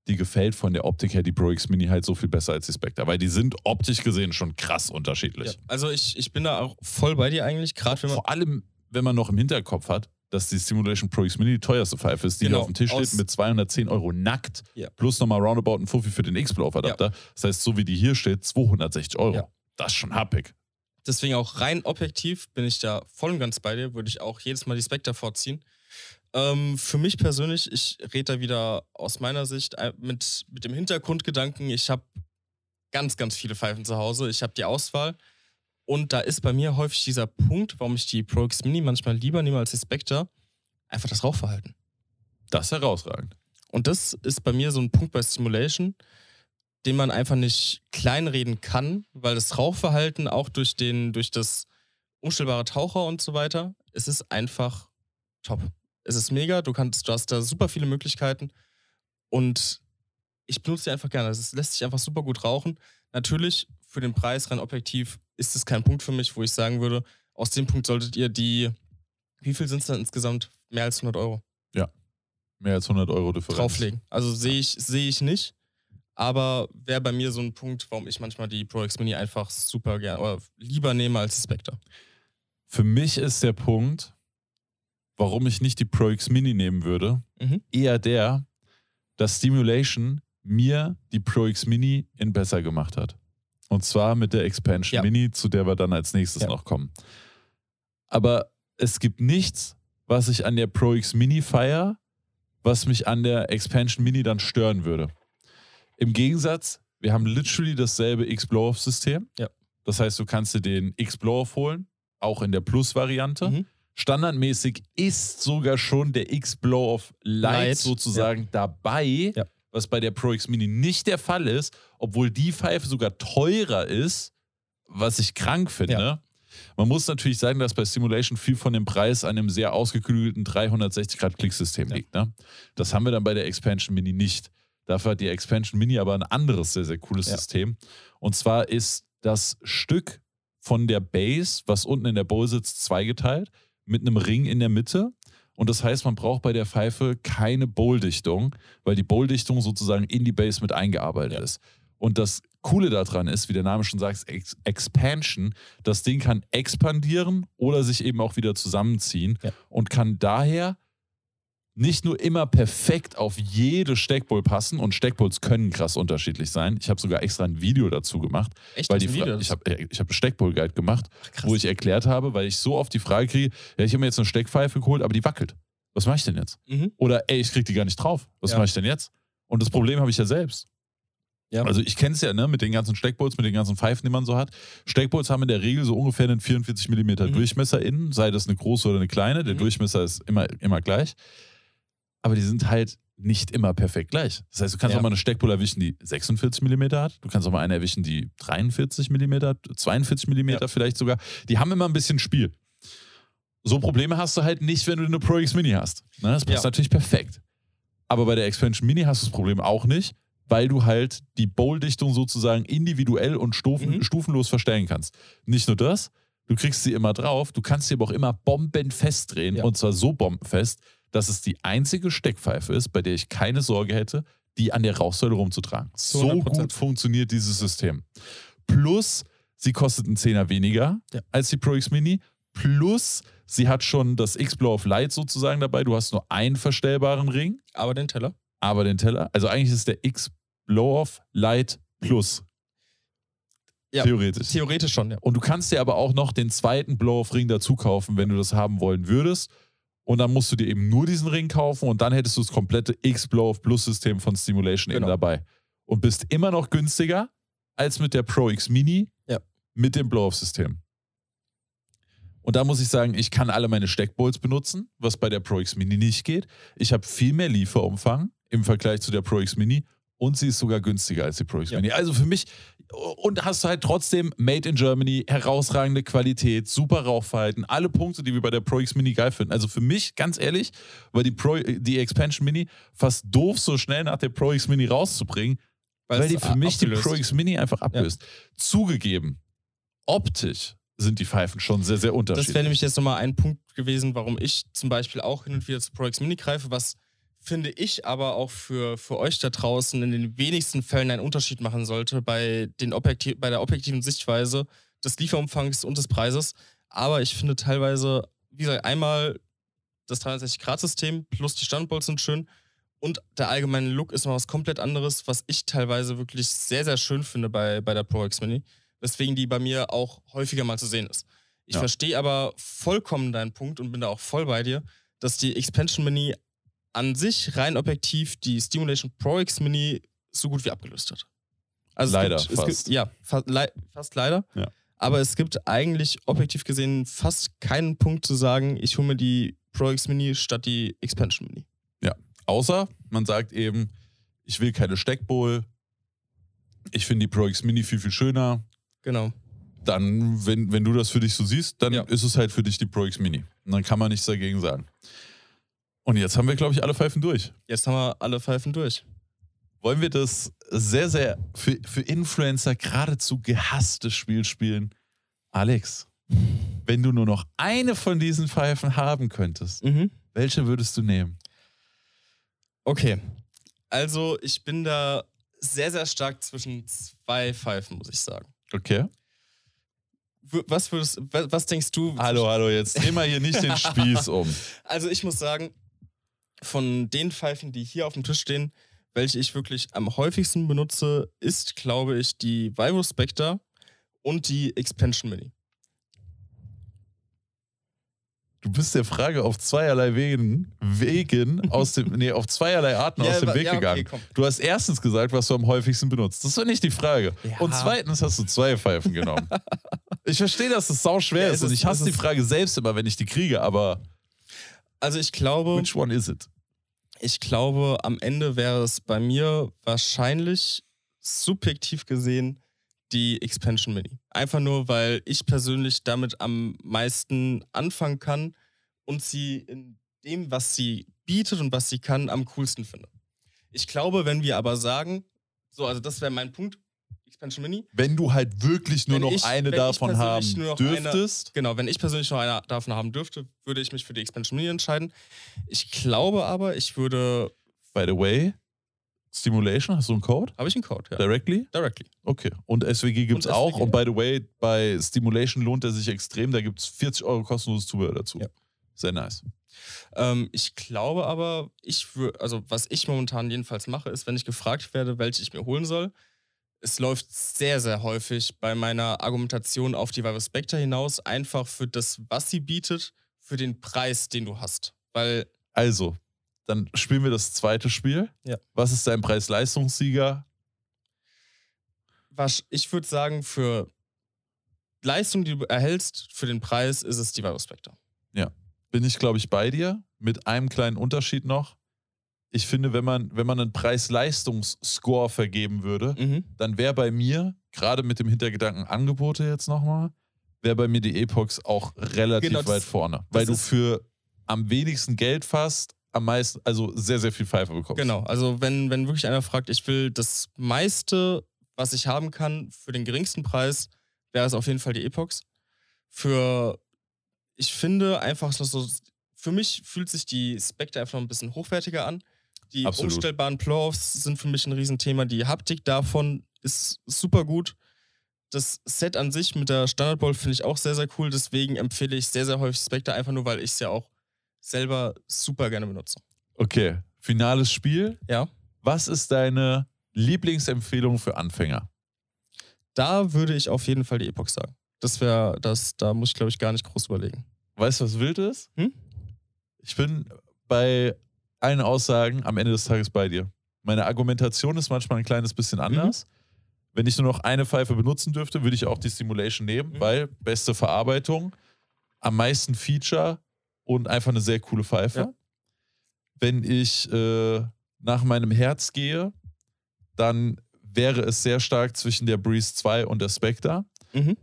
Die gefällt von der Optik her die Pro X Mini halt so viel besser als die Spectre, weil die sind optisch gesehen schon krass unterschiedlich. Ja, also ich, ich bin da auch voll bei dir eigentlich, gerade wenn man. Vor allem, wenn man noch im Hinterkopf hat, dass die Simulation Pro X Mini die teuerste Pfeife ist, die genau, hier auf dem Tisch steht mit 210 Euro nackt, ja. plus nochmal roundabout ein Fuffi für den X-Blow-Adapter. Ja. Das heißt, so wie die hier steht, 260 Euro. Ja. Das ist schon happig. Deswegen auch rein objektiv bin ich da voll und ganz bei dir, würde ich auch jedes Mal die Spectre vorziehen. Ähm, für mich persönlich, ich rede da wieder aus meiner Sicht äh, mit, mit dem Hintergrundgedanken, ich habe ganz, ganz viele Pfeifen zu Hause. Ich habe die Auswahl. Und da ist bei mir häufig dieser Punkt, warum ich die Pro X Mini manchmal lieber nehme als die Spectre, einfach das Rauchverhalten. Das ist herausragend. Und das ist bei mir so ein Punkt bei Stimulation, den man einfach nicht kleinreden kann, weil das Rauchverhalten auch durch, den, durch das umstellbare Taucher und so weiter, es ist einfach top. Es ist mega, du, kannst, du hast da super viele Möglichkeiten und ich benutze die einfach gerne. Es lässt sich einfach super gut rauchen. Natürlich, für den Preis rein objektiv ist es kein Punkt für mich, wo ich sagen würde, aus dem Punkt solltet ihr die, wie viel sind es dann insgesamt? Mehr als 100 Euro. Ja, mehr als 100 Euro Differenz. Drauflegen. Also sehe ich, seh ich nicht. Aber wäre bei mir so ein Punkt, warum ich manchmal die Pro X Mini einfach super gerne oder lieber nehme als die Spectre. Für mich ist der Punkt, warum ich nicht die Pro X Mini nehmen würde, Mhm. eher der, dass Stimulation mir die Pro X Mini in besser gemacht hat. Und zwar mit der Expansion Ja. Mini, zu der wir dann als nächstes Ja. noch kommen. Aber es gibt nichts, was ich an der Pro X Mini feier, was mich an der Expansion Mini dann stören würde. Im Gegensatz, wir haben literally dasselbe X-Blow-Off-System. Ja. Das heißt, du kannst dir den X-Blow-Off holen, auch in der Plus-Variante. Mhm. Standardmäßig ist sogar schon der X-Blow-Off Lite, Lite, sozusagen dabei, Ja. was bei der Pro X Mini nicht der Fall ist, obwohl die Pfeife sogar teurer ist, was ich krank finde. Ja. Man muss natürlich sagen, dass bei Simulation viel von dem Preis an einem sehr ausgeklügelten 360-Grad-Klicksystem Ja. liegt. Ne? Das haben wir dann bei der Expansion Mini nicht. Dafür hat die Expansion Mini aber ein anderes sehr, sehr cooles Ja. System. Und zwar ist das Stück von der Base, was unten in der Bowl sitzt, zweigeteilt mit einem Ring in der Mitte. Und das heißt, man braucht bei der Pfeife keine Bowl-Dichtung, weil die Bowl-Dichtung sozusagen in die Base mit eingearbeitet ist. Und das Coole daran ist, wie der Name schon sagt, Ex Expansion. Das Ding kann expandieren oder sich eben auch wieder zusammenziehen Ja. und kann daher nicht nur immer perfekt auf jede Steckbowl passen und Steckbowls können krass unterschiedlich sein. Ich habe sogar extra ein Video dazu gemacht, Echt? weil die Fra- Video? ich habe ich hab einen Steckbowl-Guide gemacht, Ach, wo ich erklärt habe, weil ich so oft die Frage kriege, ja, ich habe mir jetzt eine Steckpfeife geholt, aber die wackelt. Was mache ich denn jetzt? Mhm. Oder ey, ich kriege die gar nicht drauf. Was Ja. mache ich denn jetzt? Und das Problem habe ich ja selbst. Ja. Also ich kenne es ja ne, mit den ganzen Steckbowls, mit den ganzen Pfeifen, die man so hat. Steckbowls haben in der Regel so ungefähr einen 44 mm Mhm. Durchmesser innen, sei das eine große oder eine kleine. Der Mhm. Durchmesser ist immer, immer gleich. Aber die sind halt nicht immer perfekt gleich. Das heißt, du kannst Ja. auch mal eine Steckbowl erwischen, die 46 mm hat. Du kannst auch mal eine erwischen, die 43 mm, 42 mm Ja. vielleicht sogar. Die haben immer ein bisschen Spiel. So Probleme hast du halt nicht, wenn du eine Pro X Mini hast. Ne, das passt Ja. natürlich perfekt. Aber bei der Expansion Mini hast du das Problem auch nicht, weil du halt die Bowl-Dichtung sozusagen individuell und stufen, Mhm. stufenlos verstellen kannst. Nicht nur das, du kriegst sie immer drauf, du kannst sie aber auch immer bombenfest drehen. Und zwar so bombenfest, dass es die einzige Steckpfeife ist, bei der ich keine Sorge hätte, die an der Rauchsäule rumzutragen. Zu So 100%. gut funktioniert dieses System. Plus, sie kostet einen Zehner weniger Ja. als die Pro X Mini. Plus, sie hat schon das X-Blow of Light sozusagen dabei. Du hast nur einen verstellbaren Ring, Aber den Teller? aber den Teller. Also eigentlich ist es der X-Blow of Light Plus. Ja. Theoretisch. Theoretisch schon, ja. Und du kannst dir aber auch noch den zweiten Blow-Off-Ring dazu kaufen, wenn du das haben wollen würdest. Und dann musst du dir eben nur diesen Ring kaufen und dann hättest du das komplette X-Blow-Off-Plus-System von Stimulation eben Genau. dabei. Und bist immer noch günstiger als mit der Pro X Mini Ja. mit dem Blow-Off-System. Und da muss ich sagen, ich kann alle meine Steckbowls benutzen, was bei der Pro X Mini nicht geht. Ich habe viel mehr Lieferumfang im Vergleich zu der Pro X Mini und sie ist sogar günstiger als die Pro X Ja. Mini. Also für mich, und hast du halt trotzdem Made in Germany, herausragende Qualität, super Rauchverhalten, alle Punkte, die wir bei der Pro X Mini geil finden. Also für mich, ganz ehrlich, war die, Pro, die Expansion Mini fast doof, so schnell nach der Pro X Mini rauszubringen, weil, es die für mich die abgelöst. Pro X Mini einfach ablöst. Zugegeben, optisch sind die Pfeifen schon sehr, sehr unterschiedlich. Das wäre nämlich jetzt nochmal ein Punkt gewesen, warum ich zum Beispiel auch hin und wieder zu Pro X Mini greife, was finde ich aber auch für, für euch da draußen in den wenigsten Fällen einen Unterschied machen sollte bei, den Objektiv, bei der objektiven Sichtweise des Lieferumfangs und des Preises. Aber ich finde teilweise, wie gesagt, einmal das 360-Grad-System plus die Standbolts sind schön und der allgemeine Look ist noch was komplett anderes, was ich teilweise wirklich sehr, sehr schön finde bei, bei der Pro X Mini, weswegen die bei mir auch häufiger mal zu sehen ist. Ich Ja. verstehe aber vollkommen deinen Punkt und bin da auch voll bei dir, dass die Expansion Mini an sich rein objektiv die Stimulation Pro X Mini so gut wie abgelöst hat. Also Leider, es gibt, fast. gibt, ja, fa lei fast leider. Ja. Aber es gibt eigentlich objektiv gesehen fast keinen Punkt zu sagen, ich hole mir die Pro X Mini statt die Expansion Mini. Außer man sagt eben, ich will keine Steckbowl. Ich finde die Pro X Mini viel, viel schöner. Genau. Dann, wenn, wenn du das für dich so siehst, dann Ja. ist es halt für dich die Pro X Mini. Und dann kann man nichts dagegen sagen. Und jetzt haben wir, glaube ich, alle Pfeifen durch. Jetzt haben wir alle Pfeifen durch. Wollen wir das sehr, sehr für, für Influencer geradezu gehasste Spiel spielen? Alex, wenn du nur noch eine von diesen Pfeifen haben könntest, Mhm. welche würdest du nehmen? Okay. Also, ich bin da sehr, sehr stark zwischen zwei Pfeifen, muss ich sagen. Okay. Was würdest wa- was denkst du? Hallo, hallo, jetzt dreh mal hier nicht den Spieß um. Also, ich muss sagen, von den Pfeifen, die hier auf dem Tisch stehen, welche ich wirklich am häufigsten benutze, ist, glaube ich, die Vivo Spectre und die Expansion Mini. Du bist der Frage auf zweierlei Wegen, Wegen aus dem, nee, auf zweierlei Arten aus dem Weg ja, okay, gegangen. komm. Du hast erstens gesagt, was du am häufigsten benutzt. Das war nicht die Frage. Ja. Und zweitens hast du zwei Pfeifen genommen. ich verstehe, dass es sau schwer Ja, ist es und ist- ich hasse die ist- Frage selbst immer, wenn ich die kriege, aber Also, ich glaube. which one is it? Ich glaube, am Ende wäre es bei mir wahrscheinlich subjektiv gesehen die Expansion Mini. Einfach nur, weil ich persönlich damit am meisten anfangen kann und sie in dem, was sie bietet und was sie kann, am coolsten finde. Ich glaube, wenn wir aber sagen, so, also das wäre mein Punkt, Expansion Mini. Wenn du halt wirklich nur Wenn noch ich- eine davon haben noch eine- dürftest, Genau, wenn ich persönlich noch einer davon haben dürfte, würde ich mich für die Expansion Mini entscheiden. Ich glaube aber, ich würde. by the way, Stimulation, hast du einen Code? Habe ich einen Code? Ja. Directly? Directly. Okay. Und SWG gibt es auch. Und by the way, bei Stimulation lohnt er sich extrem. Da gibt es 40 Euro kostenloses Zubehör dazu. Ja. Sehr nice. Ähm, ich glaube aber, ich würde, also was ich momentan jedenfalls mache, ist, wenn ich gefragt werde, welche ich mir holen soll, es läuft sehr, sehr häufig bei meiner Argumentation auf die Vive Spectre hinaus, einfach für das, was sie bietet, für den Preis, den du hast. Weil, Also, dann spielen wir das zweite Spiel. Ja. Was ist dein Preis-Leistungssieger? was, ich würde sagen, für Leistung, die du erhältst, für den Preis ist es die Vive Spectre. Bin ich, glaube ich, bei dir. Mit einem kleinen Unterschied noch. Ich finde, wenn man, wenn man einen Preis-Leistungs-Score vergeben würde, Mhm. dann wäre bei mir, gerade mit dem Hintergedanken Angebote jetzt nochmal, wäre bei mir die Epox auch relativ Genau, das- weit vorne. Weil du für am wenigsten Geld fast am meisten, also sehr, sehr viel Pfeife bekommst. Genau, also wenn, wenn wirklich einer fragt, ich will das meiste, was ich haben kann, für den geringsten Preis, wäre es auf jeden Fall die Epox. Für, ich finde einfach so- so, für mich fühlt sich die Spectre einfach noch ein bisschen hochwertiger an. Die Absolut. umstellbaren Blow-Offs sind für mich ein Riesenthema. Die Haptik davon ist super gut. Das Set an sich mit der Standardball finde ich auch sehr, sehr cool. Deswegen empfehle ich sehr, sehr häufig Spectre, einfach nur, weil ich es ja auch selber super gerne benutze. Okay, finales Spiel. Ja. Was ist deine Lieblingsempfehlung für Anfänger? Da würde ich auf jeden Fall die Epoch sagen. Das wäre, das, da muss ich, glaube ich, gar nicht groß überlegen. Weißt du, was wild ist? Hm? Ich bin bei allen Aussagen am Ende des Tages bei dir. Meine Argumentation ist manchmal ein kleines bisschen Mhm. anders. Wenn ich nur noch eine Pfeife benutzen dürfte, würde ich auch die Stimulation nehmen, Mhm. weil beste Verarbeitung, am meisten Feature und einfach eine sehr coole Pfeife. Ja. Wenn ich äh, nach meinem Herz gehe, dann wäre es sehr stark zwischen der Breeze 2 und der Spectre Mhm.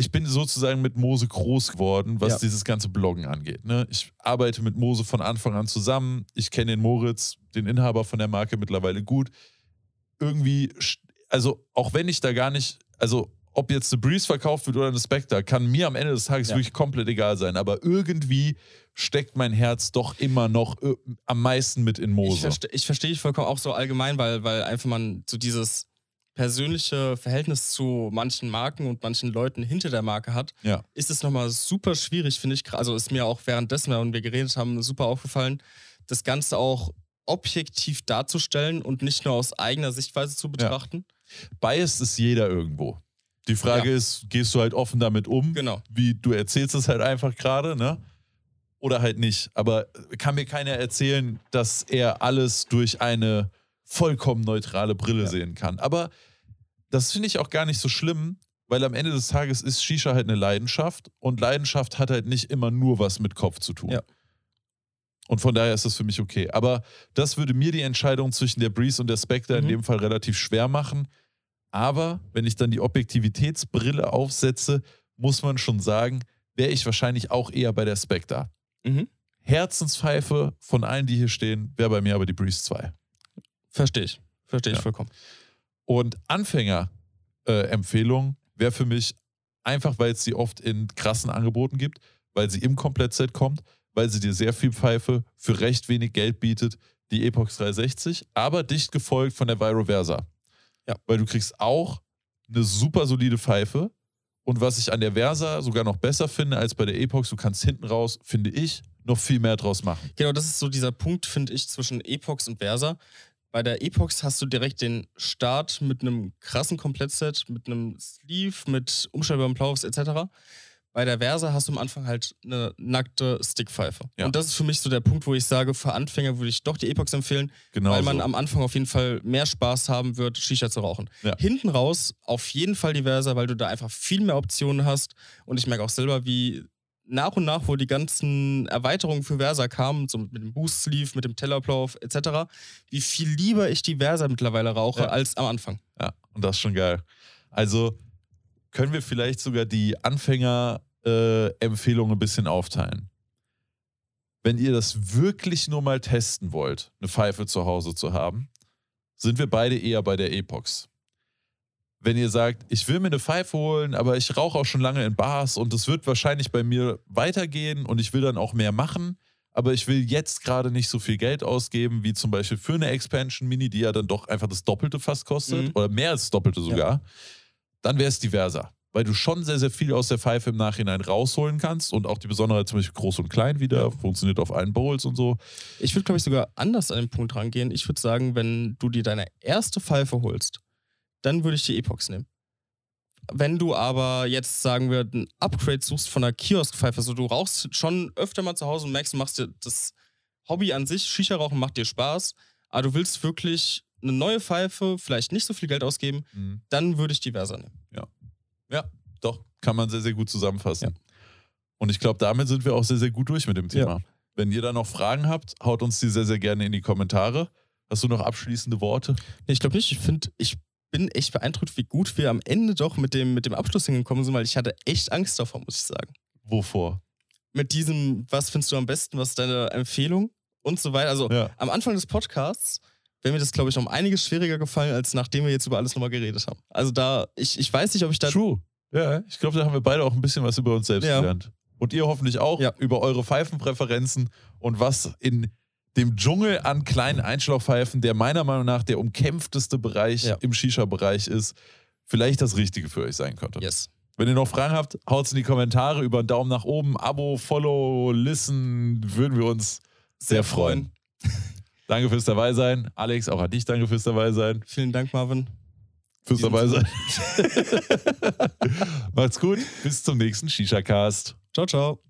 Ich bin sozusagen mit Mose groß geworden, was Ja. dieses ganze Bloggen angeht. Ne? Ich arbeite mit Mose von Anfang an zusammen. Ich kenne den Moritz, den Inhaber von der Marke, mittlerweile gut. Irgendwie, also auch wenn ich da gar nicht, also ob jetzt eine Breeze verkauft wird oder eine Spectre, kann mir am Ende des Tages Ja. wirklich komplett egal sein. Aber irgendwie steckt mein Herz doch immer noch äh, am meisten mit in Ich, Mose. verste, ich verstehe dich vollkommen auch so allgemein, weil, weil einfach man so dieses persönliche Verhältnis zu manchen Marken und manchen Leuten hinter der Marke hat, Ja. ist es nochmal super schwierig, finde ich. Also ist mir auch währenddessen, wenn wir geredet haben, super aufgefallen, das Ganze auch objektiv darzustellen und nicht nur aus eigener Sichtweise zu betrachten. Biased ist jeder irgendwo. Die Frage Ja. ist, gehst du halt offen damit um? Genau. wie du erzählst es halt einfach gerade, ne? Oder halt nicht. Aber kann mir keiner erzählen, dass er alles durch eine vollkommen neutrale Brille Ja. sehen kann. Aber das finde ich auch gar nicht so schlimm, weil am Ende des Tages ist Shisha halt eine Leidenschaft und Leidenschaft hat halt nicht immer nur was mit Kopf zu tun. Ja. Und von daher ist das für mich okay. Aber das würde mir die Entscheidung zwischen der Breeze und der Spectre in Mhm. dem Fall relativ schwer machen. Aber wenn ich dann die Objektivitätsbrille aufsetze, muss man schon sagen, wäre ich wahrscheinlich auch eher bei der Spectre. Mhm. Herzenspfeife von allen, die hier stehen, wäre bei mir aber die Breeze 2. Verstehe ich. Verstehe ich Ja. vollkommen. Und Anfänger-Empfehlung wäre für mich einfach, weil es sie oft in krassen Angeboten gibt, weil sie im Komplettset kommt, weil sie dir sehr viel Pfeife für recht wenig Geld bietet, die Epox 360, aber dicht gefolgt von der Viro Versa. Ja. Weil du kriegst auch eine super solide Pfeife. Und was ich an der Versa sogar noch besser finde als bei der Epox, du kannst hinten raus, finde ich, noch viel mehr draus machen. Genau, das ist so dieser Punkt, finde ich, zwischen Epox und Versa. Bei der Epox hast du direkt den Start mit einem krassen Komplettset, mit einem Sleeve, mit umstellbaren Plaufs etc. Bei der Versa hast du am Anfang halt eine nackte Stickpfeife. Ja. Und das ist für mich so der Punkt, wo ich sage, für Anfänger würde ich doch die Epox empfehlen, Genau. weil man so. am Anfang auf jeden Fall mehr Spaß haben wird, Shisha zu rauchen. Ja. Hinten raus auf jeden Fall die Versa, weil du da einfach viel mehr Optionen hast. Und ich merke auch selber, wie nach und nach, wo die ganzen Erweiterungen für Versa kamen, so mit dem Boost Sleeve, mit dem Tellerplauf etc., wie viel lieber ich die Versa mittlerweile rauche Ja. als am Anfang. Ja, und das ist schon geil. Also können wir vielleicht sogar die Anfänger-Empfehlungen ein bisschen aufteilen. Wenn ihr das wirklich nur mal testen wollt, eine Pfeife zu Hause zu haben, sind wir beide eher bei der Epox. Wenn ihr sagt, ich will mir eine Pfeife holen, aber ich rauche auch schon lange in Bars und es wird wahrscheinlich bei mir weitergehen und ich will dann auch mehr machen, aber ich will jetzt gerade nicht so viel Geld ausgeben, wie zum Beispiel für eine Expansion Mini, die ja dann doch einfach das Doppelte fast kostet Mhm. oder mehr als das Doppelte sogar, dann wäre es diverser. Weil du schon sehr, sehr viel aus der Pfeife im Nachhinein rausholen kannst und auch die Besonderheit zum Beispiel groß und klein wieder, funktioniert auf allen Bowls und so. Ich würde, glaube ich, sogar anders an den Punkt rangehen. Ich würde sagen, wenn du dir deine erste Pfeife holst, dann würde ich die Epox nehmen. Wenn du aber jetzt, sagen wir, ein Upgrade suchst von einer Kioskpfeife, also du rauchst schon öfter mal zu Hause und merkst, du machst dir das Hobby an sich, Shisha-Rauchen macht dir Spaß, aber du willst wirklich eine neue Pfeife, vielleicht nicht so viel Geld ausgeben, dann würde ich die Versa nehmen. Ja, doch, kann man sehr, sehr gut zusammenfassen. Ja. Und ich glaube, damit sind wir auch sehr, sehr gut durch mit dem Thema. Wenn ihr da noch Fragen habt, haut uns die sehr, sehr gerne in die Kommentare. Hast du noch abschließende Worte? Nee, ich glaube nicht. Ich finde, ich bin echt beeindruckt, wie gut wir am Ende doch mit dem, mit dem Abschluss hingekommen sind, weil ich hatte echt Angst davor, muss ich sagen. Wovor? Mit diesem, was findest du am besten, was ist deine Empfehlung und so weiter. Also Ja. am Anfang des Podcasts wäre mir das, glaube ich, um einiges schwieriger gefallen, als nachdem wir jetzt über alles nochmal geredet haben. Also da, ich, ich weiß nicht, ob ich da. True. Ja, ich glaube, da haben wir beide auch ein bisschen was über uns selbst Ja. gelernt. Und ihr hoffentlich auch Ja. über eure Pfeifenpräferenzen und was in dem Dschungel an kleinen Einschlauchpfeifen, der meiner Meinung nach der umkämpfteste Bereich Ja. im Shisha-Bereich ist, vielleicht das Richtige für euch sein könnte. Yes. Wenn ihr noch Fragen habt, haut's in die Kommentare über einen Daumen nach oben, Abo, Follow, Listen, würden wir uns sehr freuen. Danke fürs dabei sein. Alex, auch an dich danke fürs dabei sein. Vielen Dank, Marvin. Fürs dabei sein. Macht's gut. Bis zum nächsten Shisha-Cast. Ciao, ciao.